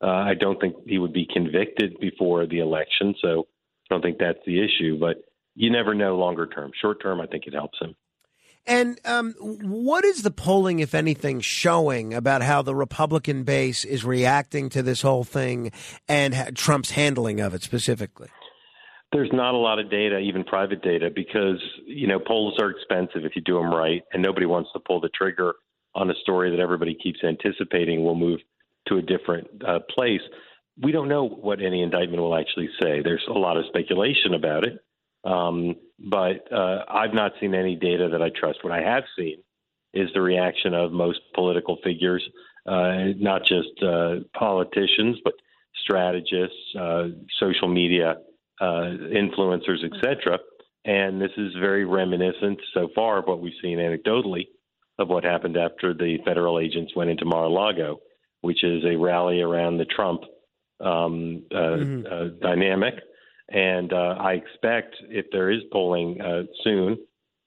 Uh, I don't think he would be convicted before the election, so I don't think that's the issue, but you never know longer term. Short term, I think it helps him. And um, what is the polling, if anything, showing about how the Republican base is reacting to this whole thing and ha- Trump's handling of it specifically? There's not a lot of data, even private data, because you know polls are expensive if you do them right, and nobody wants to pull the trigger on a story that everybody keeps anticipating will move to a different uh, place. We don't know what any indictment will actually say. There's a lot of speculation about it, um, but uh, I've not seen any data that I trust. What I have seen is the reaction of most political figures, uh, not just uh, politicians, but strategists, uh, social media uh, influencers, etc. And this is very reminiscent so far of what we've seen anecdotally of what happened after the federal agents went into Mar-a-Lago, which is a rally around the Trump um, uh, Mm-hmm. uh, dynamic. And uh, I expect if there is polling uh, soon,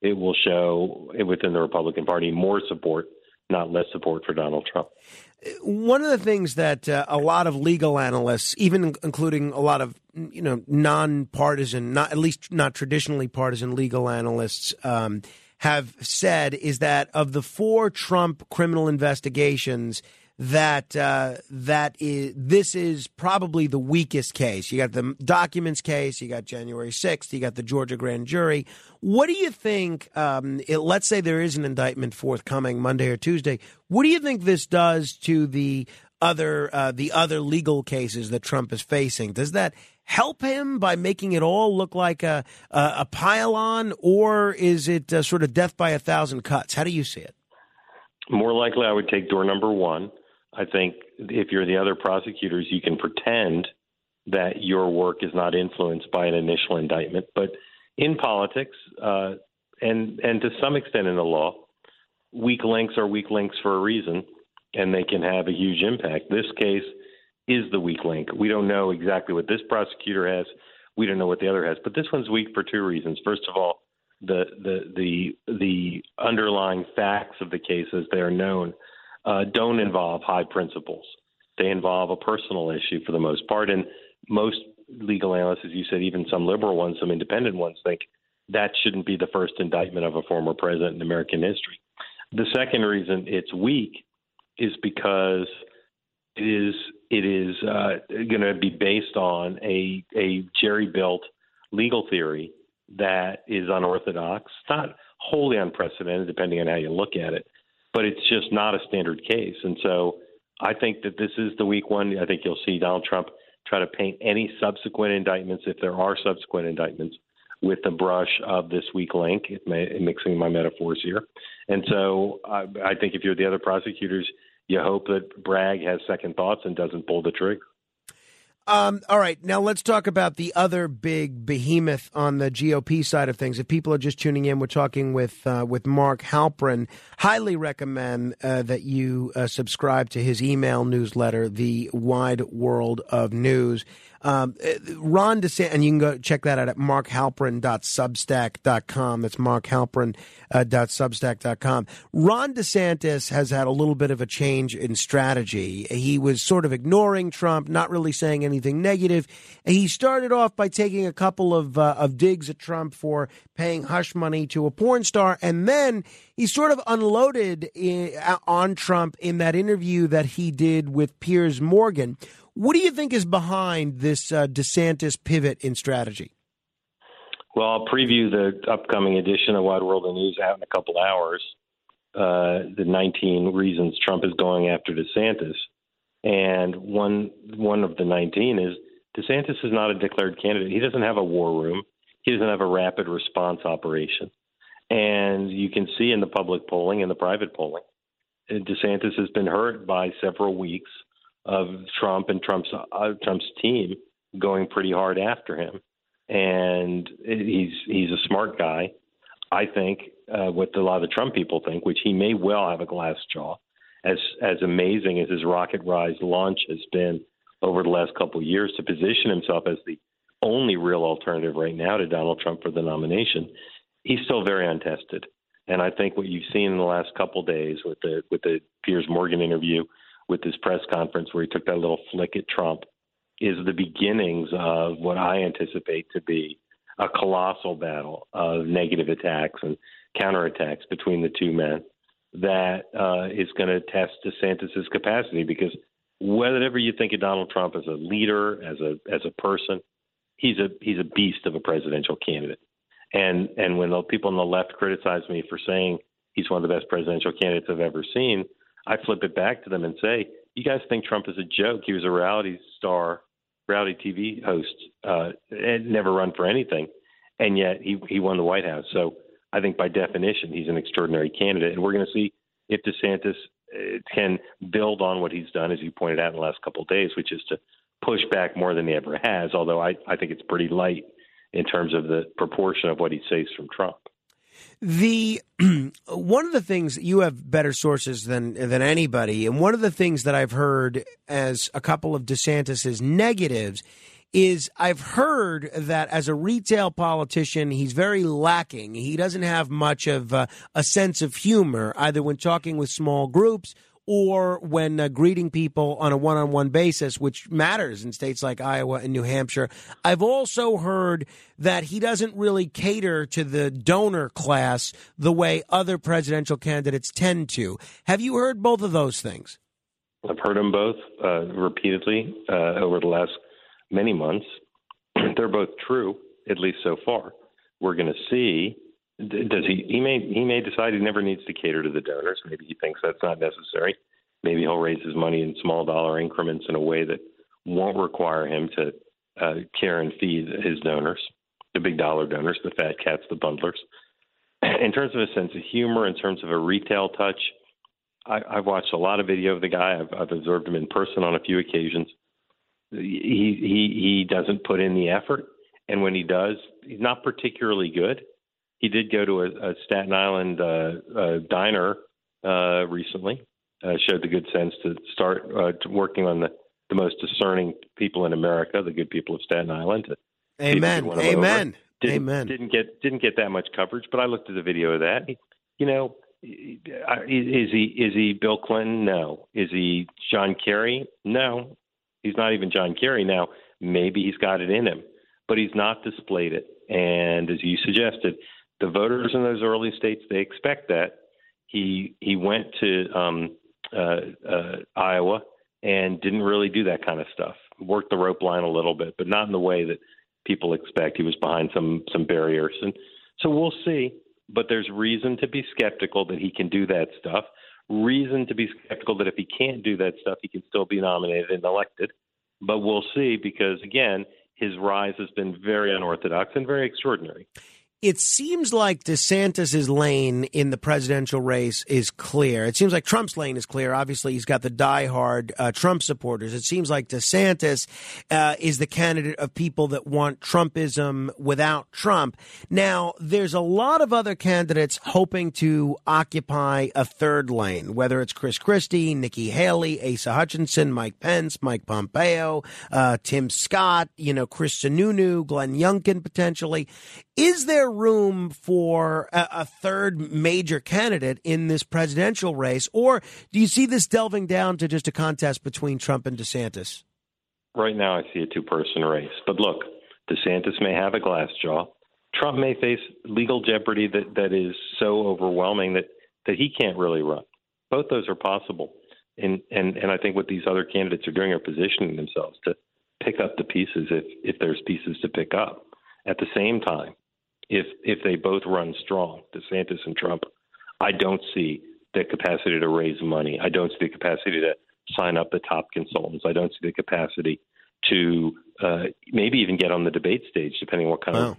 it will show within the Republican Party more support, not less support for Donald Trump. One of the things that uh, a lot of legal analysts, even including a lot of you know nonpartisan, not at least not traditionally partisan legal analysts, um, have said is that of the four Trump criminal investigations, that uh, that is this is probably the weakest case. You got the documents case, you got January sixth, you got the Georgia grand jury. What do you think? Um, it, let's say there is an indictment forthcoming Monday or Tuesday. What do you think this does to the other uh, the other legal cases that Trump is facing? Does that help him by making it all look like a a, a pile-on, or is it uh, sort of death by a thousand cuts? How do you see it? More likely, I would take door number one. I think if you're the other prosecutors, you can pretend that your work is not influenced by an initial indictment. But in politics, uh, and and to some extent in the law, weak links are weak links for a reason, and they can have a huge impact. This case is the weak link. We don't know exactly what this prosecutor has. We don't know what the other has. But this one's weak for two reasons. First of all, the the the the underlying facts of the case as they are known uh, don't involve high principles. They involve a personal issue for the most part, and most legal analysts, as you said, even some liberal ones, some independent ones, think that shouldn't be the first indictment of a former president in American history. The second reason it's weak is because it is it is uh, going to be based on a a jerry built legal theory that is unorthodox, not wholly unprecedented, depending on how you look at it, but it's just not a standard case. And so I think that this is the weak one. I think you'll see Donald Trump try to paint any subsequent indictments, if there are subsequent indictments, with the brush of this weak link, may, mixing my metaphors here. And so I, I think if you're the other prosecutors, you hope that Bragg has second thoughts and doesn't pull the trigger. Um, all right, now let's talk about the other big behemoth on the GOP side of things. If people are just tuning in, we're talking with uh, with Mark Halperin. Highly recommend uh, that you uh, subscribe to his email newsletter, The Wide World of News. Um, uh, Ron DeSantis, and you can go check that out at markhalperin.substack.com. That's markhalperin.substack.com. Ron DeSantis has had a little bit of a change in strategy. He was sort of ignoring Trump, not really saying anything negative. He started off by taking a couple of uh, of digs at Trump for paying hush money to a porn star, and then he sort of unloaded i on Trump in that interview that he did with Piers Morgan. What do you think is behind this uh, DeSantis pivot in strategy? Well, I'll preview the upcoming edition of Wide World of News out in a couple hours. Uh, the 19 reasons Trump is going after DeSantis, and one one of the 19 is DeSantis is not a declared candidate. He doesn't have a war room. He doesn't have a rapid response operation, and you can see in the public polling and the private polling, uh, DeSantis has been hurt by several weeks of Trump and Trump's uh, Trump's team going pretty hard after him, and he's he's a smart guy. I think uh, what a lot of the Trump people think, which he may well have a glass jaw, as as amazing as his rocket rise launch has been over the last couple of years to position himself as the only real alternative right now to Donald Trump for the nomination. He's still very untested, and I think what you've seen in the last couple of days with the with the Piers Morgan interview with his press conference where he took that little flick at Trump is the beginnings of what I anticipate to be a colossal battle of negative attacks and counterattacks between the two men that uh, is going to test DeSantis's capacity because whatever you think of Donald Trump as a leader, as a as a person, he's a he's a beast of a presidential candidate. And and when the people on the left criticize me for saying he's one of the best presidential candidates I've ever seen, I flip it back to them and say, "You guys think Trump is a joke? He was a reality star, reality TV host, uh, and never run for anything, and yet he he won the White House. So I think by definition he's an extraordinary candidate, and we're going to see if DeSantis uh, can build on what he's done, as you pointed out in the last couple of days, which is to push back more than he ever has. Although I I think it's pretty light in terms of the proportion of what he saves from Trump. The one of the things you have better sources than than anybody, and one of the things that I've heard as a couple of DeSantis's negatives is I've heard that as a retail politician, he's very lacking. He doesn't have much of uh, a sense of humor, either when talking with small groups or when uh, greeting people on a one on one basis, which matters in states like Iowa and New Hampshire. I've also heard that he doesn't really cater to the donor class the way other presidential candidates tend to. Have you heard both of those things? I've heard them both uh, repeatedly uh, over the last many months. They're both true, at least so far. We're going to see. Does he? He may. He may decide he never needs to cater to the donors. Maybe he thinks that's not necessary. Maybe he'll raise his money in small dollar increments in a way that won't require him to uh, care and feed his donors, the big dollar donors, the fat cats, the bundlers. In terms of a sense of humor, in terms of a retail touch, I, I've watched a lot of video of the guy. I've, I've observed him in person on a few occasions. He he he doesn't put in the effort, and when he does, he's not particularly good. He did go to a, a Staten Island uh, uh, diner uh, recently. Uh, showed the good sense to start uh, to working on the, the most discerning people in America, the good people of Staten Island. To see if he Amen. could win 'em over. Amen. Didn't, Amen. Didn't get didn't get that much coverage, but I looked at the video of that. You know, is he is he Bill Clinton? No. Is he John Kerry? No. He's not even John Kerry now. Maybe he's got it in him, but he's not displayed it. And as you suggested, the voters in those early states they expect that. He he went to um, uh, uh, Iowa and didn't really do that kind of stuff. Worked the rope line a little bit, but not in the way that people expect. He was behind some some barriers, and so we'll see. But there's reason to be skeptical that he can do that stuff. Reason to be skeptical that if he can't do that stuff, he can still be nominated and elected. But we'll see because again, his rise has been very unorthodox and very extraordinary. It seems like DeSantis's lane in the presidential race is clear. It seems like Trump's lane is clear. Obviously, he's got the diehard uh, Trump supporters. It seems like DeSantis uh, is the candidate of people that want Trumpism without Trump. Now, there's a lot of other candidates hoping to occupy a third lane, whether it's Chris Christie, Nikki Haley, Asa Hutchinson, Mike Pence, Mike Pompeo, uh, Tim Scott, you know, Chris Sununu, Glenn Youngkin potentially. Is there room for a, a third major candidate in this presidential race, or do you see this delving down to just a contest between Trump and DeSantis? Right now, I see a two person race. But look, DeSantis may have a glass jaw. Trump may face legal jeopardy that, that is so overwhelming that, that he can't really run. Both those are possible. And, and, and I think what these other candidates are doing are positioning themselves to pick up the pieces if, if there's pieces to pick up. At the same time, if if they both run strong, DeSantis and Trump, I don't see the capacity to raise money. I don't see the capacity to sign up the top consultants. I don't see the capacity to uh, maybe even get on the debate stage, depending on what kind of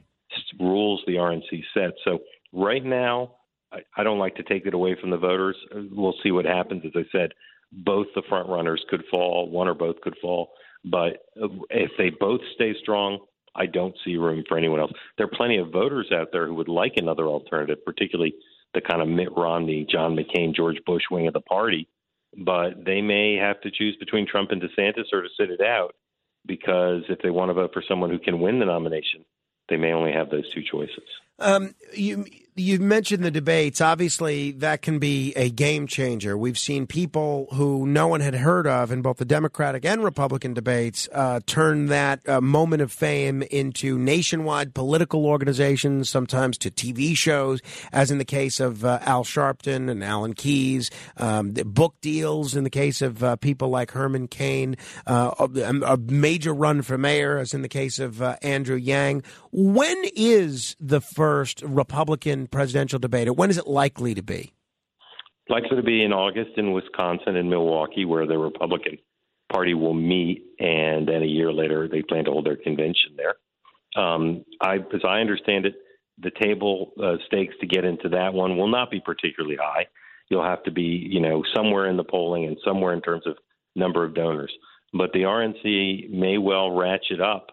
rules the RNC sets. So right now, I, I don't like to take it away from the voters. We'll see what happens. As I said, both the front runners could fall, one or both could fall. But uh, if they both stay strong, I don't see room for anyone else. There are plenty of voters out there who would like another alternative, particularly the kind of Mitt Romney, John McCain, George Bush wing of the party. But they may have to choose between Trump and DeSantis or to sit it out because if they want to vote for someone who can win the nomination, they may only have those two choices. Um, you you mentioned the debates. Obviously, that can be a game changer. We've seen people who no one had heard of in both the Democratic and Republican debates uh, turn that uh, moment of fame into nationwide political organizations, sometimes to TV shows, as in the case of uh, Al Sharpton and Alan Keyes, um, book deals in the case of uh, people like Herman Cain, uh, a, a major run for mayor, as in the case of uh, Andrew Yang. When is the first Republican presidential debate, when is it likely to be? Likely to be in August in Wisconsin and Milwaukee, where the Republican Party will meet, and then a year later they plan to hold their convention there. Um, I, as I understand it, the table uh, stakes to get into that one will not be particularly high. You'll have to be, you know, somewhere in the polling and somewhere in terms of number of donors. But the RNC may well ratchet up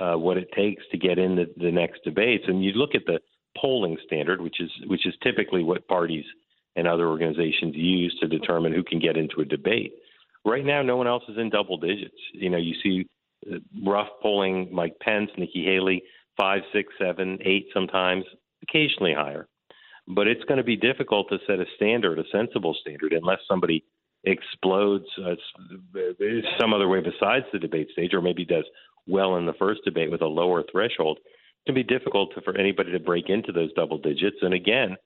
uh, what it takes to get in the, the next debates. And you look at the polling standard, which is which is typically what parties and other organizations use to determine who can get into a debate. Right now, no one else is in double digits. You know, you see uh, rough polling Mike Pence, Nikki Haley, five, six, seven, eight, sometimes, occasionally higher. But it's going to be difficult to set a standard, a sensible standard, unless somebody explodes uh, some other way besides the debate stage, or maybe does well in the first debate with a lower threshold. It can be difficult to, for anybody to break into those double digits. And again,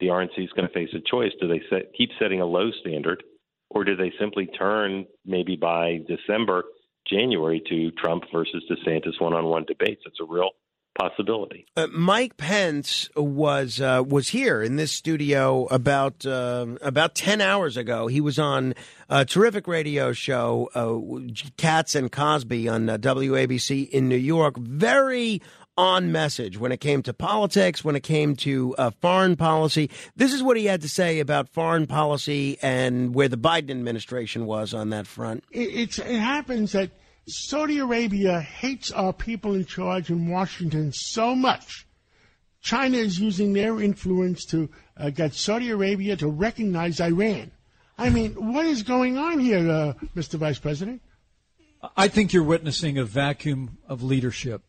the RNC is going to face a choice: do they set, keep setting a low standard, or do they simply turn maybe by December, January to Trump versus DeSantis one-on-one debates? It's a real possibility. Uh, Mike Pence was uh, was here in this studio about uh, about ten hours ago. He was on a terrific radio show, uh, Cats and Cosby on uh, WABC in New York. Very on message when it came to politics, when it came to uh, foreign policy. This is what he had to say about foreign policy and where the Biden administration was on that front. It, it's, it happens that Saudi Arabia hates our people in charge in Washington so much. China is using their influence to uh, get Saudi Arabia to recognize Iran. I mean, what is going on here, uh, Mr. Vice President? I think you're witnessing a vacuum of leadership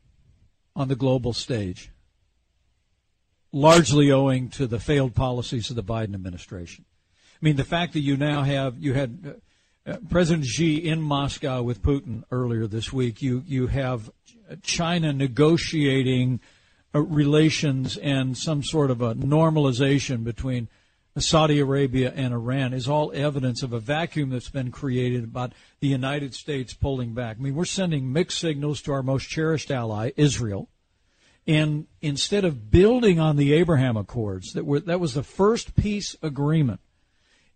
on the global stage, largely owing to the failed policies of the Biden administration. I mean, the fact that you now have you had uh, President Xi in Moscow with Putin earlier this week. You you have China negotiating uh, relations and some sort of a normalization between Saudi Arabia and Iran is all evidence of a vacuum that's been created about the United States pulling back. I mean, we're sending mixed signals to our most cherished ally, Israel. And instead of building on the Abraham Accords, that were that was the first peace agreement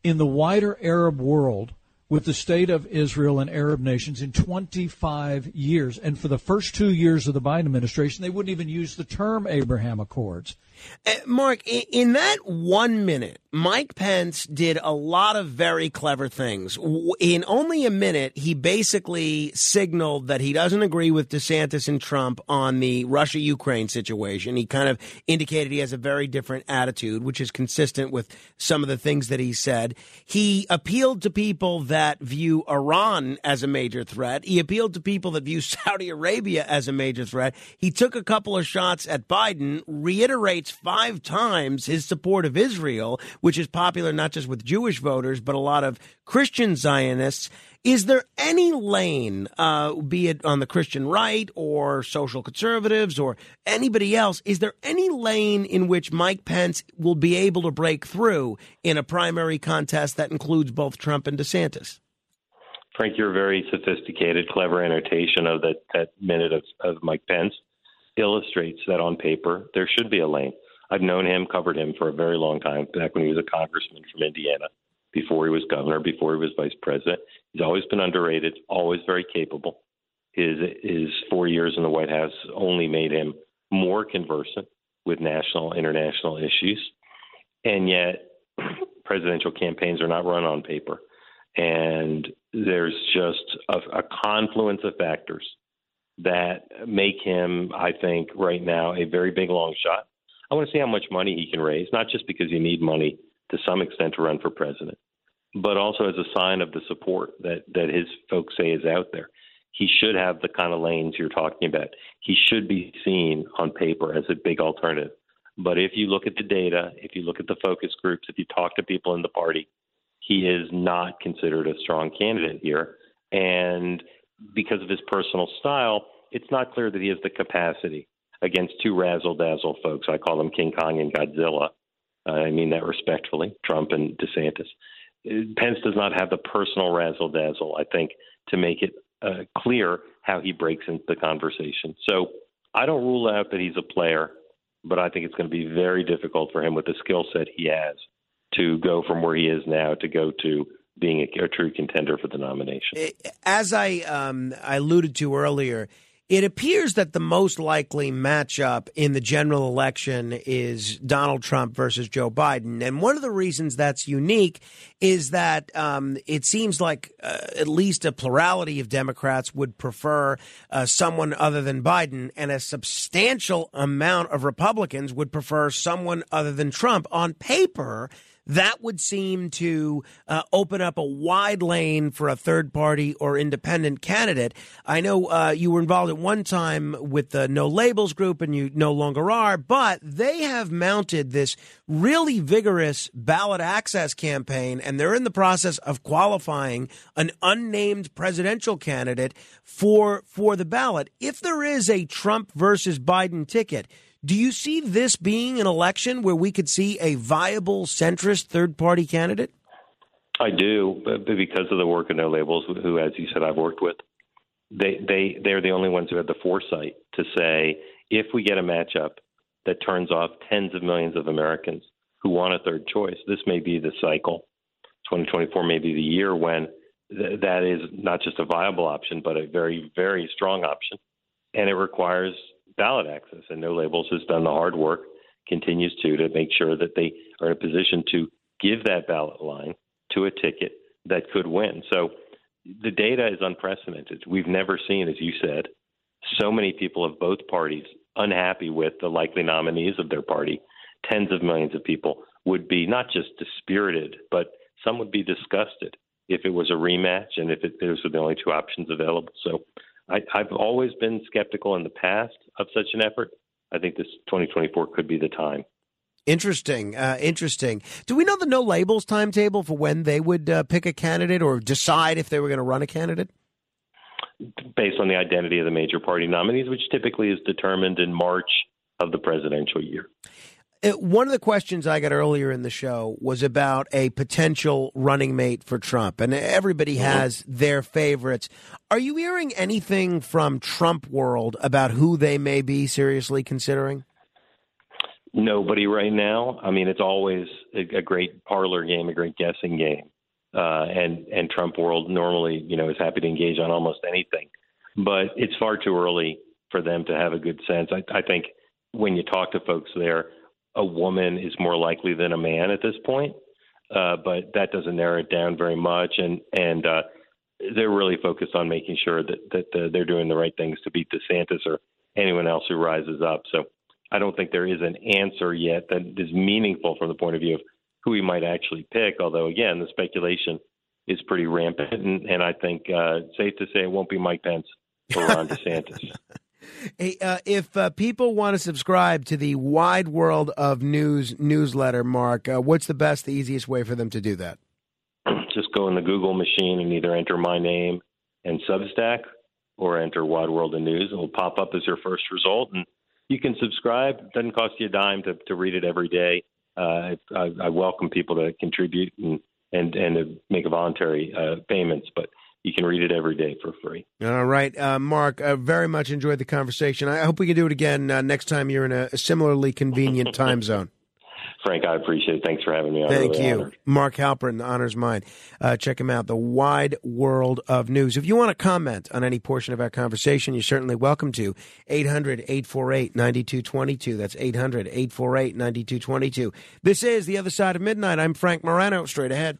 in the wider Arab world with the state of Israel and Arab nations in 25 years. And for the first two years of the Biden administration, they wouldn't even use the term Abraham Accords. Uh, Mark, i- in that one minute, Mike Pence did a lot of very clever things. In only a minute, he basically signaled that he doesn't agree with DeSantis and Trump on the Russia Ukraine situation. He kind of indicated he has a very different attitude, which is consistent with some of the things that he said. He appealed to people that view Iran as a major threat. He appealed to people that view Saudi Arabia as a major threat. He took a couple of shots at Biden, reiterates five times his support of Israel, which is popular not just with Jewish voters, but a lot of Christian Zionists. Is there any lane, uh, be it on the Christian right or social conservatives or anybody else, is there any lane in which Mike Pence will be able to break through in a primary contest that includes both Trump and DeSantis? Frank, your very sophisticated, clever annotation of that, that minute of, of Mike Pence illustrates that on paper there should be a lane. I've known him, covered him for a very long time, back when he was a congressman from Indiana, before he was governor, before he was vice president. He's always been underrated, always very capable. His his four years in the White House only made him more conversant with national, international issues, and yet presidential campaigns are not run on paper, and there's just a, a confluence of factors that make him, I think, right now a very big long shot. I want to see how much money he can raise, not just because you need money to some extent to run for president, but also as a sign of the support that that his folks say is out there. He should have the kind of lanes you're talking about. He should be seen on paper as a big alternative. But if you look at the data, if you look at the focus groups, if you talk to people in the party, he is not considered a strong candidate here. And because of his personal style, it's not clear that he has the capacity against two razzle dazzle folks. I call them King Kong and Godzilla. I mean that respectfully, Trump and DeSantis. Pence does not have the personal razzle dazzle, I think, to make it uh, clear how he breaks into the conversation. So I don't rule out that he's a player, but I think it's going to be very difficult for him with the skill set he has to go from where he is now to go to being a, a true contender for the nomination. As I um, I alluded to earlier, it appears that the most likely matchup in the general election is Donald Trump versus Joe Biden. And one of the reasons that's unique is that um, it seems like uh, at least a plurality of Democrats would prefer uh, someone other than Biden, and a substantial amount of Republicans would prefer someone other than Trump. On paper, that would seem to uh, open up a wide lane for a third party or independent candidate. I know uh, you were involved at one time with the No Labels group, and you no longer are, but they have mounted this really vigorous ballot access campaign, and they're in the process of qualifying an unnamed presidential candidate for for the ballot. If there is a Trump versus Biden ticket, do you see this being an election where we could see a viable centrist third party candidate? I do, because of the work of No Labels, who, as you said, I've worked with, they they they're the only ones who have the foresight to say if we get a matchup that turns off tens of millions of Americans who want a third choice, this may be the cycle. 2024 may be the year when th- that is not just a viable option, but a very very strong option, and it requires ballot access. And No Labels has done the hard work, continues to, to make sure that they are in a position to give that ballot line to a ticket that could win. So the data is unprecedented. We've never seen, as you said, so many people of both parties unhappy with the likely nominees of their party. Tens of millions of people would be not just dispirited, but some would be disgusted if it was a rematch and if it, those were the only two options available. So I, I've always been skeptical in the past of such an effort. I think this 2024 could be the time. Interesting. Uh, interesting. Do we know the no labels timetable for when they would uh, pick a candidate or decide if they were going to run a candidate? based on the identity of the major party nominees, which typically is determined in March of the presidential year. Uh, One of the questions I got earlier in the show was about a potential running mate for Trump, and everybody has their favorites. Are you hearing anything from Trump world about who they may be seriously considering? Nobody right now. I mean, it's always a, a great parlor game, a great guessing game. Uh, and and Trump world normally, you know, is happy to engage on almost anything, but it's far too early for them to have a good sense. I, I think when you talk to folks there, a woman is more likely than a man at this point, uh, but that doesn't narrow it down very much. And and uh, they're really focused on making sure that that uh, they're doing the right things to beat DeSantis or anyone else who rises up. So I don't think there is an answer yet that is meaningful from the point of view of who he might actually pick. Although again, the speculation is pretty rampant, and, and I think uh, safe to say it won't be Mike Pence or Ron DeSantis. Hey, uh, if uh, people want to subscribe to the Wide World of News newsletter, Mark, uh, what's the best, the easiest way for them to do that? Just go in the Google machine and either enter my name and Substack or enter Wide World of News. It will pop up as your first result, and you can subscribe. It doesn't cost you a dime to, to read it every day. Uh, I, I welcome people to contribute and and and to make voluntary uh, payments, but you can read it every day for free. All right, uh, Mark, I very much enjoyed the conversation. I hope we can do it again uh, next time you're in a, similarly convenient time zone. Frank, I appreciate it. Thanks for having me on. Thank Really you. honored. Mark Halperin, the honors mine. Uh, check him out, The Wide World of News. If you want to comment on any portion of our conversation, you're certainly welcome to. 800 848 9222. That's 800 848 9222. This is The Other Side of Midnight. I'm Frank Morano. Straight ahead.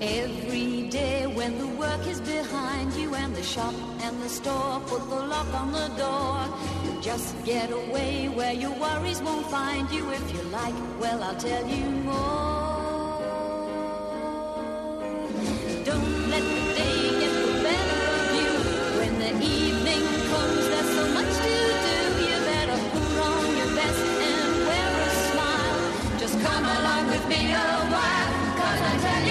Every day when the work is behind you and the shop and the store, put the lock on the door. Just get away where your worries won't find you if you like. Well, I'll tell you more. Don't let the day get the better of you. When the evening comes, there's so much to do. You better put on your best and wear a smile. Just come along with me a while, 'cause I tell you,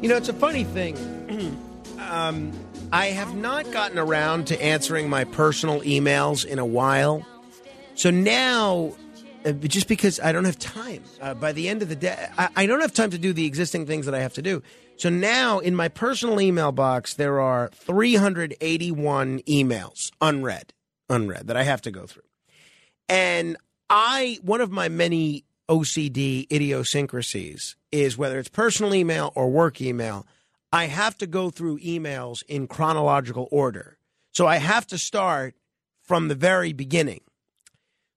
You know, it's a funny thing. um, I have not gotten around to answering my personal emails in a while. So now, uh, just because I don't have time, uh, by the end of the day, I, I don't have time to do the existing things that I have to do. So now, in my personal email box, there are 381 emails unread, unread that I have to go through. And I, one of my many OCD idiosyncrasies is whether it's personal email or work email, I have to go through emails in chronological order. So I have to start from the very beginning.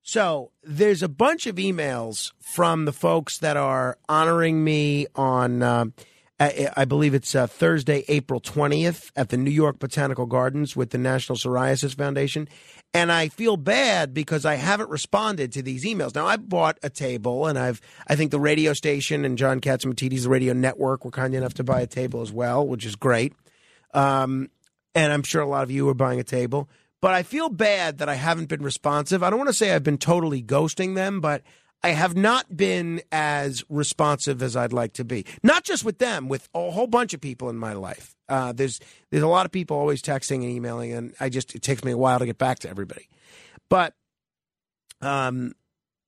So there's a bunch of emails from the folks that are honoring me on, I, I believe it's uh, Thursday, April 20th at the New York Botanical Gardens with the National Psoriasis Foundation. And I feel bad because I haven't responded to these emails. Now I bought a table and I've, I think the radio station and John Catsimatidis, the radio network were kind enough to buy a table as well, which is great. Um, and I'm sure a lot of you are buying a table. But I feel bad that I haven't been responsive. I don't want to say I've been totally ghosting them, but I have not been as responsive as I'd like to be. Not just with them, with a whole bunch of people in my life. Uh, there's there's a lot of people always texting and emailing, and I just it takes me a while to get back to everybody. But um,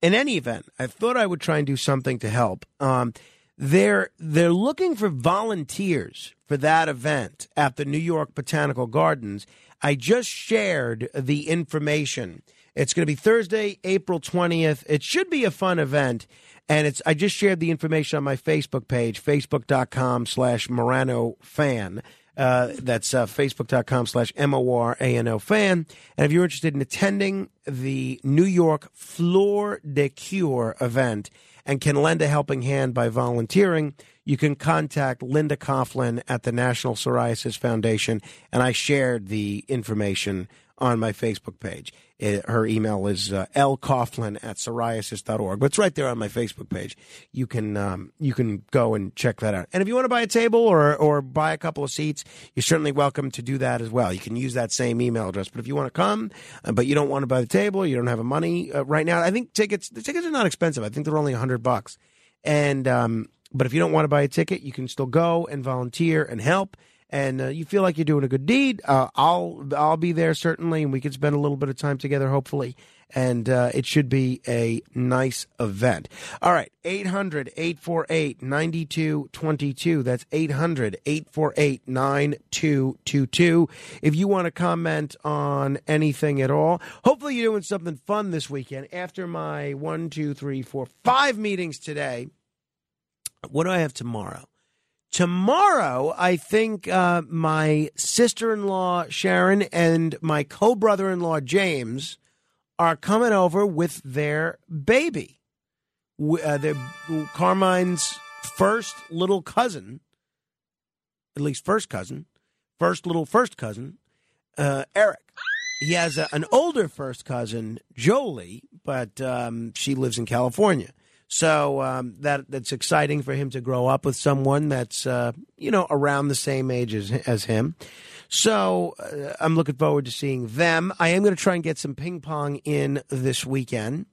in any event, I thought I would try and do something to help. Um, they're they're looking for volunteers for that event at the New York Botanical Gardens. I just shared the information. It's going to be Thursday, April 20th. It should be a fun event. And it's I just shared the information on my Facebook page, facebook.com slash Morano fan. Uh, that's uh, facebook.com slash M-O-R-A-N-O fan. And if you're interested in attending the New York Floor de Cure event and can lend a helping hand by volunteering, you can contact Linda Coughlin at the National Psoriasis Foundation. And I shared the information on my Facebook page. Uh, her email is uh, lcoughlin at psoriasis.org. But it's right there on my Facebook page. You can um, you can go and check that out. And if you want to buy a table or or buy a couple of seats, you're certainly welcome to do that as well. You can use that same email address. But if you want to come, uh, but you don't want to buy the table, you don't have the money uh, right now. I think tickets the tickets are not expensive. I think they're only hundred bucks. And um, but if you don't want to buy a ticket, you can still go and volunteer and help and uh, you feel like you're doing a good deed, uh, I'll I'll be there certainly, and we can spend a little bit of time together, hopefully. And uh, it should be a nice event. All right, 800 848 9222. That's 800 848 9222. If you want to comment on anything at all, hopefully you're doing something fun this weekend. After my one, two, three, four, five meetings today, what do I have tomorrow? Tomorrow, I think uh, my sister in law, Sharon, and my co brother in law, James, are coming over with their baby. Uh, their, Carmine's first little cousin, at least first cousin, first little first cousin, uh, Eric. He has a, an older first cousin, Jolie, but um, she lives in California. So um, that that's exciting for him to grow up with someone that's uh, you know around the same age as as him. So uh, I'm looking forward to seeing them. I am going to try and get some ping pong in this weekend,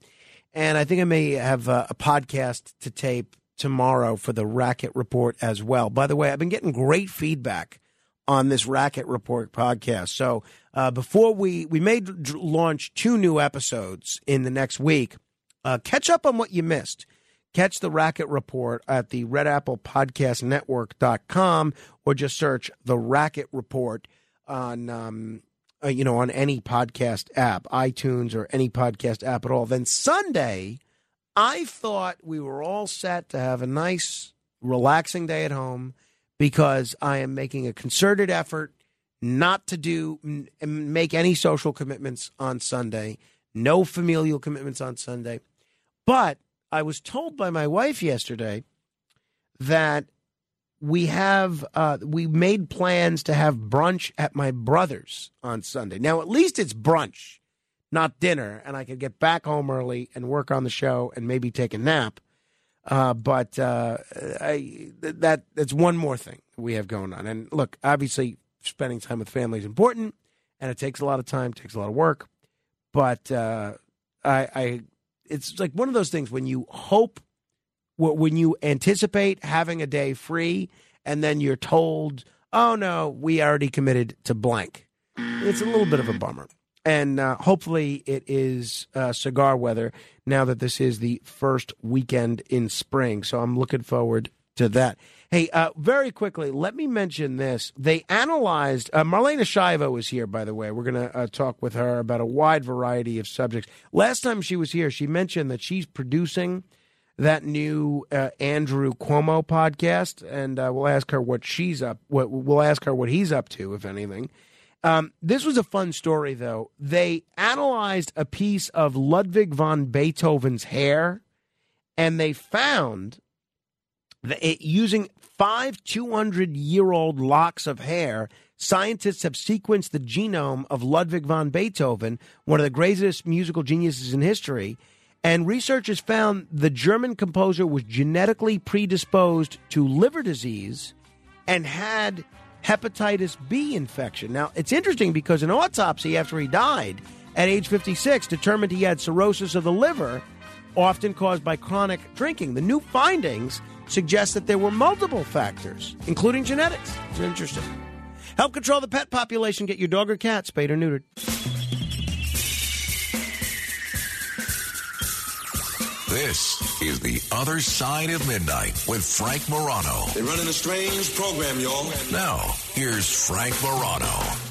and I think I may have a, a podcast to tape tomorrow for the Racket Report as well. By the way, I've been getting great feedback on this Racket Report podcast. So uh, before we we may d- launch two new episodes in the next week. Uh, catch up on what you missed. Catch the Racket Report at the Red Apple Podcast Network.com or just search the Racket Report on, um, uh, you know, on any podcast app, iTunes or any podcast app at all. Then Sunday, I thought we were all set to have a nice, relaxing day at home because I am making a concerted effort not to do m- make any social commitments on Sunday, no familial commitments on Sunday. But I was told by my wife yesterday that we have uh, we made plans to have brunch at my brother's on Sunday. Now, at least it's brunch, not dinner, and I could get back home early and work on the show and maybe take a nap. Uh, but uh, I, that that's one more thing we have going on. And look, obviously, spending time with family is important, and it takes a lot of time, takes a lot of work. But uh, I, I, it's like one of those things when you hope, when you anticipate having a day free, and then you're told, "Oh no, we already committed to blank." It's a little bit of a bummer. And uh, hopefully, it is uh, cigar weather now that this is the first weekend in spring. So I'm looking forward to that. Hey, uh, very quickly, let me mention this. They analyzed, uh, Marlaina Schiavo was here, by the way. We're going to uh, talk with her about a wide variety of subjects. Last time she was here, she mentioned that she's producing that new uh, Andrew Cuomo podcast, and uh, we'll ask her what she's up. What we'll ask her what he's up to, if anything. Um, this was a fun story, though. They analyzed a piece of Ludwig von Beethoven's hair, and they found it, using five 200 year old locks of hair, scientists have sequenced the genome of Ludwig von Beethoven, one of the greatest musical geniuses in history. And researchers found the German composer was genetically predisposed to liver disease and had hepatitis B infection. Now, it's interesting because an autopsy after he died at age 56 determined he had cirrhosis of the liver, often caused by chronic drinking. The new findings suggest that there were multiple factors, including genetics. It's interesting. Help control the pet population. Get your dog or cat spayed or neutered. This is The Other Side of Midnight with Frank Morano. They're running a strange program, y'all. Now, here's Frank Morano.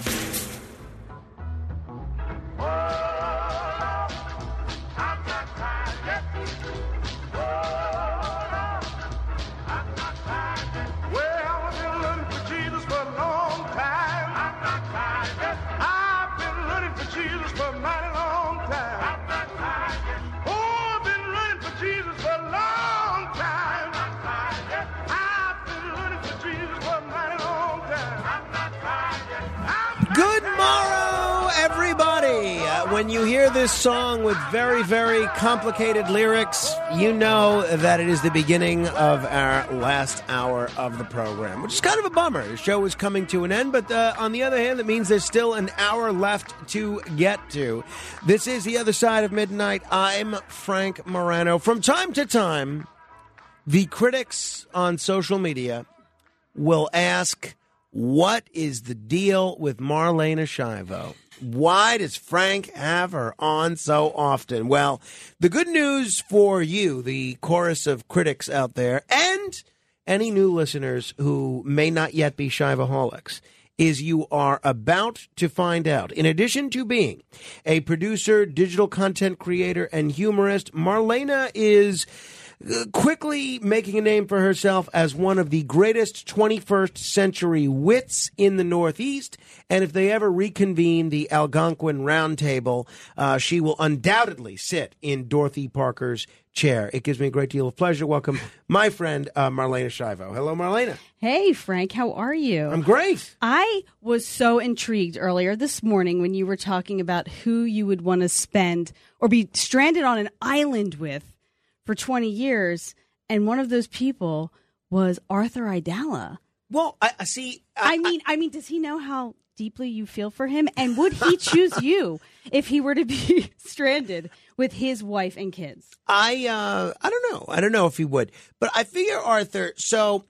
Complicated lyrics, you know that it is the beginning of our last hour of the program, which is kind of a bummer. The show is coming to an end, but uh, on the other hand, that means there's still an hour left to get to. This is The Other Side of Midnight. I'm Frank Morano. From time to time, the critics on social media will ask, What is the deal with Marlaina Schiavo? Why does Frank have her on so often? Well, the good news for you, the chorus of critics out there, and any new listeners who may not yet be Shivaholics, is you are about to find out. In addition to being a producer, digital content creator, and humorist, Marlaina is quickly making a name for herself as one of the greatest 21st century wits in the Northeast. And if they ever reconvene the Algonquin Roundtable, uh, she will undoubtedly sit in Dorothy Parker's chair. It gives me a great deal of pleasure. Welcome, my friend uh, Marlaina Schiavo. Hello, Marlaina. Hey, Frank, how are you? I'm great. I was so intrigued earlier this morning when you were talking about who you would want to spend or be stranded on an island with for 20 years. And one of those people was Arthur Aidala. Well, I, I see. I, mean, I mean, does he know how deeply you feel for him? And would he choose you if he were to be stranded with his wife and kids? I uh I don't know. I don't know if he would. But I figure Arthur so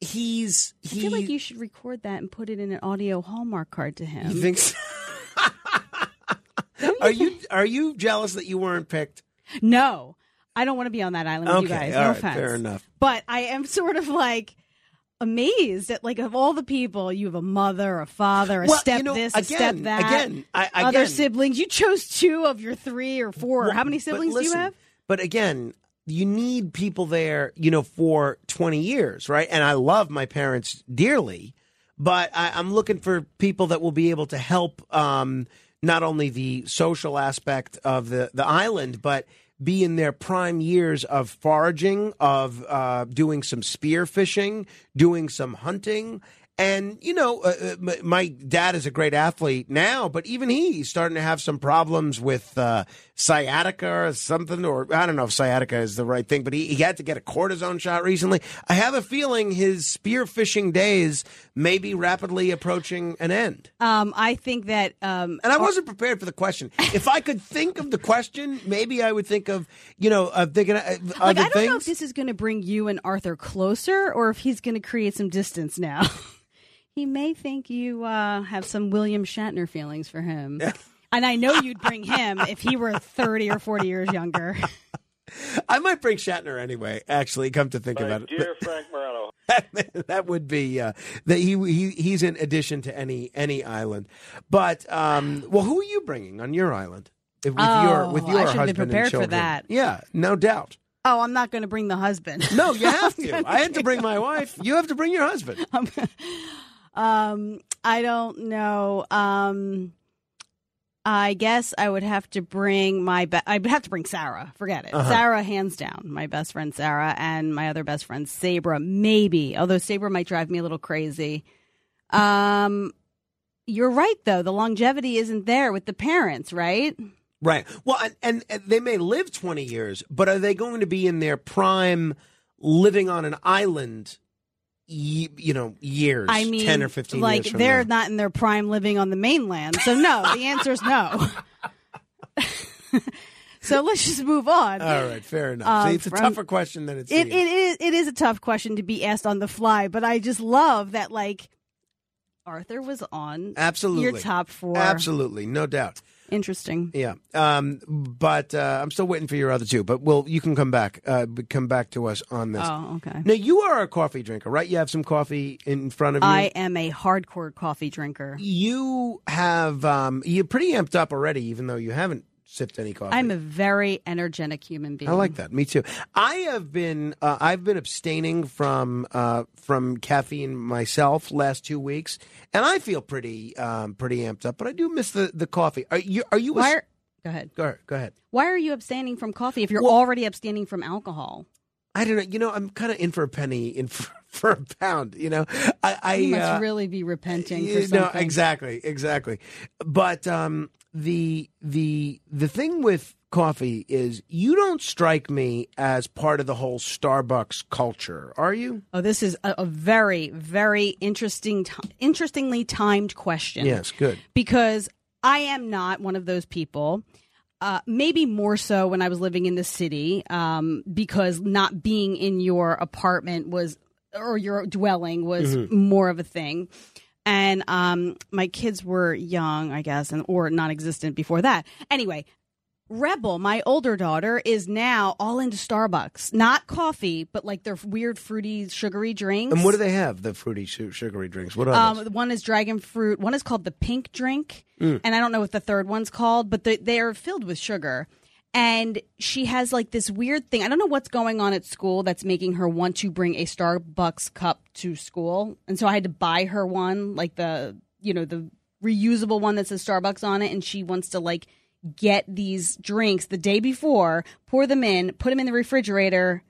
he's I feel like you should record that and put it in an audio Hallmark card to him. You think so? Are you are you jealous that you weren't picked? No, I don't want to be on that island with you guys. no right, offense. fair enough. But I am sort of like amazed at like of all the people you have a mother, a father, a Well, step you know, this, a step again- that. again, I- other siblings. You chose two of your three or four. Well, How many siblings do you have? But again, you need people there, you know, for 20 years, right? And I love my parents dearly, but I, I'm looking for people that will be able to help um, not only the social aspect of the, the island, but be in their prime years of foraging, of uh, doing some spear fishing, doing some hunting. And, you know, uh, uh, my, dad is a great athlete now, but even he's starting to have some problems with uh, sciatica or something, or I don't know if sciatica is the right thing, but he, he had to get a cortisone shot recently. I have a feeling his spear fishing days may be rapidly approaching an end. Um, I think that. Um, And I wasn't prepared for the question. If I could think of the question, maybe I would think of, you know, of thinking uh, like, other I don't things. know if this is going to bring you and Arthur closer or if he's going to create some distance now. he may think you uh, have some William Shatner feelings for him. And I know you'd bring him if he were 30 or 40 years younger. I might bring Shatner anyway. Actually, come to think about it, Dear Frank Morello. that would be uh, that he, he he's in addition to any any island. But um, well, who are you bringing on your island? If- With your with Oh, your I should have been husband prepared and for children. that. Yeah, no doubt. Oh, I'm not going to bring the husband. No, you have to. I had to bring my wife. You have to bring your husband. Um, I don't know. Um, I guess I would have to bring my. Be- I would have to bring Sarah. Forget it. Uh-huh. Sarah, hands down, my best friend Sarah, and my other best friend Sabra. Maybe, although Sabra might drive me a little crazy. Um, you're right though. The longevity isn't there with the parents, right? Right. Well, and, and, they may live 20 years, but are they going to be in their prime living on an island, you know, years? I mean, 10 or 15 like years from they're now? not in their prime living on the mainland. So no, the answer is no. so let's just move on. All right, fair enough. Um, See, it's a from- tougher question than it's It, it is it is a tough question to be asked on the fly, but I just love that like Arthur was on Absolutely. your top four. Absolutely, no doubt. Interesting. Yeah. Um, but uh, I'm still waiting for your other two. But well, you can come back. Uh, come back to us on this. Oh, okay. Now you are a coffee drinker, right? You have some coffee in front of you. I am a hardcore coffee drinker. you have um, you're pretty amped up already, even though you haven't sipped any coffee. I'm a very energetic human being. I like that. Me too. I have been uh, I've been abstaining from uh, from caffeine myself last two weeks, and I feel pretty um, pretty amped up. But I do miss the, the coffee. Are you are you? Why are- go ahead. Go, go ahead. Why are you abstaining from coffee if you're already abstaining from alcohol? I don't know. You know, I'm kind of in for a penny, in for, for a pound. You know, I, I you must uh, really be repenting for something. No, exactly, exactly. But um, the the the thing with coffee is you don't strike me as part of the whole Starbucks culture, are you? Oh, this is a, a very, very interesting, ti- interestingly timed question. Yes, good. because I am not one of those people. Uh, maybe more so when I was living in the city, um, because not being in your apartment was or your dwelling was Mhm. more of a thing. And um, my kids were young, I guess, and or non-existent before that. Anyway, Rebel, my older daughter, is now all into Starbucks. Not coffee, but like their weird, fruity, sugary drinks. And what do they have? The fruity, su- sugary drinks. What are Um, those? one is dragon fruit. One is called the pink drink, Mm. and I don't know what the third one's called, but they they are filled with sugar. And she has like this weird thing. I don't know what's going on at school that's making her want to bring a Starbucks cup to school. And so I had to buy her one, like the you know the reusable one that says Starbucks on it, and she wants to like get these drinks the day before, pour them in, put them in the refrigerator.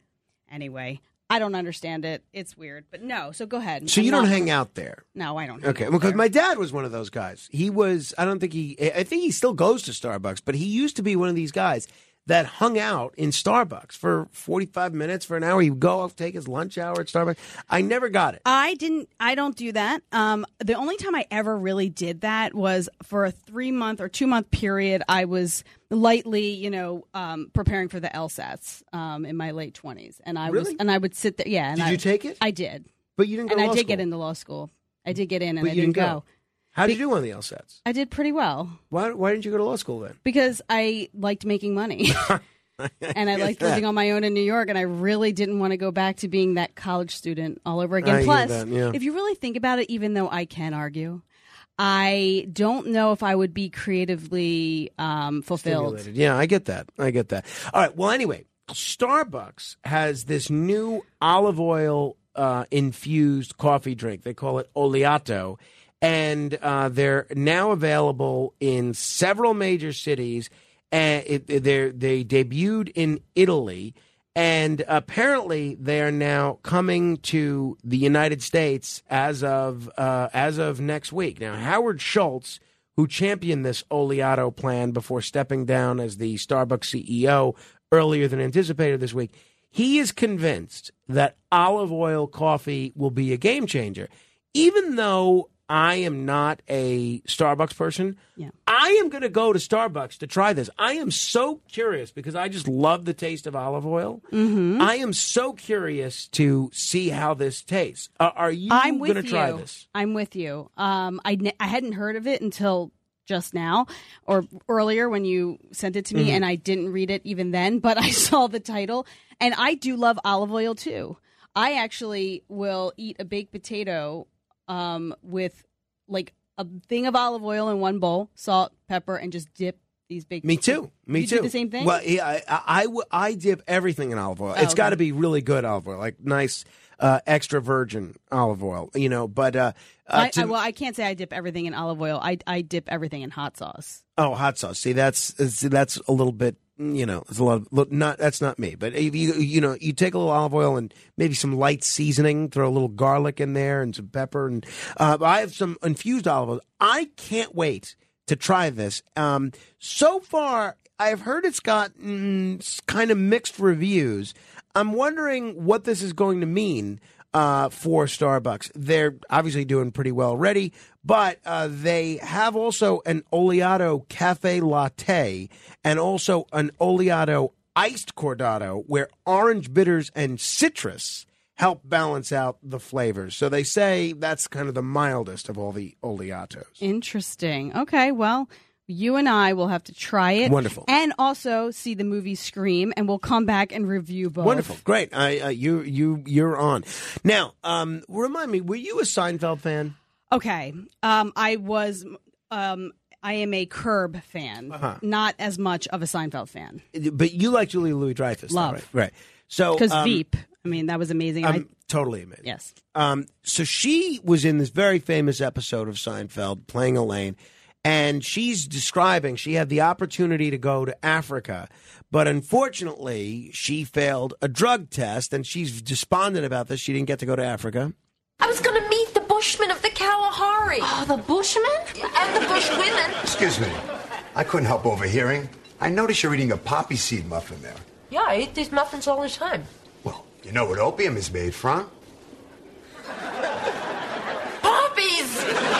Anyway, I don't understand it. It's weird, but no. So go ahead. So I'm you don't not- hang out there. No, I don't. hang Okay, because there. my dad was one of those guys. He was. I don't think he. I think he still goes to Starbucks, but he used to be one of these guys that hung out in Starbucks for forty-five minutes, for an hour. He'd go off, take his lunch hour at Starbucks. I never got it. I didn't. I don't do that. Um, the only time I ever really did that was for a three month or two month period. I was lightly, you know, um, preparing for the LSATs um, in my late twenties, and I was, Really? and I would sit there. Yeah. And Did I, you take it? I did. But you didn't go and I did school. get into law school. I did get in, and I didn't didn't go. go. How did Be- you do on the LSATs? I did pretty well Why? Why didn't you go to law school then? because I liked making money. and I get liked that. living on my own in New York, and I really didn't want to go back to being that college student all over I again. hear Plus, that, yeah. if you really think about it, even though I can argue, I don't know if I would be creatively um, fulfilled. Stimulated. Yeah, I get that. I get that. All right. Well, anyway, Starbucks has this new olive oil uh, infused coffee drink. They call it Oleato. And uh, they're now available in several major cities. And it, they debuted in Italy. And apparently, they are now coming to the United States as of uh, as of next week. Now, Howard Schultz, who championed this Oleato plan before stepping down as the Starbucks CEO earlier than anticipated this week, he is convinced that olive oil coffee will be a game changer. Even though I am not a Starbucks person, Yeah. I am going to go to Starbucks to try this. I am so curious because I just love the taste of olive oil. Mhm. I am so curious to see how this tastes. Uh, are you going to try you. this? I'm with you. Um, I ne- I hadn't heard of it until just now or earlier when you sent it to me, Mhm. and I didn't read it even then. But I saw the title, and I do love olive oil too. I actually will eat a baked potato um, with like a thing of olive oil in one bowl, salt, pepper, and just dip these baked. Me too. Me You too. The same thing. Well, yeah, I, I, I, I dip everything in olive oil. Oh, it's got to be really good olive oil, like nice uh, extra virgin olive oil. You know, but uh, uh, I, to- I, well, I can't say I dip everything in olive oil. I I dip everything in hot sauce. Oh, hot sauce. See, that's see, that's a little bit. You know, it's a lot. Of, not that's not me. But if you you know, you take a little olive oil and maybe some light seasoning. Throw a little garlic in there and some pepper. And uh, I have some infused olive oil. I can't wait to try this. Um, so far, I've heard it's got kind of mixed reviews. I'm wondering what this is going to mean uh, for Starbucks. They're obviously doing pretty well already, but uh, they have also an Oleato Cafe Latte and also an Oleato Iced Cortado, where orange bitters and citrus help balance out the flavors. So they say that's kind of the mildest of all the Oleatos. Interesting. Okay, well, you and I will have to try it. Wonderful. And also see the movie Scream, and we'll come back and review both. Wonderful, great. I, uh, you you you're on now. Um, remind me, were you a Seinfeld fan? Okay. Um, I was. Um, I am a Curb fan, Uh-huh. not as much of a Seinfeld fan. But you like Julia Louis Dreyfus, Love. right? Right. So Because um, Veep, I mean, that was amazing. I, I'm totally amazing. yes. Um, so she was in this very famous episode of Seinfeld playing Elaine, and she's describing she had the opportunity to go to Africa, but unfortunately she failed a drug test, and she's despondent about this. She didn't get to go to Africa. I was going to meet the Bushmen of the Kalahari. Oh, the Bushmen? And the Bushwomen. Excuse me. I couldn't help overhearing. I noticed you're eating a poppy seed muffin there. Yeah, I eat these muffins all the time. Well, you know what opium is made from? Poppies!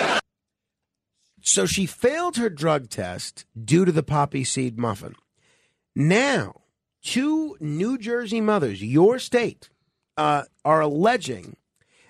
So she failed her drug test due to the poppy seed muffin. Now, two New Jersey mothers, your state, uh, are alleging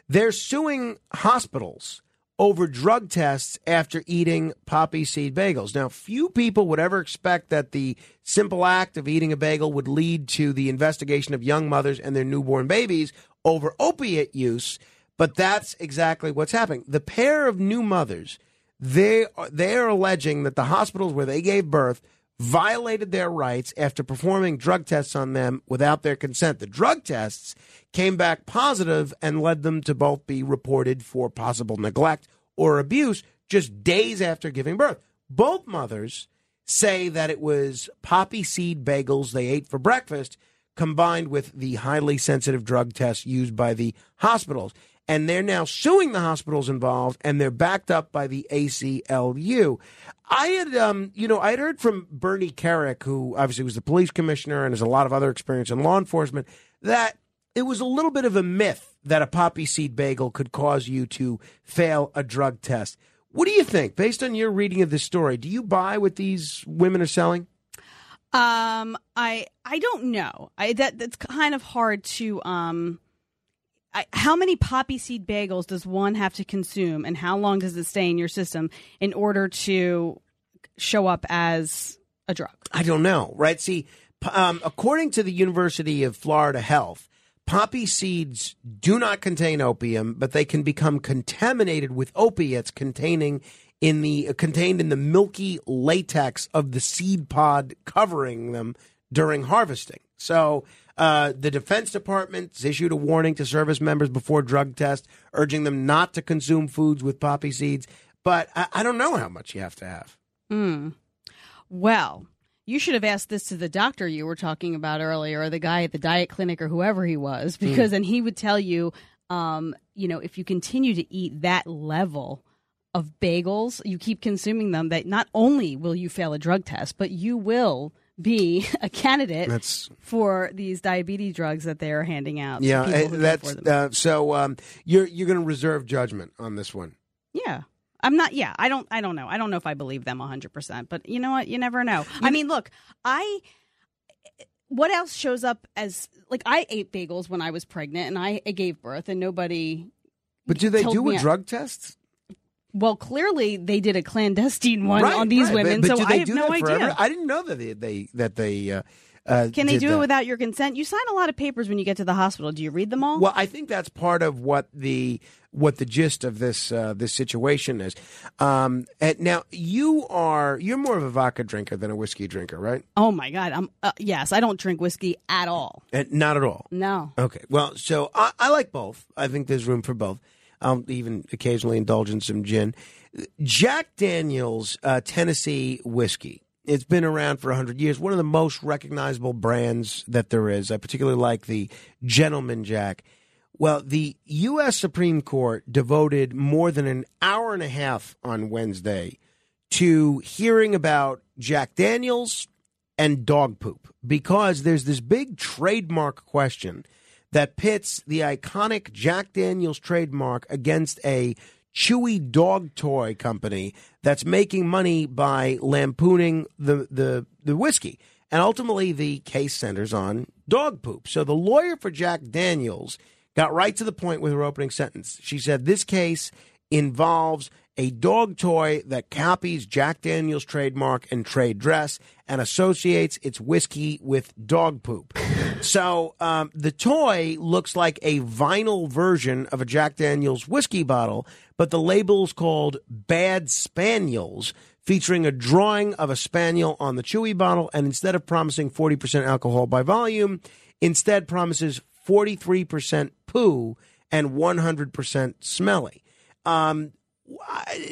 they're suing hospitals over drug tests after eating poppy seed bagels. Now, few people would ever expect that the simple act of eating a bagel would lead to the investigation of young mothers and their newborn babies over opiate use, but that's exactly what's happening. The pair of new mothers, they are, they are alleging that the hospitals where they gave birth violated their rights after performing drug tests on them without their consent. The drug tests came back positive and led them to both be reported for possible neglect or abuse just days after giving birth. Both mothers say that it was poppy seed bagels they ate for breakfast combined with the highly sensitive drug tests used by the hospitals. And they're now suing the hospitals involved, and they're backed up by the ACLU. I had, um, you know, I had heard from Bernie Kerik, who obviously was the police commissioner and has a lot of other experience in law enforcement, that it was a little bit of a myth that a poppy seed bagel could cause you to fail a drug test. What do you think, based on your reading of this story? Do you buy what these women are selling? Um, I I don't know. I that that's kind of hard to um. I, how many poppy seed bagels does one have to consume, and how long does it stay in your system in order to show up as a drug? I don't know, right? See, um, according to the University of Florida Health, poppy seeds do not contain opium, but they can become contaminated with opiates containing in the uh, contained in the milky latex of the seed pod covering them during harvesting. So uh, the Defense Department has issued a warning to service members before drug tests, urging them not to consume foods with poppy seeds. But I, I don't know how much you have to have. Mm. Well, you should have asked this to the doctor you were talking about earlier, or the guy at the diet clinic, or whoever he was, because Mm. then he would tell you, um, you know, if you continue to eat that level of bagels, you keep consuming them, that not only will you fail a drug test, but you will be a candidate That's- for these diabetes drugs that they're handing out. Yeah, uh, that's uh, so. Um, you're you're going to reserve judgment on this one. Yeah. I'm not yeah, I don't I don't know. I don't know if I believe them 100%, but you know what? You never know. I mean, look, I what else shows up as like I ate bagels when I was pregnant and I gave birth and nobody But do they do a drug test? Well, clearly they did a clandestine one Right, on these right, women, but, but so I have no idea. forever? I didn't know that they they that they. Uh, uh, Can they do that. it without your consent? You sign a lot of papers when you get to the hospital. Do you read them all? Well, I think that's part of what the what the gist of this uh, this situation is. Um, and now you are you're more of a vodka drinker than a whiskey drinker, right? oh my god. I'm uh, yes, I don't drink whiskey at all. And not at all. No. Okay. Well, so I, I like both. I think there's room for both. I'll even occasionally indulge in some gin. Jack Daniels uh, Tennessee whiskey. It's been around for 100 years. One of the most recognizable brands that there is. I particularly like the Gentleman Jack. Well, the U.S. Supreme Court devoted more than an hour and a half on Wednesday to hearing about Jack Daniels and dog poop because there's this big trademark question that pits the iconic Jack Daniels trademark against a chewy dog toy company that's making money by lampooning the, the, the whiskey. And ultimately, the case centers on dog poop. So the lawyer for Jack Daniels got right to the point with her opening sentence. She said, This case involves a dog toy that copies Jack Daniels' trademark and trade dress and associates its whiskey with dog poop. So um, the toy looks like a vinyl version of a Jack Daniels whiskey bottle, but the label's called Bad Spaniels, featuring a drawing of a spaniel on the chewy bottle. And instead of promising 40% alcohol by volume, instead promises 43% poo and 100% smelly. Um,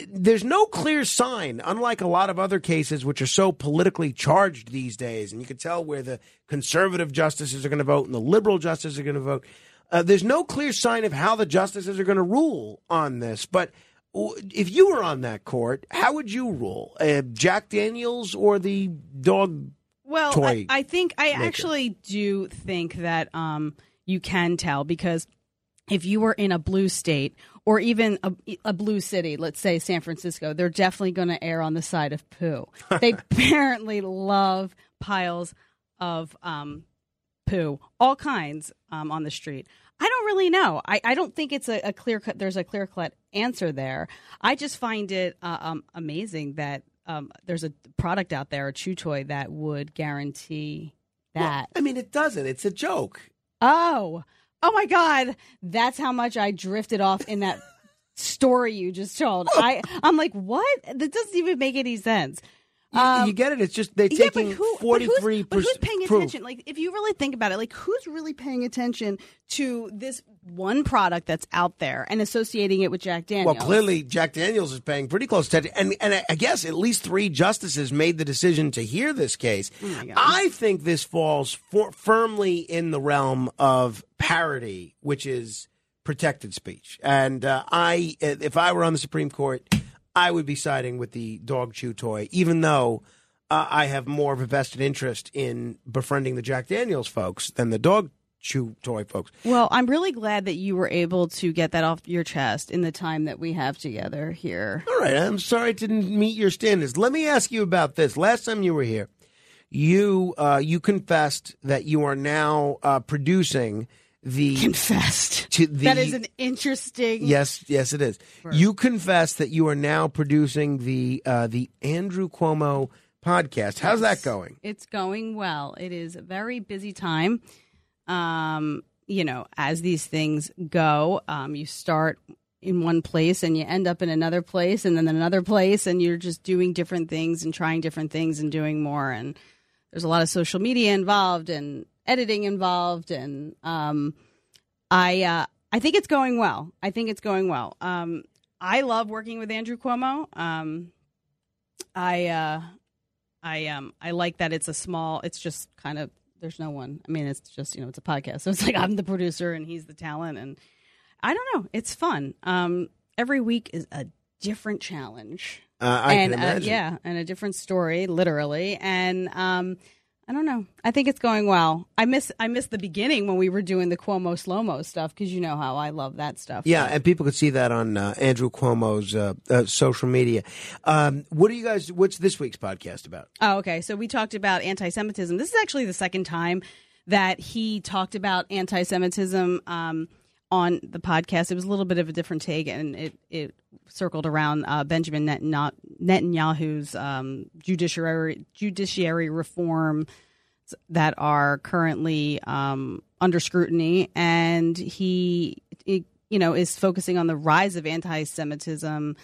there's no clear sign, unlike a lot of other cases which are so politically charged these days, and you can tell where the conservative justices are going to vote and the liberal justices are going to vote. Uh, there's no clear sign of how the justices are going to rule on this. But w- if you were on that court, how would you rule? Uh, Jack Daniels or the dog Well, toy? I, I think I maker? actually do think that um, you can tell because if you were in a blue state or even a, a blue city, let's say San Francisco, they're definitely going to err on the side of poo. They apparently love piles of um, poo, all kinds um, on the street. I don't really know. I, I don't think it's a, a clear cut. There's a clear cut answer there. I just find it uh, um, amazing that um, there's a product out there, a chew toy that would guarantee that. I mean, it doesn't. It's a joke. Oh, oh my God! That's how much I drifted off in that story you just told. I I'm like, what? That doesn't even make any sense. You- you get it? It's just they're taking forty three percent. But who's paying proof. attention? Like, if you really think about it, like, who's really paying attention to this one product that's out there and associating it with Jack Daniels? Well, clearly Jack Daniels is paying pretty close attention, and and I guess at least three justices made the decision to hear this case. Oh I think this falls for, firmly in the realm of parody, which is protected speech. And uh, I, if I were on the Supreme Court, I would be siding with the dog chew toy, even though. Uh, I have more of a vested interest in befriending the Jack Daniels folks than the dog chew toy folks. Well, I'm really glad that you were able to get that off your chest in the time that we have together here. All right, I'm sorry it didn't meet your standards. Let me ask you about this. Last time you were here, you uh, you confessed that you are now uh, producing the confessed. To the, that is an interesting. yes, yes, it is. You confess that you are now producing the uh, the Andrew Cuomo podcast. How's that going? It's going well. It is a very busy time. Um, you know, as these things go, um, you start in one place and you end up in another place and then another place and you're just doing different things and trying different things and doing more and there's a lot of social media involved and editing involved, and um, I uh, I think it's going well. I think it's going well. Um, I love working with Andrew Cuomo. Um, I uh, I um I like that it's a small. It's just kind of there's no one. I mean, it's just you know it's a podcast, so it's like I'm the producer and he's the talent, and I don't know. It's fun. Um, every week is a different challenge. Uh, I and can uh, yeah, and a different story, literally. And um, I don't know. I think it's going well. I miss I miss the beginning when we were doing the Cuomo slow mo stuff because you know how I love that stuff. Yeah, and people could see that on uh, Andrew Cuomo's uh, uh, social media. Um, what do you guys? What's this week's podcast about? Oh, okay. So we talked about anti-Semitism. This is actually the second time that he talked about anti-Semitism um, on the podcast. It was a little bit of a different take, and it it circled around uh, Benjamin Netanyahu's um, judiciary judiciary reform that are currently um, under scrutiny, and he, you know, is focusing on the rise of anti-Semitism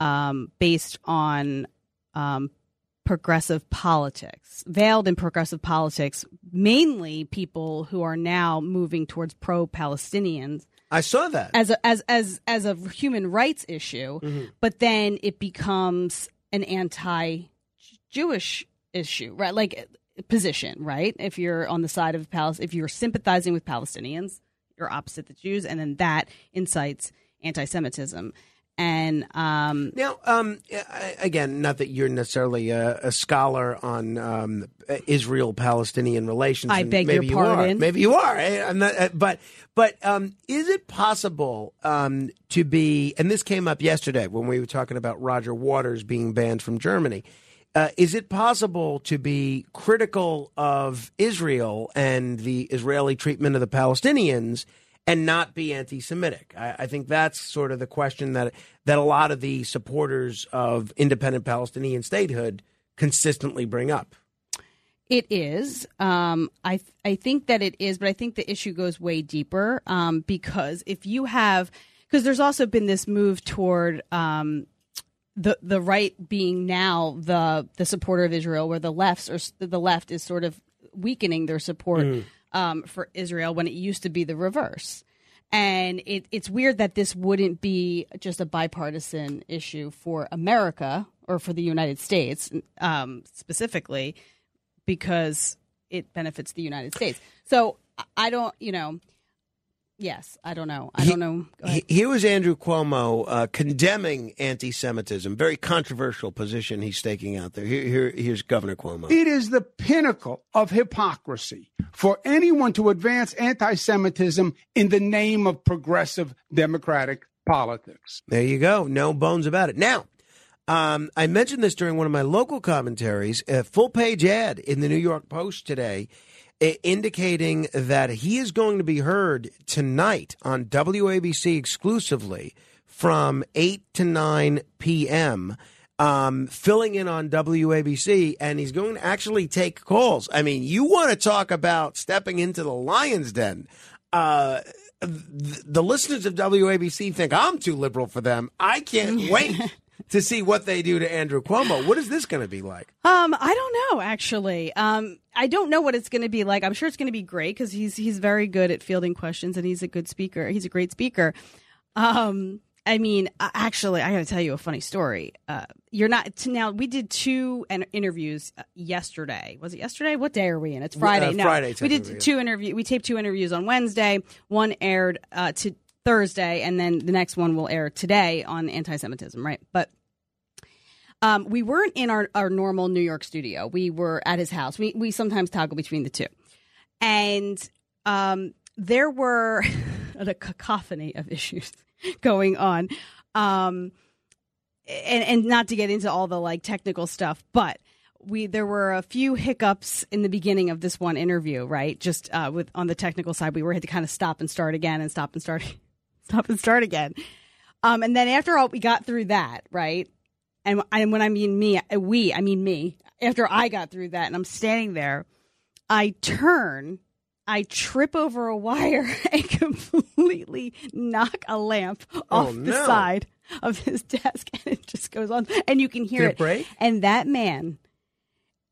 um, based on um, progressive politics, veiled in progressive politics, mainly people who are now moving towards pro-Palestinians I saw that. as a, as as as a human rights issue, Mhm. but then it becomes an anti-Jewish issue, right? Like position, right? If you're on the side of Palestine, if you're sympathizing with Palestinians, you're opposite the Jews, and then that incites anti-Semitism. And um, Now, um, again, not that you're necessarily a, a scholar on um, Israel-Palestinian relations. I beg maybe your you are. pardon. Maybe you are. eh, I'm not, uh, but but um, is it possible um, to be? And this came up yesterday when we were talking about Roger Waters being banned from Germany. Uh, is it possible to be critical of Israel and the Israeli treatment of the Palestinians and not be anti-Semitic? I, I think that's sort of the question that that a lot of the supporters of independent Palestinian statehood consistently bring up. It is. Um, I th- I think that it is, but I think the issue goes way deeper um, because if you have, because there's also been this move toward um, the the right being now the the supporter of Israel, where the lefts or the left is sort of weakening their support Mm. Um, for Israel when it used to be the reverse. And it, it's weird that this wouldn't be just a bipartisan issue for America or for the United States um, specifically, because it benefits the United States. So I- I don't, you know, yes, I don't know. I don't know. He- Here was Andrew Cuomo uh, condemning anti-Semitism. Very controversial position he's staking out there. Here, here, here's Governor Cuomo. It is the pinnacle of hypocrisy for anyone to advance anti Semitism in the name of progressive democratic politics. There you go. No bones about it. Now, um, I mentioned this during one of my local commentaries. A full page ad in the New York Post today i- indicating that he is going to be heard tonight on WABC exclusively from 8 to 9 p.m. Um, filling in on WABC, and he's going to actually take calls. I mean, you want to talk about stepping into the lion's den. Uh, the listeners of WABC think I'm too liberal for them. I can't wait to see what they do to Andrew Cuomo. What is this going to be like? Um, I don't know actually. Um, I don't know what it's going to be like. I'm sure it's going to be great because he's he's very good at fielding questions and he's a good speaker. He's a great speaker. Um, I mean, actually, I got to tell you a funny story. Uh, you're not now. We did two an- interviews uh, yesterday. Was it yesterday? What day are we in? It's Friday. Uh, no, Friday, we did two interview. We taped two interviews on Wednesday. One aired uh, to Thursday, and then the next one will air today on anti-Semitism. Right, but. Um, we weren't in our, our normal New York studio. We were at his house. We we sometimes toggle between the two, and um, there were a cacophony of issues going on, um, and and not to get into all the like technical stuff, but we there were a few hiccups in the beginning of this one interview. Right, just uh, with on the technical side, we were had to kind of stop and start again, and stop and start, stop and start again. Um, and then after all, we got through that, right? And, and when I mean me, we, I mean me. After I got through that, and I'm standing there, I turn, I trip over a wire, and completely knock a lamp off the no. side of his desk, and it just goes on, and you can hear Did it it. break? And that man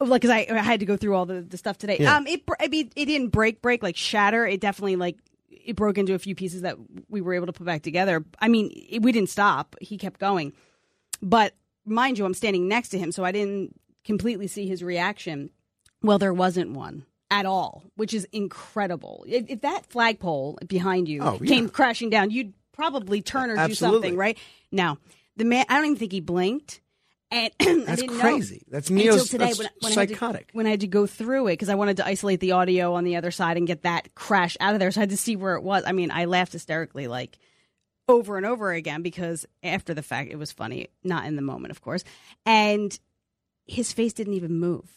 like because I, I had to go through all the, the stuff today. Yeah. Um, it I mean, it didn't break, break like shatter. It definitely like it broke into a few pieces that we were able to put back together. I mean, it, we didn't stop. He kept going, but mind you, I'm standing next to him, so I didn't completely see his reaction. Well, there wasn't one at all, which is incredible. If, if that flagpole behind you Oh, yeah. came crashing down, you'd probably turn or do something, right? Now, the man, I don't even think he blinked. And I That's didn't know crazy. That's until neo- today that's when, when I had to- psychotic. when I had to go through it because I wanted to isolate the audio on the other side and get that crash out of there. So I had to see where it was. I mean, I laughed hysterically like over and over again because after the fact it was funny, not in the moment, of course. And his face didn't even move.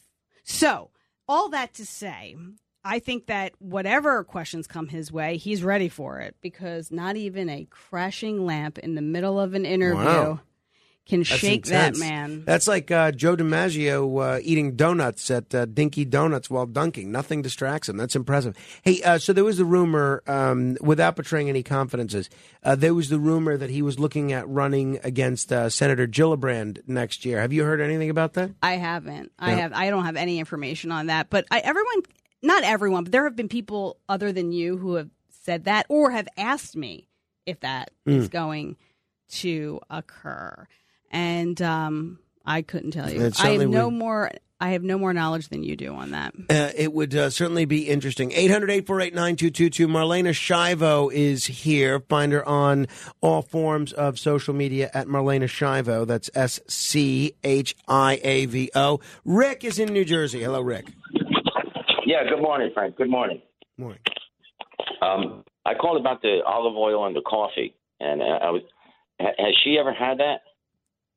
So, all that to say, I think that whatever questions come his way, he's ready for it because not even a crashing lamp in the middle of an interview Wow. Can That's shake intense. that man. That's like uh, Joe DiMaggio uh, eating donuts at uh, Dinky Donuts while dunking. Nothing distracts him. That's impressive. Hey, uh, so there was the rumor, um, without betraying any confidences, uh, there was the rumor that he was looking at running against uh, Senator Gillibrand next year. Have you heard anything about that? I haven't. I have. I don't have any information on that. But I, everyone, not everyone, but there have been people other than you who have said that or have asked me if that is Mm. going to occur, and um, I couldn't tell you. I have no would- more. I have no more knowledge than you do on that. Uh, it would uh, certainly be interesting. 800 848 9222. Marlaina Schiavo is here. Find her on all forms of social media at Marlaina Schiavo. That's S C H I A V O. Rick is in New Jersey. Hello, Rick. Yeah, good morning, Frank. Good morning. Morning. Um, I called about the olive oil and the coffee, and uh, I was. Has she ever had that?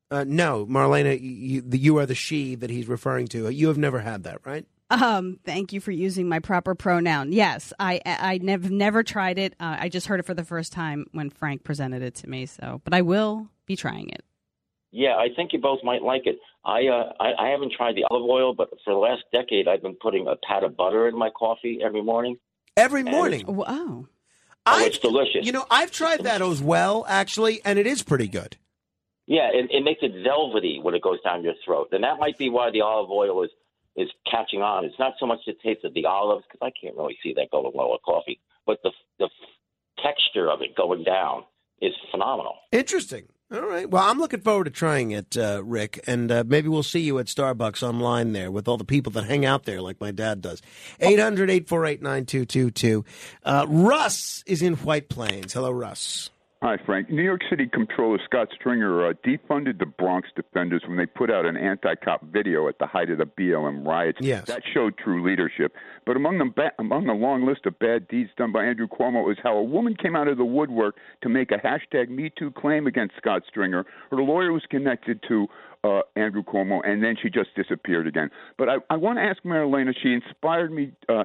Uh, no, Marlaina, you, the, you are the she that he's referring to. You have never had that, right? Um, thank you for using my proper pronoun. Yes, I I I never never tried it. Uh, I just heard it for the first time when Frank presented it to me. So, but I will be trying it. Yeah, I think you both might like it. I uh, I, I haven't tried the olive oil, but for the last decade, I've been putting a pat of butter in my coffee every morning. Every And- morning. Wow. Oh, it's delicious. You know, I've tried that as well, actually, and it is pretty good. Yeah, it, it makes it velvety when it goes down your throat, and that might be why the olive oil is is catching on. It's not so much the taste of the olives because I can't really see that going well with coffee, but the the texture of it going down is phenomenal. Interesting. All right. Well, I'm looking forward to trying it, uh, Rick, and uh, maybe we'll see you at Starbucks online there with all the people that hang out there, like my dad does. 800 848 9222. Uh, Russ is in White Plains. Hello, Russ. Hi, Frank. New York City Comptroller Scott Stringer uh, defunded the Bronx Defenders when they put out an anti-cop video at the height of the BLM riots. Yes. That showed true leadership. But among the ba- among the long list of bad deeds done by Andrew Cuomo is how a woman came out of the woodwork to make a hashtag Me Too claim against Scott Stringer. Her lawyer was connected to uh, Andrew Cuomo, and then she just disappeared again. But I, I want to ask Marilena. She inspired me, uh,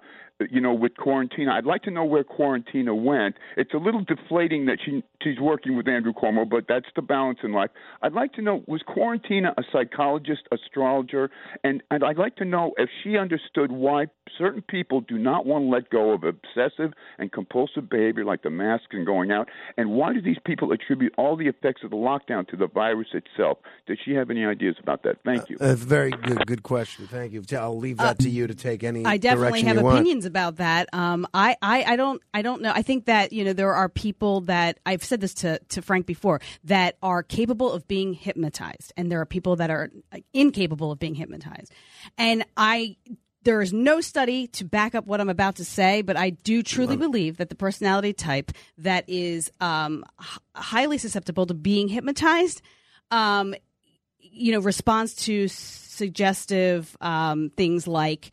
you know, with Quarantina. I'd like to know where Quarantina went. It's a little deflating that she she's working with Andrew Cuomo, but that's the balance in life. I'd like to know was Quarantina a psychologist, astrologer, and and I'd like to know if she understood why certain people do not want to let go of obsessive and compulsive behavior like the mask and going out, and why do these people attribute all the effects of the lockdown to the virus itself? Does she have any ideas about that? Thank you. A very good, good question. Thank you. I'll leave that to you to take any Uh, I definitely direction have you want. opinions about that. Um, I, I, I don't, I don't know. I think that you know there are people that I've said this to to Frank before that are capable of being hypnotized, and there are people that are incapable of being hypnotized. And I, there is no study to back up what I'm about to say, but I do truly believe that the personality type that is um, h- highly susceptible to being hypnotized. Um, you know, responds to suggestive um, things like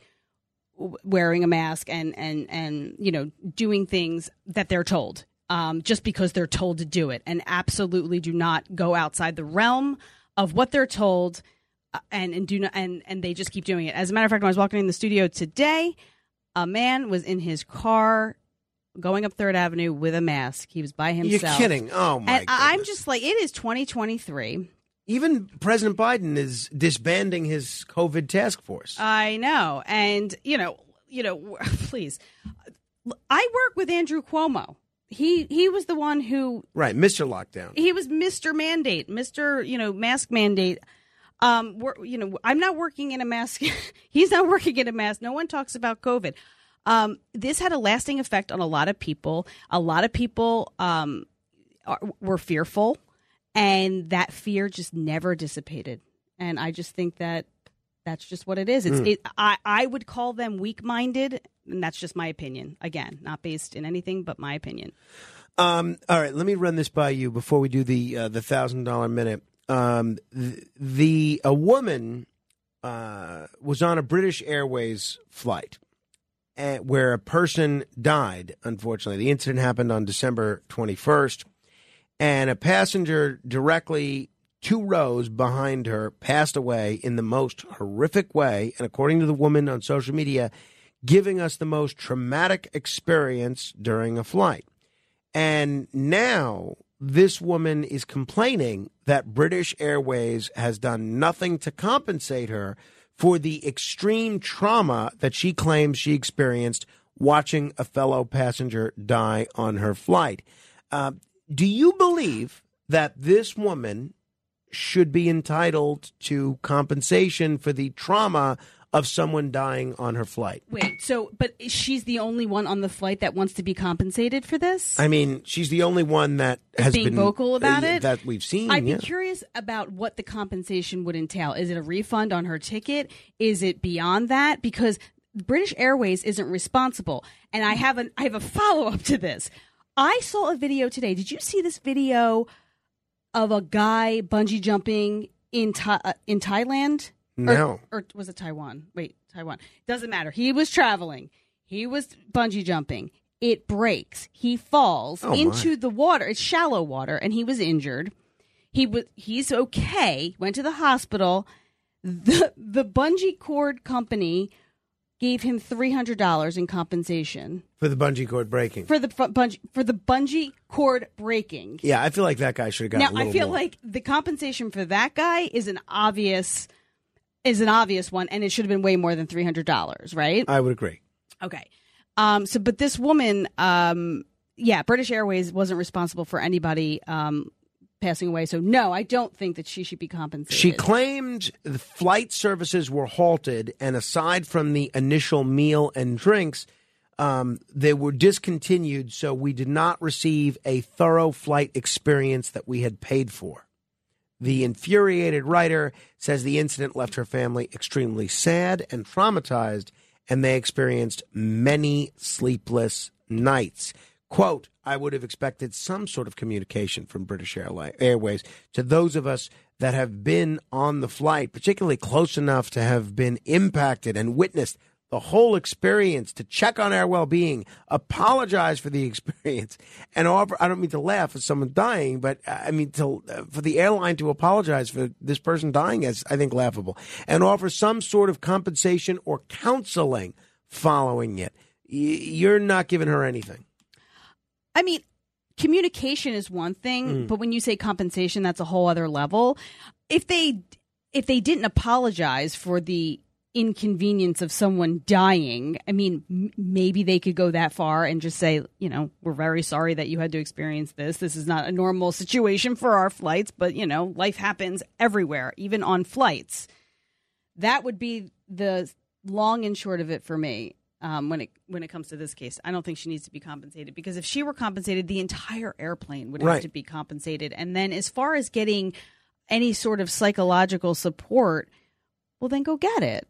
w- wearing a mask and and and you know doing things that they're told um, just because they're told to do it and absolutely do not go outside the realm of what they're told Uh, and and do not and and they just keep doing it as a matter of fact when i was walking in the studio today a man was in his car going up third avenue with a mask he was by himself. You're kidding. Oh, my and I- i'm just like it is 2023 Even President Biden is disbanding his COVID task force. I know, and you know, you know, please. I work with Andrew Cuomo. He he was the one who right, Mr. Lockdown. he was Mr. Mandate, Mr. You know, mask mandate. Um, we're, you know, I'm not working in a mask. He's not working in a mask. No one talks about COVID. Um, this had a lasting effect on a lot of people. A lot of people um, are, were fearful, and that fear just never dissipated. And I just think that that's just what it is. It's Mm. it, I I would call them weak minded, and that's just my opinion. Again, not based in anything but my opinion. Um, all right, let me run this by you before we do the uh, the thousand dollar minute. Um, the, a woman uh, was on a British Airways flight uh, where a person died. Unfortunately, the incident happened on December twenty first, and a passenger directly two rows behind her passed away in the most horrific way. And according to the woman on social media, giving us the most traumatic experience during a flight. And now this woman is complaining that British Airways has done nothing to compensate her for the extreme trauma that she claims she experienced watching a fellow passenger die on her flight. Uh, do you believe that this woman should be entitled to compensation for the trauma of someone dying on her flight? Wait, so but she's the only one on the flight that wants to be compensated for this? I mean, she's the only one that has being been vocal about uh, it? that we've seen. I'd be curious about what the compensation would entail. Is it a refund on her ticket? Is it beyond that? Because British Airways isn't responsible. And I have an I have a follow up to this. I saw a video today. Did you see this video of a guy bungee jumping in uh, in Thailand? Or- No. or, was it Taiwan? Wait, Taiwan. Doesn't matter. He was traveling. He was bungee jumping. It breaks. He falls Oh, my. into the water. It's shallow water, and he was injured. He was. He's okay. Went to the hospital. The the bungee cord company gave him three hundred dollars in compensation for the bungee cord breaking. for the fu- bungee for the bungee cord breaking. yeah, I feel like that guy should have got Now a little I feel more. like the compensation for that guy is an obvious is an obvious one, and it should have been way more than three hundred dollars, right? I would agree. Okay. Um, so, but this woman, um, yeah, British Airways wasn't responsible for anybody um, passing away. So, no, I don't think that she should be compensated. She claimed the flight services were halted, and aside from the initial meal and drinks, um, they were discontinued. So we did not receive a thorough flight experience that we had paid for. The infuriated writer says the incident left her family extremely sad and traumatized, and they experienced many sleepless nights. Quote, I would have expected some sort of communication from British Airways to those of us that have been on the flight, particularly close enough to have been impacted and witnessed the whole experience to check on our well-being, apologize for the experience, and offer. I don't mean to laugh at someone dying, but uh, I mean to uh, for the airline to apologize for this person dying is, I think, laughable, and offer some sort of compensation or counseling following it. You're not giving her anything. I mean, communication is one thing, Mm. but when you say compensation, that's a whole other level. If they if they didn't apologize for the inconvenience of someone dying, I mean, m- maybe they could go that far and just say, you know, we're very sorry that you had to experience this. This is not a normal situation for our flights, but you know, life happens everywhere, even on flights. That would be the long and short of it for me um, when it when it comes to this case. I don't think she needs to be compensated because if she were compensated, the entire airplane would have to be compensated. And then, as far as getting any sort of psychological support, well, then go get it.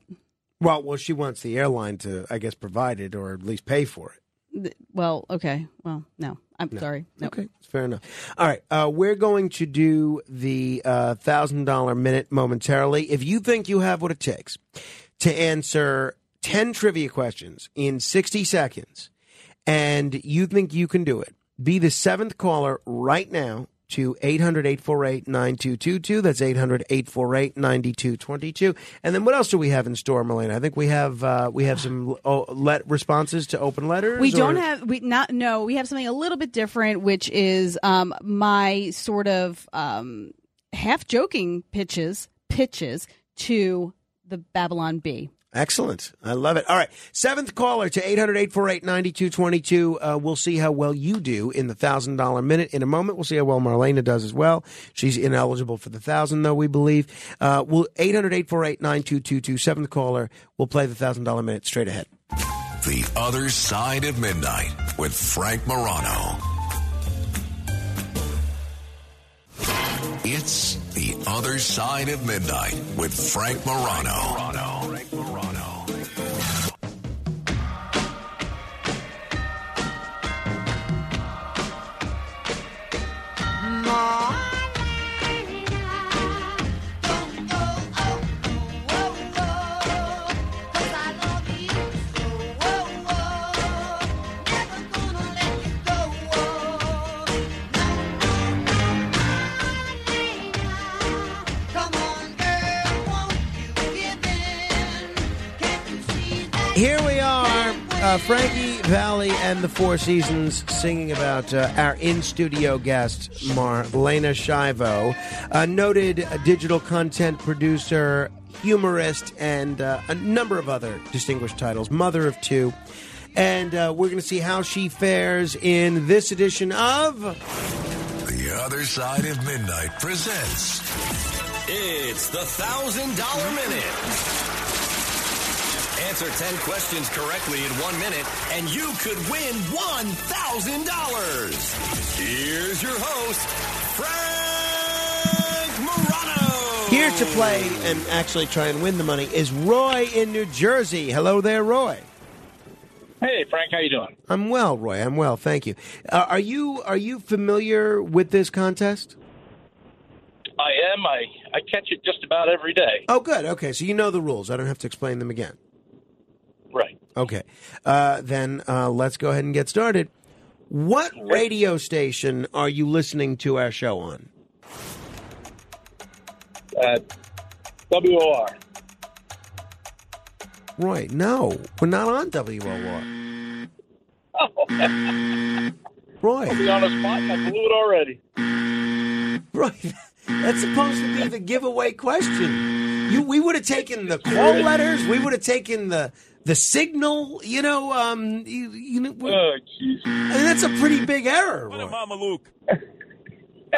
Well, well, she wants the airline to, I guess, provide it or at least pay for it. Th- Well, okay. Well, no, I'm No. sorry. No. Okay, fair enough. All right, uh, we're going to do the uh, thousand dollar minute momentarily. If you think you have what it takes to answer ten trivia questions in sixty seconds, and you think you can do it, be the seventh caller right now to 800-848-9222. That's 800-848-9222. And then what else do we have in store, Melina? I think we have uh, we have some oh, let responses to open letters. We don't or- have we not no we have something a little bit different, which is um, my sort of um, half joking pitches pitches to the Babylon Bee. Excellent. I love it. All right. Seventh caller to 800 848 9222. Uh, We'll see how well you do in the $1,000 minute in a moment. We'll see how well Marlaina does as well. She's ineligible for the 1000 though, we believe. Uh, we'll 800 848 9222. Seventh caller. We'll play the $1,000 minute straight ahead. The Other Side of Midnight with Frank Morano. It's The Other Side of Midnight with Frank Morano. Here we are, uh, Frankie Valli and the Four Seasons singing about uh, our in studio guest, Marlaina Schiavo, a noted digital content producer, humorist, and uh, a number of other distinguished titles, mother of two. And uh, we're going to see how she fares in this edition of. The Other Side of Midnight presents It's the thousand dollar minute. Answer 10 questions correctly in one minute, and you could win $1,000. Here's your host, Frank Morano. Here to play and actually try and win the money is Roy in New Jersey. Hello there, Roy. Hey, Frank, how you doing? I'm well, Roy. I'm well, thank you. Uh, are you are you familiar with this contest? I am. I, I catch it just about every day. Oh, good. Okay, so you know the rules. I don't have to explain them again. Right. Okay. Uh, then uh, let's go ahead and get started. What radio station are you listening to our show on? Uh, WOR. Roy, no, we're not on WOR. Oh. Roy. I'll be on the spot. I blew it already. Roy, that's supposed to be the giveaway question. You, we would have taken the call letters. We would have taken the the signal. You know, um, you, you know, oh, I mean, that's a pretty big error. What Roy. Mama Luke.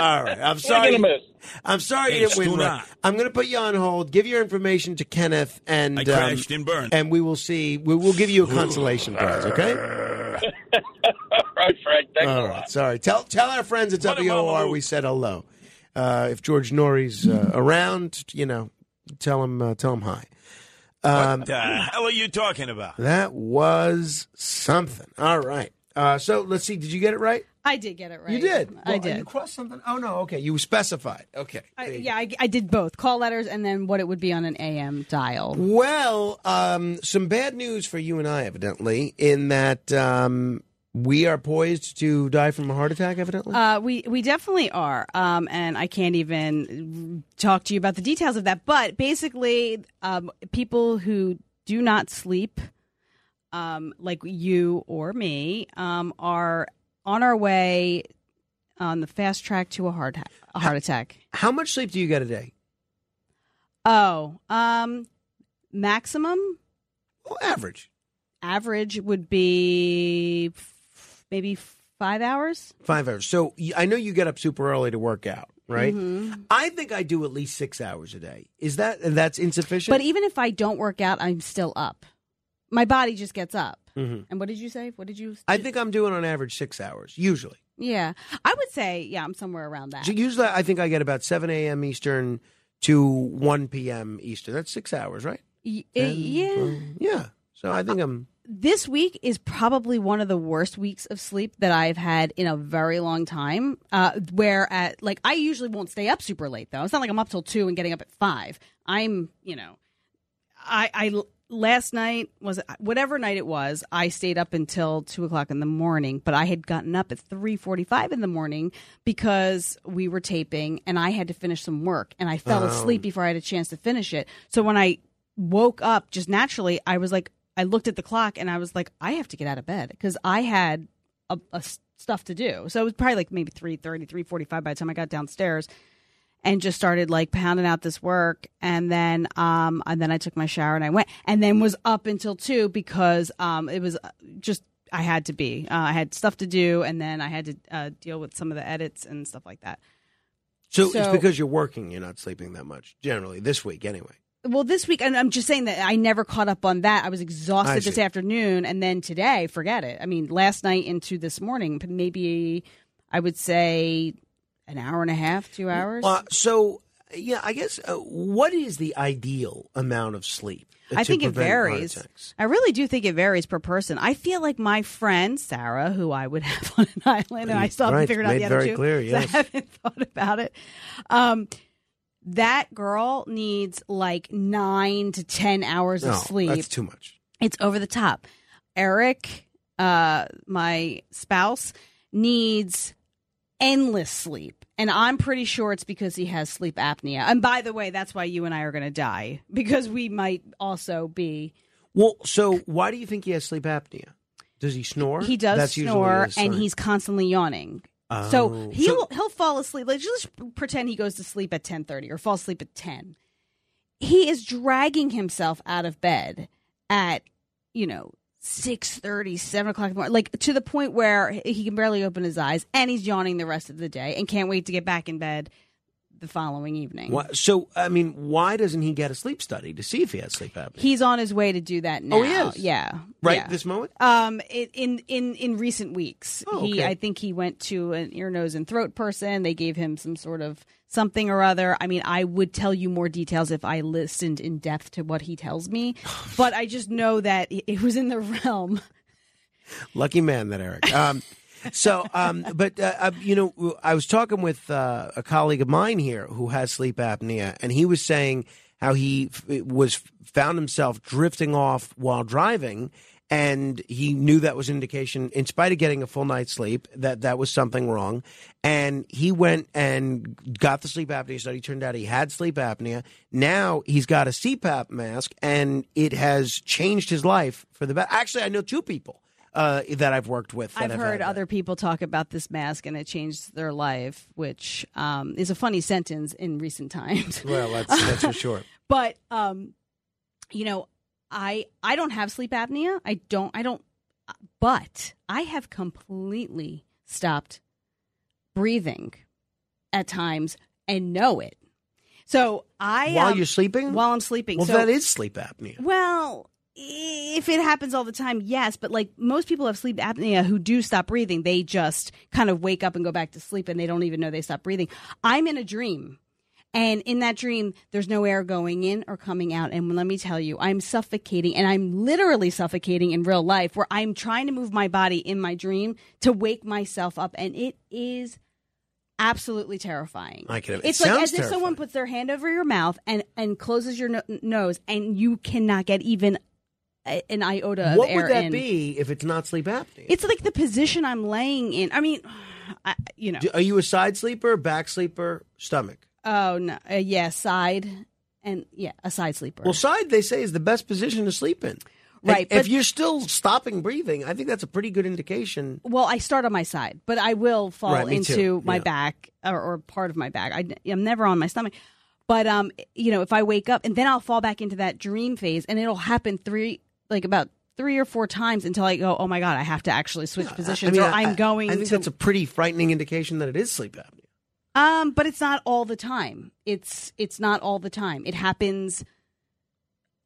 All right, I'm sorry. are you gonna miss? I'm sorry you Thanks, didn't win. do Roy. not. I'm going to put you on hold. Give your information to Kenneth, and I um, crashed and burned. and we will see. We will give you a consolation prize. Okay. All right, Frank. Thanks All a lot. Sorry. Tell tell our friends at Money, Mama WOR we said hello. Uh, if George Noory's uh, around, you know, tell him uh, tell him hi. Um, what the hell are you talking about? that was something. All right. Uh, so let's see. Did you get it right? I did get it right. You did. I did. You crossed something. Oh no. Okay. You specified. Okay. I, yeah, I, I did both call letters and then what it would be on an AM dial. Well, um, some bad news for you and I, evidently, in that um, we are poised to die from a heart attack. Evidently. Uh, we we definitely are, um, and I can't even talk to you about the details of that. But basically, um, people who do not sleep, um, like you or me, um, are on our way on the fast track to a heart ha- a heart attack. How much sleep do you get a day? Oh, um, maximum Well, average. average would be maybe five hours. Five hours. So I know you get up super early to work out, right? Mhm. I think I do at least six hours a day. Is that that's insufficient? But even if I don't work out, I'm still up. My body just gets up. Mhm. And what did you say? What did you? I think I'm doing on average six hours usually. Yeah, I would say yeah, I'm somewhere around that. So usually I think I get about seven a.m. Eastern to one p.m. Eastern. That's six hours, right? Y- uh, yeah. Yeah. So I think I'm. This week is probably one of the worst weeks of sleep that I've had in a very long time. Uh, where at like I usually won't stay up super late though. It's not like I'm up till two and getting up at five. I'm you know, I I last night was whatever night it was. I stayed up until two o'clock in the morning, but I had gotten up at three forty five in the morning because we were taping and I had to finish some work and I fell Oh. asleep before I had a chance to finish it. So when I woke up just naturally, I was like, I looked at the clock and I was like, I have to get out of bed because I had a, a stuff to do. So it was probably like maybe 3.30, 3.45 by the time I got downstairs. and just started like pounding out this work and then um and then I took my shower and I went and then was up until 2 because um it was uh, just I had to be. Uh, I had stuff to do and then I had to uh, deal with some of the edits and stuff like that. So, it's because you're working, you're not sleeping that much. Generally, this week anyway. Well, this week, and I'm just saying that I never caught up on that. I was I exhausted this afternoon, and then today, forget it. I mean, last night into this morning, maybe I would say an hour and a half, two hours. Uh, so, yeah, I guess uh, what is the ideal amount of sleep? I think it varies. I really do think it varies per person. I feel like my friend Sarah, who I would have on an island, and I still haven't Right, figured out the other very two. clear, yes. I haven't thought about it. Um, that girl needs like nine to ten hours No, of sleep. that's too much. It's over the top. Eric, uh, my spouse, needs endless sleep. And I'm pretty sure it's because he has sleep apnea. And by the way, that's why you and I are going to die because we might also be. Well, so why do you think he has sleep apnea? Does he snore? He does That's snore and he's constantly yawning. Oh. So he'll he'll fall asleep. Let's just pretend he goes to sleep at ten thirty or falls asleep at ten. He is dragging himself out of bed at you know 6.30 7 o'clock in the morning like to the point where he can barely open his eyes and he's yawning the rest of the day and can't wait to get back in bed the following evening Why- so, I mean, why doesn't he get a sleep study to see if he has sleep apnea? he's on his way to do that now Oh, he is? yeah Right yeah. this moment? Um, it, in in in recent weeks, Oh, he okay. I think he went to an ear, nose, and throat person. They gave him some sort of something or other. I mean, I would tell you more details if I listened in depth to what he tells me, but I just know that it it was in the realm. Lucky man, that Eric. Um, so, um, but uh, uh, you know, I was talking with uh, a colleague of mine here who has sleep apnea, and he was saying how he f- was found himself drifting off while driving. And he knew that was an indication, in spite of getting a full night's sleep, that that was something wrong. And he went and got the sleep apnea study. Turned out he had sleep apnea. Now he's got a CPAP mask, and it has changed his life for the better. Actually, I know two people uh, that I've worked with. I've heard had other people talk about this mask and it changed their life, which um, is a funny sentence in recent times. Well, that's that's for sure. but um you know i i don't have sleep apnea i don't i don't but i have completely stopped breathing at times and know it so i While um, you're sleeping? while i'm sleeping Well, so that is sleep apnea. well if it happens all the time yes but like most people have sleep apnea who do stop breathing they just kind of wake up and go back to sleep and they don't even know they stopped breathing i'm in a dream and in that dream, there's no air going in or coming out. And let me tell you, I'm suffocating and I'm literally suffocating in real life where I'm trying to move my body in my dream to wake myself up. And it is absolutely terrifying. I can. It It's like as if someone puts their hand over your mouth and, and closes your no- nose and you cannot get even an iota of What would that in. be if it's not sleep apnea? It's like the position I'm laying in. I mean, I, you know. Do- Are you a side sleeper, back sleeper, stomach? Oh no, uh, yeah, side and yeah, a side sleeper. Well, side they say is the best position to sleep in. And Right, if you're still stopping breathing, I think that's a pretty good indication. Well, I start on my side, but I will fall Right, into too, my yeah. back or, or part of my back. I, am never on my stomach. But um, you know, if I wake up and then I'll fall back into that dream phase, and it'll happen three, like about three or four times until I go, oh my god, I have to actually switch positions, or I- I'm going I think to. that's a pretty frightening indication that it is sleep apnea. um, but it's not all the time. It's it's not all the time. It happens.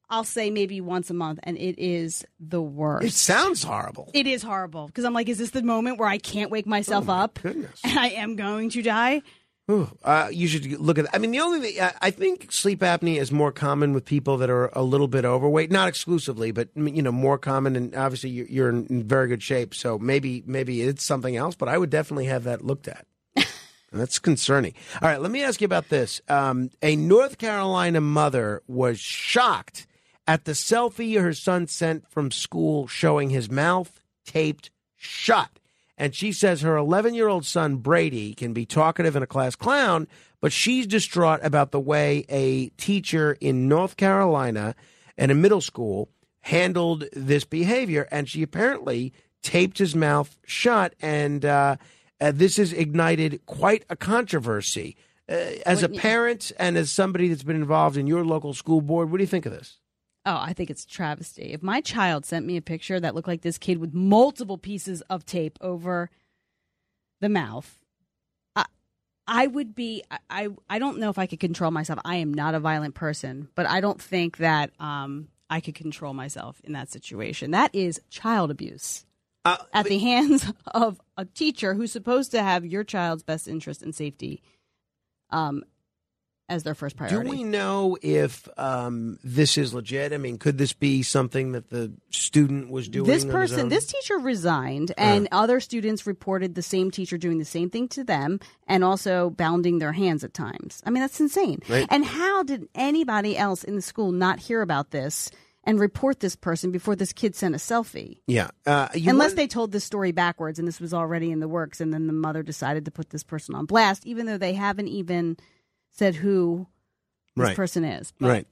I'll say maybe once a month, and it is the worst. It sounds horrible. It is horrible because I'm like, is this the moment where I can't wake myself up goodness. and I am going to die? Ooh, uh, you should look at that. I mean, the only thing, I- think sleep apnea is more common with people that are a little bit overweight, not exclusively, but you know, more common. And obviously, you're, you're in very good shape, so maybe maybe it's something else. But I would definitely have that looked at. That's concerning. All right, let me ask you about this. Um, a North Carolina mother was shocked at the selfie her son sent from school showing his mouth taped shut. And she says her 11 year old son, Brady, can be talkative and a class clown, but she's distraught about the way a teacher in North Carolina and a middle school handled this behavior. And she apparently taped his mouth shut. And uh, uh, this has ignited quite a controversy. Uh, as a parent and as somebody that's been involved in your local school board, what do you think of this? Oh, I think it's a travesty. If my child sent me a picture that looked like this kid with multiple pieces of tape over the mouth, I, I would be. I, I don't know if I could control myself. I am not a violent person, but I don't think that um, I could control myself in that situation. That is child abuse Uh, at the hands of a teacher who's supposed to have your child's best interest and safety um, as their first priority. Do we know if um, this is legit? I mean, could this be something that the student was doing? this on his person this teacher resigned and other students reported the same teacher doing the same thing to them and also bounding their hands at times i mean that's insane Right. and how did anybody else in the school not hear about this and report this person before this kid sent a selfie Yeah. Uh, unless they told this story backwards and this was already in the works and then the mother decided to put this person on blast even though they haven't even said who this Right. person is But Right.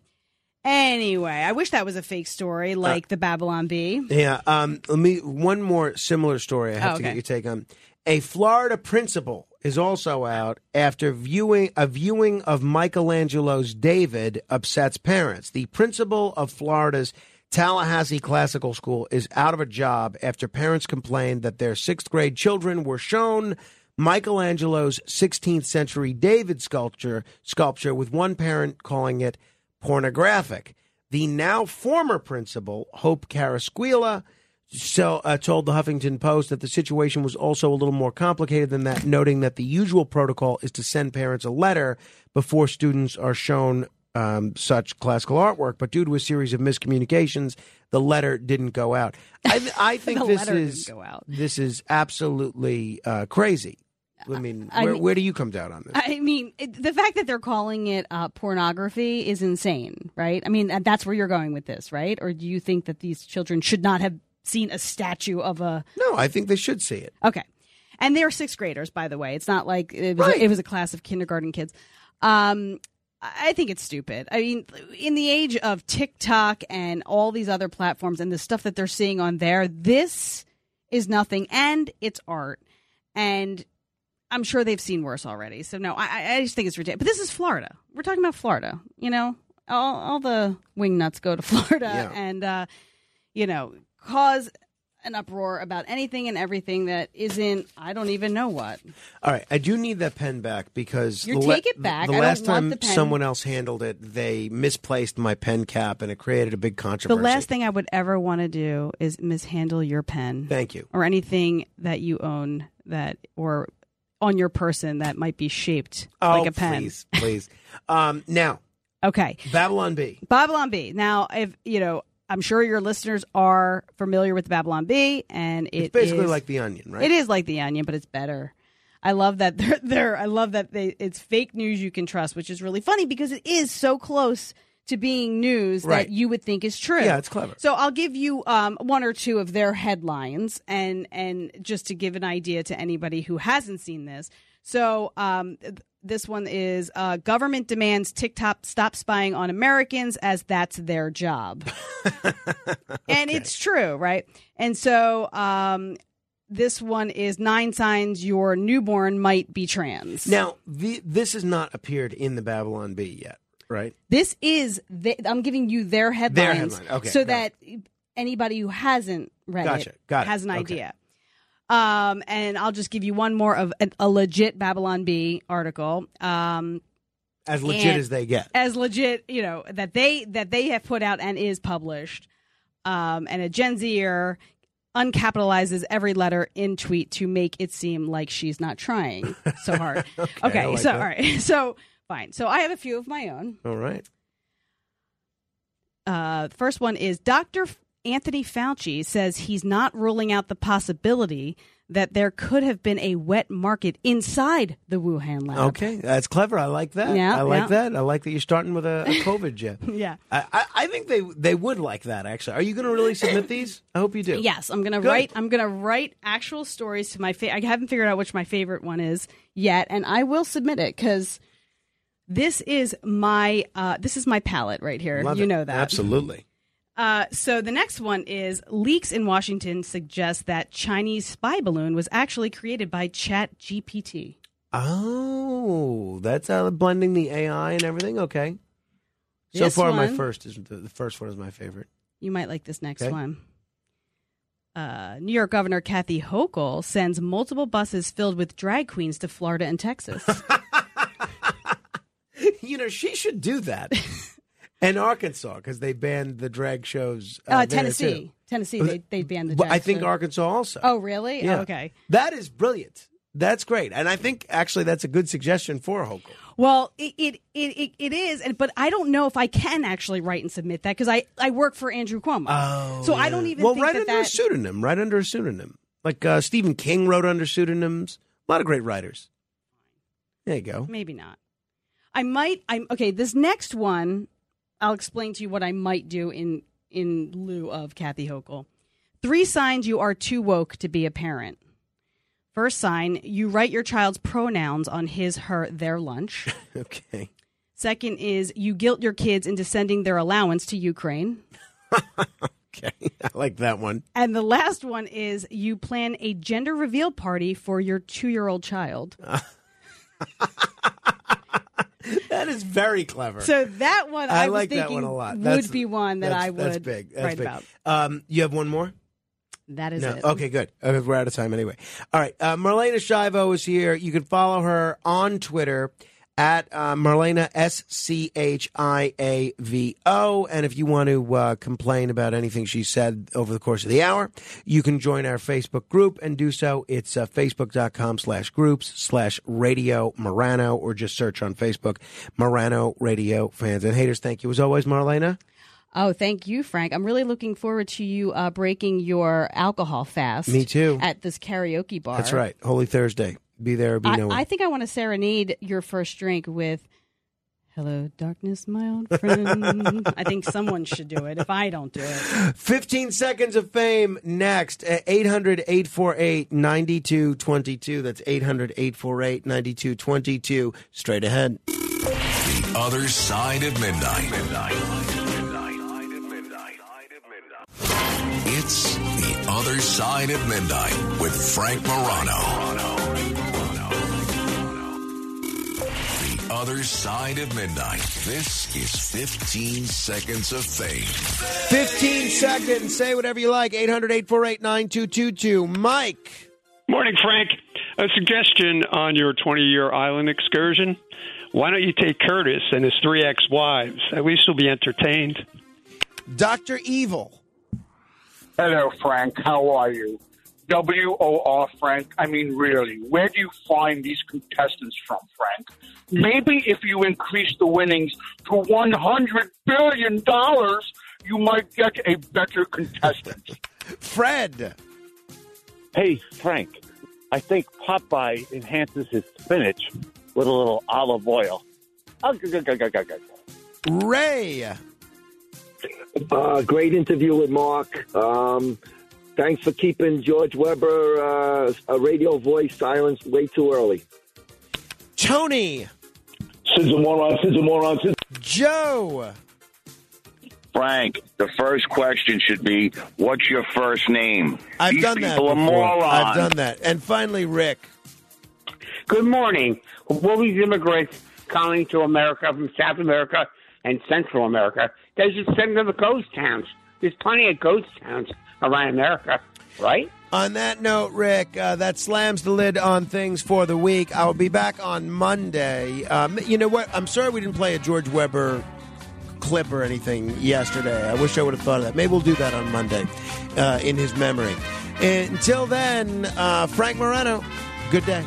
anyway i wish that was a fake Uh, story like the babylon bee Yeah. Um, let me one more similar story. I have Oh, to get okay. your take on. A Florida principal is also out after viewing a viewing of Michelangelo's David upsets parents. The principal of Florida's Tallahassee Classical School is out of a job after parents complained that their sixth grade children were shown Michelangelo's 16th century David sculpture sculpture with one parent calling it pornographic. The now former principal, Hope Carrasquilla, so uh, told the Huffington Post that the situation was also a little more complicated than that, noting that the usual protocol is to send parents a letter before students are shown um, such classical artwork. But due to a series of miscommunications, the letter didn't go out. I, I think this is this is absolutely uh, crazy. I mean, I where, mean- where do you come down on this? I mean, it, the fact that they're calling it uh, pornography is insane, right? I mean, that's where you're going with this, right? Or do you think that these children should not have seen a statue of a? No, I think they should see it. Okay, and they're sixth graders, by the way. It's not like it was, Right. it was a class of kindergarten kids. Um, I think it's stupid. I mean, in the age of TikTok and all these other platforms and the stuff that they're seeing on there, this is nothing, and it's art, and I'm sure they've seen worse already. So no, I, I just think it's ridiculous. But this is Florida. We're talking about Florida. You know, all, all the wing nuts go to Florida, Yeah. and uh, you know, cause an uproar about anything and everything that isn't. I don't even know what. All right, I do need that pen back because You take it back. The last time the someone else handled it, they misplaced my pen cap, and it created a big controversy. The last thing I would ever want to do is mishandle your pen. Thank you. Or anything that you own that or on your person that might be shaped Oh, like a pen. please, please. Um, now, Okay. Babylon Bee. Babylon Bee. Now, if you know, I'm sure your listeners are familiar with Babylon Bee, and it It's basically is- like the Onion, right? It is like the Onion, but it's better. I love that they're, they're I love that they it's fake news you can trust, which is really funny because it is so close to being news Right. that you would think is true. Yeah, it's clever. So I'll give you um, one or two of their headlines, and and just to give an idea to anybody who hasn't seen this. So um, this one is uh, government demands TikTok stop spying on Americans as that's their job, and it's true, right? And so um, this one is nine signs your newborn might be trans. Now, the, this has not appeared in the Babylon Bee yet, right? This is the, I'm giving you their headlines, headline. Okay, so that anybody who hasn't read Gotcha, it got it. has an Okay. idea. Um, and I'll just give you one more of a, a legit Babylon Bee article. Um, As legit and- as they get. as legit, you know that they that they have put out and is published. Um, and a Gen Zer uncapitalizes every letter in tweet to make it seem like she's not trying so hard. okay, I like so that. all right, so fine. So I have a few of my own. All right. Uh, first one is Dr. Anthony Fauci says he's not ruling out the possibility that there could have been a wet market inside the Wuhan lab. Okay, that's clever. I like that. Yeah, I like yeah. that. I like that you're starting with a, a COVID jab. Yeah. I, I, I think they they would like that. Actually, are you going to really submit these? I hope you do. Yes, I'm gonna write. I'm gonna write actual stories to my. Fa- I haven't figured out which my favorite one is yet, and I will submit it because this is my uh, this is my palette right here. Love you it. know that absolutely. Uh, so the next one is leaks in Washington suggest that Chinese spy balloon was actually created by Chat GPT. Oh, that's uh, blending the AI and everything. Okay. So This far, my one- first is the, the first one is my favorite. You might like this next Okay. one. Uh, New York Governor Kathy Hochul sends multiple buses filled with drag queens to Florida and Texas. you know, she should do that. and Arkansas because they banned the drag shows. Uh, Uh, Tennessee. Tennessee, they they banned the. But I think show. Arkansas also. Oh, really? Yeah. Oh, okay. That is brilliant. That's great, and I think actually that's a good suggestion for Hochul. Well, it it, it, it is, and but I don't know if I can actually write and submit that because I, I work for Andrew Cuomo. Oh, so I don't even well, think right that under a pseudonym, right under a pseudonym. Like uh, Stephen King wrote under pseudonyms. A lot of great writers. There you go. Maybe not. I might. I'm okay. This next one, I'll explain to you what I might do in in lieu of Kathy Hochul. Three signs you are too woke to be a parent. First sign: you write your child's pronouns on his, her, their lunch. okay. Second is you guilt your kids into sending their allowance to Ukraine. Okay, I like that one. And the last one is you plan a gender reveal party for your two year old child. That is very clever. So that one I, I was like that thinking one a lot. would That's- be one that I would That's big. That's write big. about. Um, you have one more. That is no. it. Okay, good. We're out of time anyway. All right. Uh, Marlaina Schiavo is here. You can follow her on Twitter at uh, Marlaina S C H I A V O. And if you want to uh, complain about anything she said over the course of the hour, you can join our Facebook group and do so. It's uh, facebook.com slash groups slash radio Morano or just search on Facebook Morano Radio Fans and Haters. Thank you as always, Marlaina. Oh, thank you, Frank. I'm really looking forward to you uh, breaking your alcohol fast. Me too. At this karaoke bar. That's right. Holy Thursday. Be there or be I, nowhere. I think I want to serenade your first drink with "Hello, darkness, my old friend." I think someone should do it. If I don't do it, 15 seconds of fame next. 800 848 9222. That's 800 848 9222. Straight ahead. The other side of midnight. It's the other side of midnight with Frank Morano. Other side of midnight. This is 15 seconds of fame. 15 seconds. Say whatever you like. 800 848 9222. Mike. Morning, Frank. A suggestion on your 20 year island excursion. Why don't you take Curtis and his three ex wives? At least you'll be entertained. Dr. Evil. Hello, Frank. How are you? W O R, Frank. I mean, really, where do you find these contestants from, Frank? Maybe if you increase the winnings to $100 billion, you might get a better contestant. Fred. Hey, Frank, I think Popeye enhances his spinach with a little olive oil. Oh. Ray. Uh, great interview with Mark. Um, thanks for keeping George Weber uh, a radio voice silenced way too early. Tony. Sizzle moron, sizzle moron, sizzle. Joe. Frank, the first question should be, "What's your first name?" I've These done that people are before. morons. I've done that. And finally, Rick. Good morning. Will these immigrants coming to America from South America and Central America, they should send them to ghost towns. There's plenty of ghost towns around America, right? On that note, Rick, uh, that slams the lid on things for the week. I will be back on Monday. Um, you know what? I'm sorry we didn't play a George Weber clip or anything yesterday. I wish I would have thought of that. Maybe we'll do that on Monday uh, in his memory. Until then, uh, Frank Morano, good day.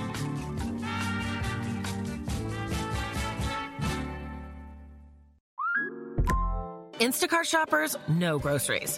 Instacart shoppers no groceries.